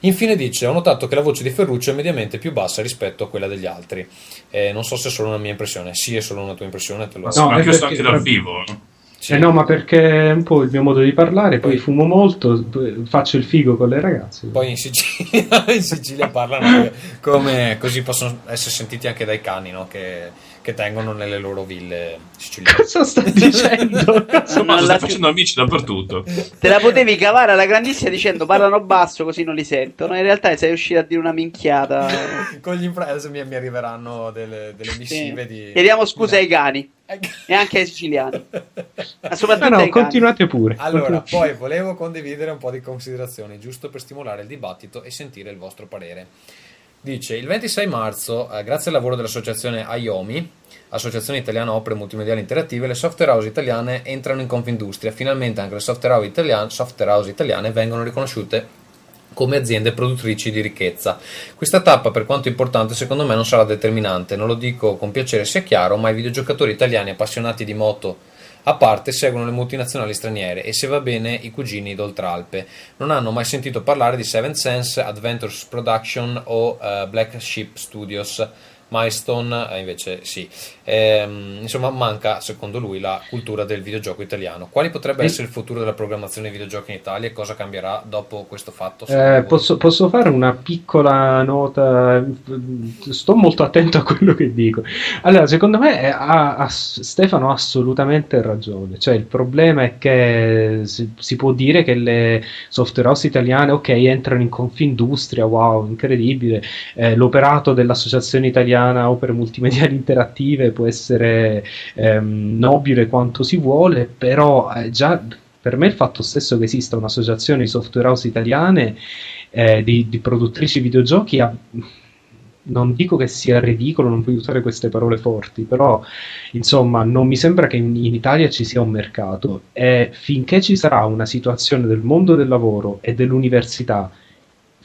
Infine dice: Ho notato che la voce di Ferruccio è mediamente più bassa rispetto a quella degli altri. Eh, non so se è solo una mia impressione. Sì, è solo una tua impressione. Te lo no, anche io sto anche dal vivo. Sì. Eh no, ma perché è un po' il mio modo di parlare, poi, poi fumo molto, faccio il figo con le ragazze. Poi in Sicilia, in Sicilia parlano come così possono essere sentiti anche dai cani, no? Che, che tengono nelle loro ville siciliane. Cosa stai dicendo? Insomma, stai facendo amici dappertutto. Te la potevi cavare alla grandissima dicendo parlano basso così non li sentono. In realtà sei uscito a dire una minchiata. con gli imprese mi, mi arriveranno delle, delle missive sì. di... Chiediamo scusa ai cani. E anche ai siciliani. Ma soprattutto no, no, continuate pure. Allora, continuate. poi volevo condividere un po' di considerazioni, giusto per stimolare il dibattito e sentire il vostro parere. Dice, il 26 marzo, eh, grazie al lavoro dell'associazione IOMI, Associazione Italiana Opere Multimediali Interattive, le software house italiane entrano in Confindustria. Finalmente anche le software house, italiane, software house italiane vengono riconosciute come aziende produttrici di ricchezza. Questa tappa, per quanto importante, secondo me non sarà determinante, non lo dico con piacere sia chiaro, ma i videogiocatori italiani appassionati di moto a parte seguono le multinazionali straniere e se va bene i cugini d'Oltralpe. Non hanno mai sentito parlare di Seven Sense, Adventures Production o uh, Black Sheep Studios. Milestone eh, invece sì. Ehm, insomma, manca secondo lui la cultura del videogioco italiano. Quali potrebbe e... essere il futuro della programmazione dei videogiochi in Italia e cosa cambierà dopo questo fatto? Eh, posso, posso, fare una piccola nota? Sto molto attento a quello che dico. Allora, secondo me ha, ha, Stefano ha assolutamente ragione. Cioè, il problema è che si, si, può dire che le software house italiane, ok, entrano in Confindustria, wow, incredibile. Eh, l'operato dell'associazione italiana opere multimediali interattive può essere ehm, nobile quanto si vuole, però eh, già per me il fatto stesso che esista un'associazione di software house italiane eh, di, di, produttrici videogiochi ha, non dico che sia ridicolo, non voglio usare queste parole forti, però insomma non mi sembra che in, in, Italia ci sia un mercato. E finché ci sarà una situazione del mondo del lavoro e dell'università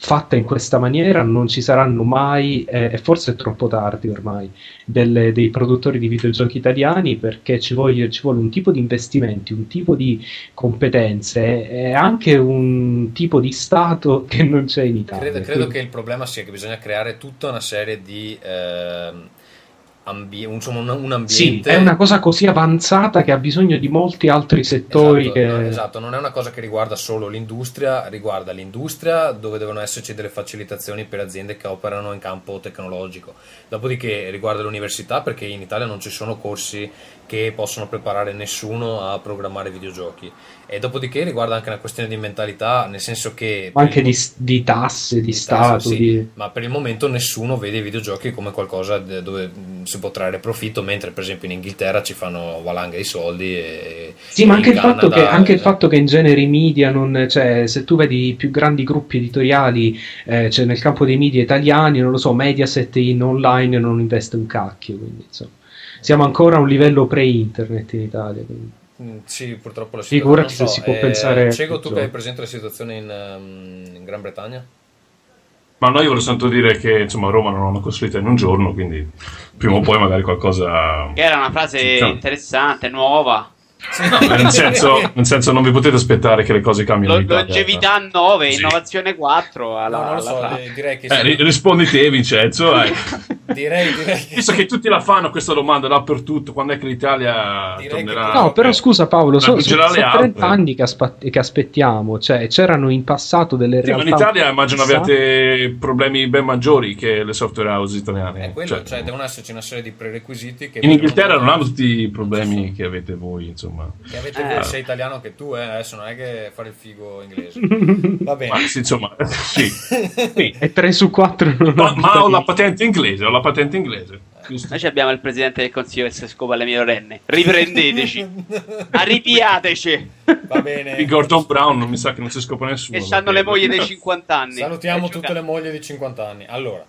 fatta in questa maniera non ci saranno mai, eh, e forse è troppo tardi ormai, delle, dei produttori di videogiochi italiani perché ci vuole, ci vuole, un tipo di investimenti, un tipo di competenze e anche un tipo di Stato che non c'è in Italia. Credo, credo Quindi... che il problema sia che bisogna creare tutta una serie di... Eh ambi- insomma, un, un, ambiente. Sì, è una cosa così avanzata che ha bisogno di molti altri settori. Esatto, che... no, esatto, non è una cosa che riguarda solo l'industria, riguarda l'industria dove devono esserci delle facilitazioni per aziende che operano in campo tecnologico. Dopodiché riguarda l'università perché in Italia non ci sono corsi che possono preparare nessuno a programmare videogiochi. E dopodiché riguarda anche una questione di mentalità, nel senso che... Ma anche di, di, tasse, di, di stato. Tasse, sì, di... Ma per il momento nessuno vede i videogiochi come qualcosa dove si può trarre profitto, mentre per esempio in Inghilterra ci fanno valanga di soldi. E, sì, ma anche, il fatto, che, anche il fatto che in genere i media, non, cioè, se tu vedi i più grandi gruppi editoriali, eh, cioè nel campo dei media italiani, non lo so, Mediaset in online non investe un cacchio, quindi insomma. Siamo ancora a un livello pre-internet in Italia. Quindi. Mm, sì, purtroppo la situazione. Figurati so, se si può eh, pensare. Cego, tu che hai presente la situazione in, um, in Gran Bretagna? Ma no, io volevo soltanto dire che insomma Roma non l'hanno costruita in un giorno, quindi prima o poi magari qualcosa. Che era una frase interessante, nuova. No, nel, senso, nel, senso, non vi potete aspettare che le cose cambino. Lo, longevità 9, sì. innovazione 4. Alla, no, non lo so, direi che. Eh, rispondi te, Vincenzo. Eh. direi, direi che... Visto che tutti la fanno questa domanda dappertutto, quando è che l'Italia direi tornerà? Che... No, però scusa Paolo, sono so, so 30 anni che, aspa- che, aspettiamo, cioè c'erano in passato delle realtà... Sì, in Italia immagino abbiate problemi ben maggiori che le software house italiane. È quello, cioè, cioè devono esserci una serie di prerequisiti che... In Inghilterra non hanno tutti i problemi che avete voi, insomma. Che avete eh. sei italiano che tu, eh? adesso non è che fare il figo inglese. Va bene. Ma sì, insomma, sì. sì. E 3 su 4 non ma, ma ho la patente inglese, ho la patente inglese. Noi abbiamo il presidente del consiglio che si scopa le minorenne. Riprendeteci, arripiateci. Va bene. Di Gordon Brown non mi sa che non si scopa nessuno. E hanno le mogli dei 50 anni. Salutiamo tutte le mogli dei 50 anni. Allora,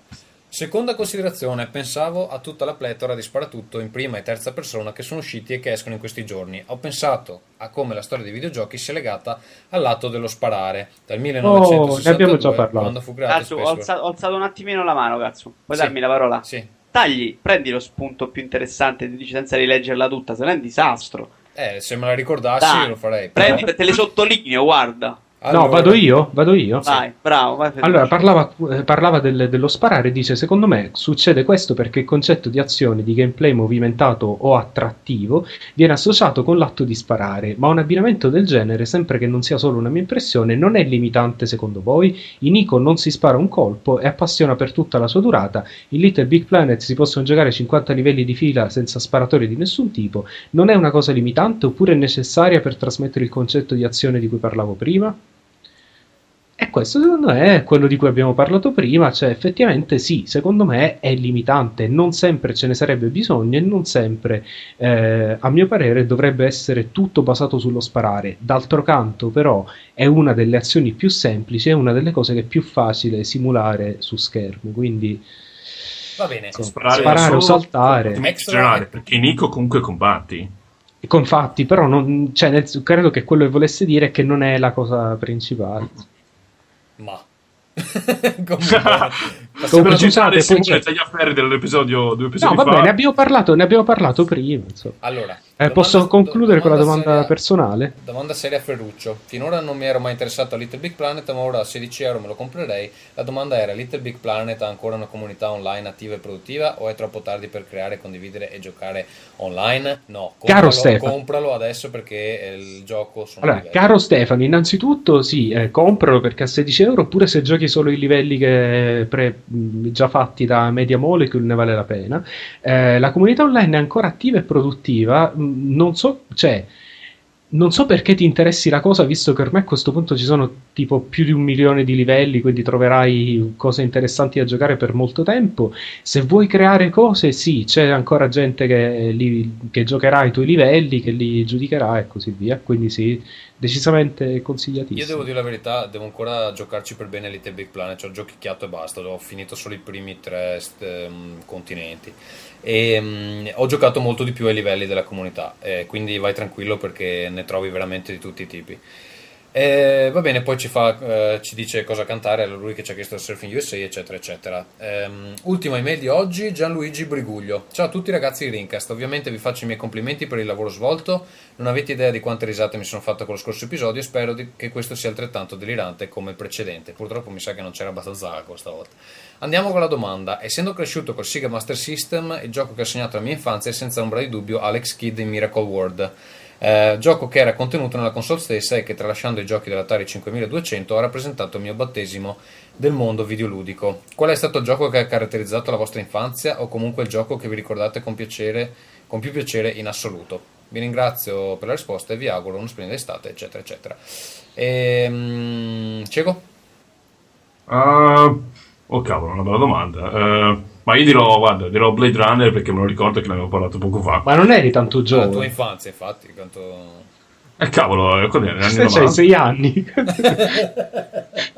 Seconda considerazione, pensavo a tutta la pletora di sparatutto in prima e terza persona che sono usciti e che escono in questi giorni. Ho pensato a come la storia dei videogiochi sia legata al lato dello sparare. Dal 1962, oh, abbiamo già parlato. quando fu creato cazzo, ho, alzato, ho alzato un attimino la mano, cazzo. Puoi sì. darmi la parola? Sì. Tagli, prendi lo spunto più interessante, ti dici senza rileggerla tutta, se no è un disastro. Eh, se me la ricordassi Dai, lo farei. Prendi, te le sottolineo, guarda. Allora... No, vado io, vado io. Vai, bravo. Vai allora, parlava, eh, parlava del, dello sparare e dice, secondo me succede questo perché il concetto di azione, di gameplay movimentato o attrattivo viene associato con l'atto di sparare, ma un abbinamento del genere, sempre che non sia solo una mia impressione, non è limitante secondo voi? In Ico non si spara un colpo e appassiona per tutta la sua durata, in Little Big Planet si possono giocare 50 livelli di fila senza sparatori di nessun tipo, non è una cosa limitante oppure è necessaria per trasmettere il concetto di azione di cui parlavo prima? Questo secondo me è quello di cui abbiamo parlato prima, cioè effettivamente sì, secondo me è limitante, non sempre ce ne sarebbe bisogno e non sempre, eh, a mio parere, dovrebbe essere tutto basato sullo sparare. D'altro canto però è una delle azioni più semplici, è una delle cose che è più facile simulare su schermo, quindi... Va bene, so, sparare, sparare o saltare. Extra... Perché Nico comunque combatti. Confatti, però non, cioè, nel, credo che quello che volesse dire è che non è la cosa principale. Ma Comunque, scusate, poi c'è gli affari dell'episodio due episodi No, vabbè, ne abbiamo parlato, ne abbiamo parlato prima. Insomma. Allora, eh, posso concludere con la domanda seria, personale? Domanda seria a Ferruccio. Finora non mi ero mai interessato a Little Big Planet, ma ora a 16 euro me lo comprerei. La domanda era: Little Big Planet ha ancora una comunità online attiva e produttiva o è troppo tardi per creare, condividere e giocare online? No, compralo, caro Stefano. compralo adesso perché il gioco sono allora, Caro Stefano, innanzitutto sì, eh, compralo perché a 16 euro, oppure se giochi solo i livelli pre, già fatti da Media Molecule ne vale la pena. Eh, la comunità online è ancora attiva e produttiva non so, cioè, non so perché ti interessi la cosa, visto che ormai a questo punto ci sono tipo più di un milione di livelli, quindi troverai cose interessanti da giocare per molto tempo. Se vuoi creare cose, sì, c'è ancora gente che, li, che giocherà i tuoi livelli, che li giudicherà e così via. Quindi sì, decisamente consigliatissimo. Io devo dire la verità, devo ancora giocarci per bene Little Big Planet, cioè ho giochicchiato e basta, ho finito solo i primi tre um, continenti e um, ho giocato molto di più ai livelli della comunità, eh, quindi vai tranquillo perché ne trovi veramente di tutti i tipi. Eh, va bene, poi ci, fa, eh, ci, dice cosa cantare, lui che ci ha chiesto il Surfing USA, eccetera, eccetera. Um, ultima email di oggi, Gianluigi Briguglio. Ciao a tutti ragazzi di Rincast, ovviamente vi faccio i miei complimenti per il lavoro svolto, non avete idea di quante risate mi sono fatto con lo scorso episodio e spero di, che questo sia altrettanto delirante come il precedente. Purtroppo mi sa che non c'era abbastanza acqua stavolta. Andiamo con la domanda. Essendo cresciuto col Sega Master System, il gioco che ha segnato la mia infanzia è senza ombra di dubbio Alex Kidd in Miracle World. Eh, gioco che era contenuto nella console stessa e che tralasciando i giochi dell'Atari 5200 ha rappresentato il mio battesimo del mondo videoludico. Qual è stato il gioco che ha caratterizzato la vostra infanzia o comunque il gioco che vi ricordate con piacere con più piacere in assoluto. Vi ringrazio per la risposta e vi auguro una splendida estate, eccetera, eccetera. Ehm, Cieco? Uh, oh cavolo, una bella domanda. Uh, ma io dirò, guarda, dirò Blade Runner perché me lo ricordo che ne avevo parlato poco fa. Ma non eri tanto La giovane. tua infanzia, infatti, quanto... Eh cavolo, eh, quando era? Se anni c'hai 90? sei anni.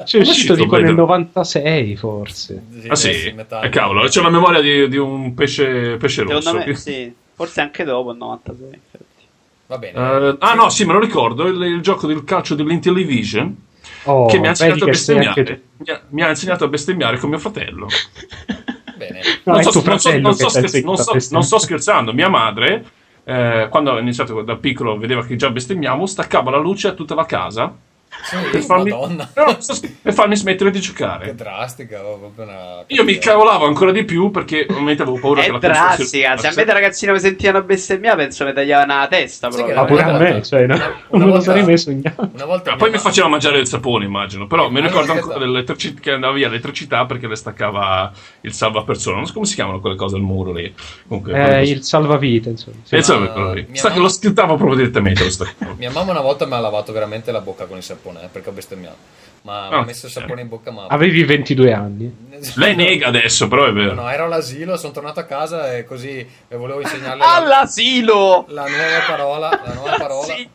C'è uscito uscito tipo Blade nel Runner? 96 forse. Ah sì? Eh cavolo, c'è la memoria di, di un pesce, pesce rosso. Secondo me, sì. Forse anche dopo il 96. infatti. Va bene. Eh, ah no, sì, me lo ricordo, il, il gioco del calcio dell'Intellivision Oh, che mi ha insegnato a bestemmiare. anche. Mi ha, mi ha insegnato a bestemmiare con mio fratello. Non, sto, fratello non scherz- non a sto- bestemmiare. non sto scherzando, mia madre, eh, quando ho iniziato da piccolo, vedeva che già bestemmiamo, staccava la luce a tutta la casa Sì, per farmi. No, per farmi smettere di Che giocare. drastica, oh, una... Io mi cavolavo ancora di più perché ovviamente avevo paura che È la drastica. Se a me da ragazzino mi sentivano bestemmiare, penso mi tagliavano la testa Sì, che Ma pure a Una me, volta- cioè, no? una non lo volta- sarei mai sognato. Una volta Ah, mia poi mi faceva mangiare il sapone, immagino. Però mi ricordo ancora dell'elettrici- che andava via l'elettricità perché le staccava il salvapersona. Non so come si chiamano quelle cose al muro lì. Comunque, Eh, il salvavita, insomma. Eh, ma- mia Sta che mamma- lo schiuttavo proprio direttamente. Mia mamma una volta mi ha lavato veramente la bocca con il sapone, eh, perché ho bestemmiato. Ma mi Ah, ha messo il sapone in bocca, ma... Avevi 22 anni. Lei nega adesso, però è No, vero. no, ero all'asilo, sono tornato a casa e così e volevo insegnarle Ah, la, All'asilo! la nuova parola. La nuova parola. Sì.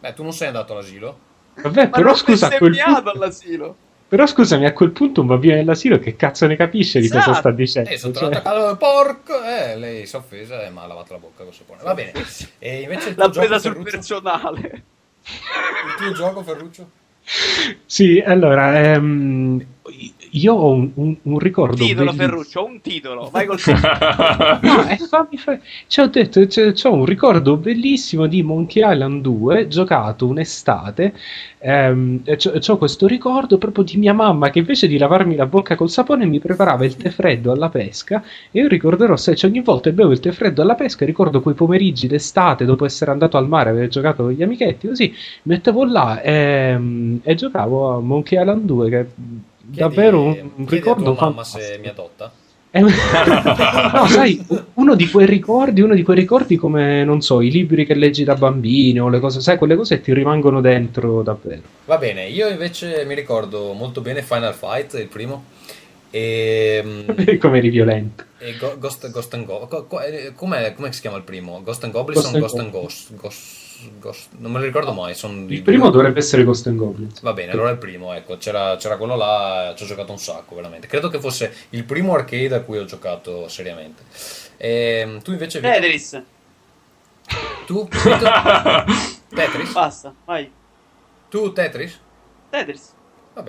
Beh, tu non sei andato all'asilo? Vabbè, Ma però scusa, a quel bestemmiato punto, all'asilo. però scusami, a quel punto un bambino dell'asilo che cazzo ne capisce di cosa Esatto. sta dicendo? Eh, sono Cioè, tornato a casa, porco! Eh, lei si è offesa e mi ha lavato la bocca col sapone. Va bene. E invece L'ha presa sul Ferruccio? personale. Il tuo gioco, Ferruccio? Sì, allora, ehm, io ho un, un- un ricordo Titolo, bellissimo. Ferruccio, un titolo. Vai col titolo. No, eh, fammi fa- Ci ho detto, c'ho un ricordo bellissimo di Monkey Island 2, giocato un'estate. ehm, e c'ho, c'ho questo ricordo proprio di mia mamma che invece di lavarmi la bocca col sapone mi preparava il tè freddo alla pesca. E io ricorderò se cioè, ogni volta che bevo il tè freddo alla pesca, ricordo quei pomeriggi d'estate dopo essere andato al mare, aver giocato con gli amichetti, così mettevo là ehm, e giocavo a Monkey Island 2, che davvero un, ricordo a tua mamma se mi adotta. No, sai, uno di quei ricordi, uno di quei ricordi come, non so, i libri che leggi da bambino, le cose, sai, quelle cose ti rimangono dentro davvero. Va bene, io invece mi ricordo molto bene Final Fight, il primo. E, mm, come eri violento. e Go- Ghost, Ghost and Go- co- co- eh, com'è, si chiama il primo? Ghost and Goblins Ghost o Ghost and Ghost? Ghost- Ghost- non me lo ricordo mai. sono Il primo due- dovrebbe essere Ghost and Goblins. Va bene, allora il primo, ecco, c'era, c'era quello là, ci ho giocato un sacco, veramente. Credo che fosse il primo arcade a cui ho giocato seriamente. Ehm, tu invece? Tetris. tu? Tetris? Basta, vai. Tu Tetris? Tetris.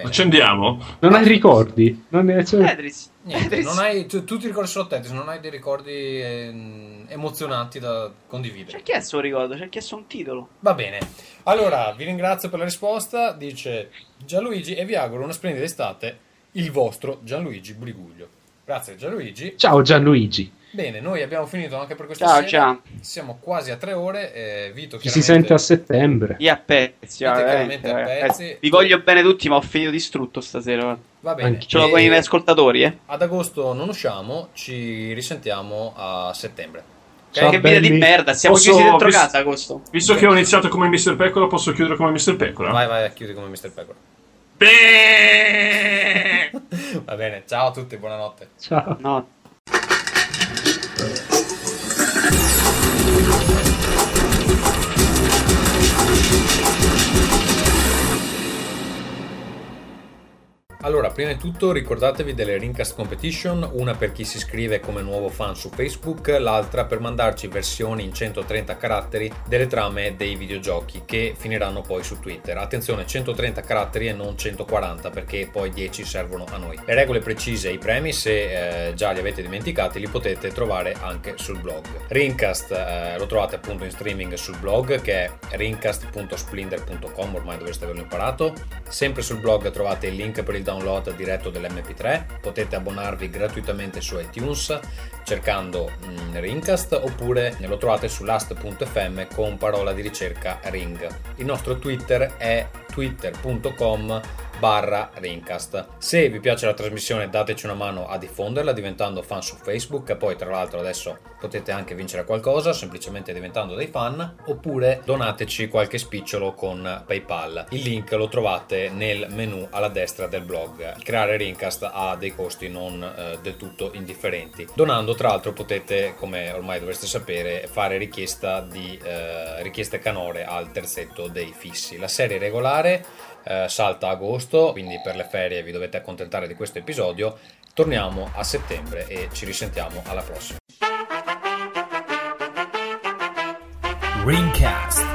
Accendiamo? Non hai ricordi? Non cioè- Tetris. Niente, non hai, tu, tu ti ricordi solo Tetris, non hai dei ricordi ehm, emozionanti da condividere. ha chiesto un ricordo, ha chiesto un titolo. Va bene. Allora, vi ringrazio per la risposta, dice Gianluigi, e vi auguro una splendida estate, il vostro Gianluigi Briguglio. Grazie Gianluigi. Ciao Gianluigi. Bene, noi abbiamo finito anche per questa Ciao, sera. ciao. Siamo quasi a tre ore. eh, Vito, Ci si sente a settembre. Io a pezzi, Siete veramente, chiaramente a pezzi. Vi voglio bene tutti, ma ho finito distrutto stasera. Va bene. Anche- Ce l'ho con i miei ascoltatori, eh. Ad agosto non usciamo, ci risentiamo a settembre. Ciao, che vita di belli. merda, siamo Posso- chiusi dentro vis- casa agosto. Visto che ho iniziato come Mr. Pecora, posso chiudere come Mr. Pecora? Vai, vai, chiudi come Mr. Pecora. Beh! Va bene, ciao a tutti, buonanotte. Ciao. No, Allora, prima di tutto ricordatevi delle Rincast Competition, una per chi si iscrive come nuovo fan su Facebook, l'altra per mandarci versioni in 130 caratteri delle trame dei videogiochi che finiranno poi su Twitter. Attenzione, 130 caratteri e non 140 perché poi 10 servono a noi. Le regole precise e i premi, se eh, già li avete dimenticati, li potete trovare anche sul blog. Rincast eh, lo trovate appunto in streaming sul blog che è rincast.splinder.com, ormai dovreste averlo imparato. Sempre sul blog trovate il link per il download diretto dell'MP3, potete abbonarvi gratuitamente su iTunes cercando mm, Ringcast oppure lo trovate su last.fm con parola di ricerca Ring. Il nostro Twitter è twitter.com barra Rincast. Se vi piace la trasmissione dateci una mano a diffonderla diventando fan su Facebook, poi tra l'altro adesso potete anche vincere qualcosa semplicemente diventando dei fan, oppure donateci qualche spicciolo con PayPal. Il link lo trovate nel menu alla destra del blog. Creare Rincast ha dei costi non eh, del tutto indifferenti. Donando tra l'altro potete, come ormai dovreste sapere, fare richiesta di eh, richieste canore al terzetto dei fissi. La serie regolare eh, salta agosto, quindi per le ferie vi dovete accontentare di questo episodio. Torniamo a settembre e ci risentiamo alla prossima. Ringcast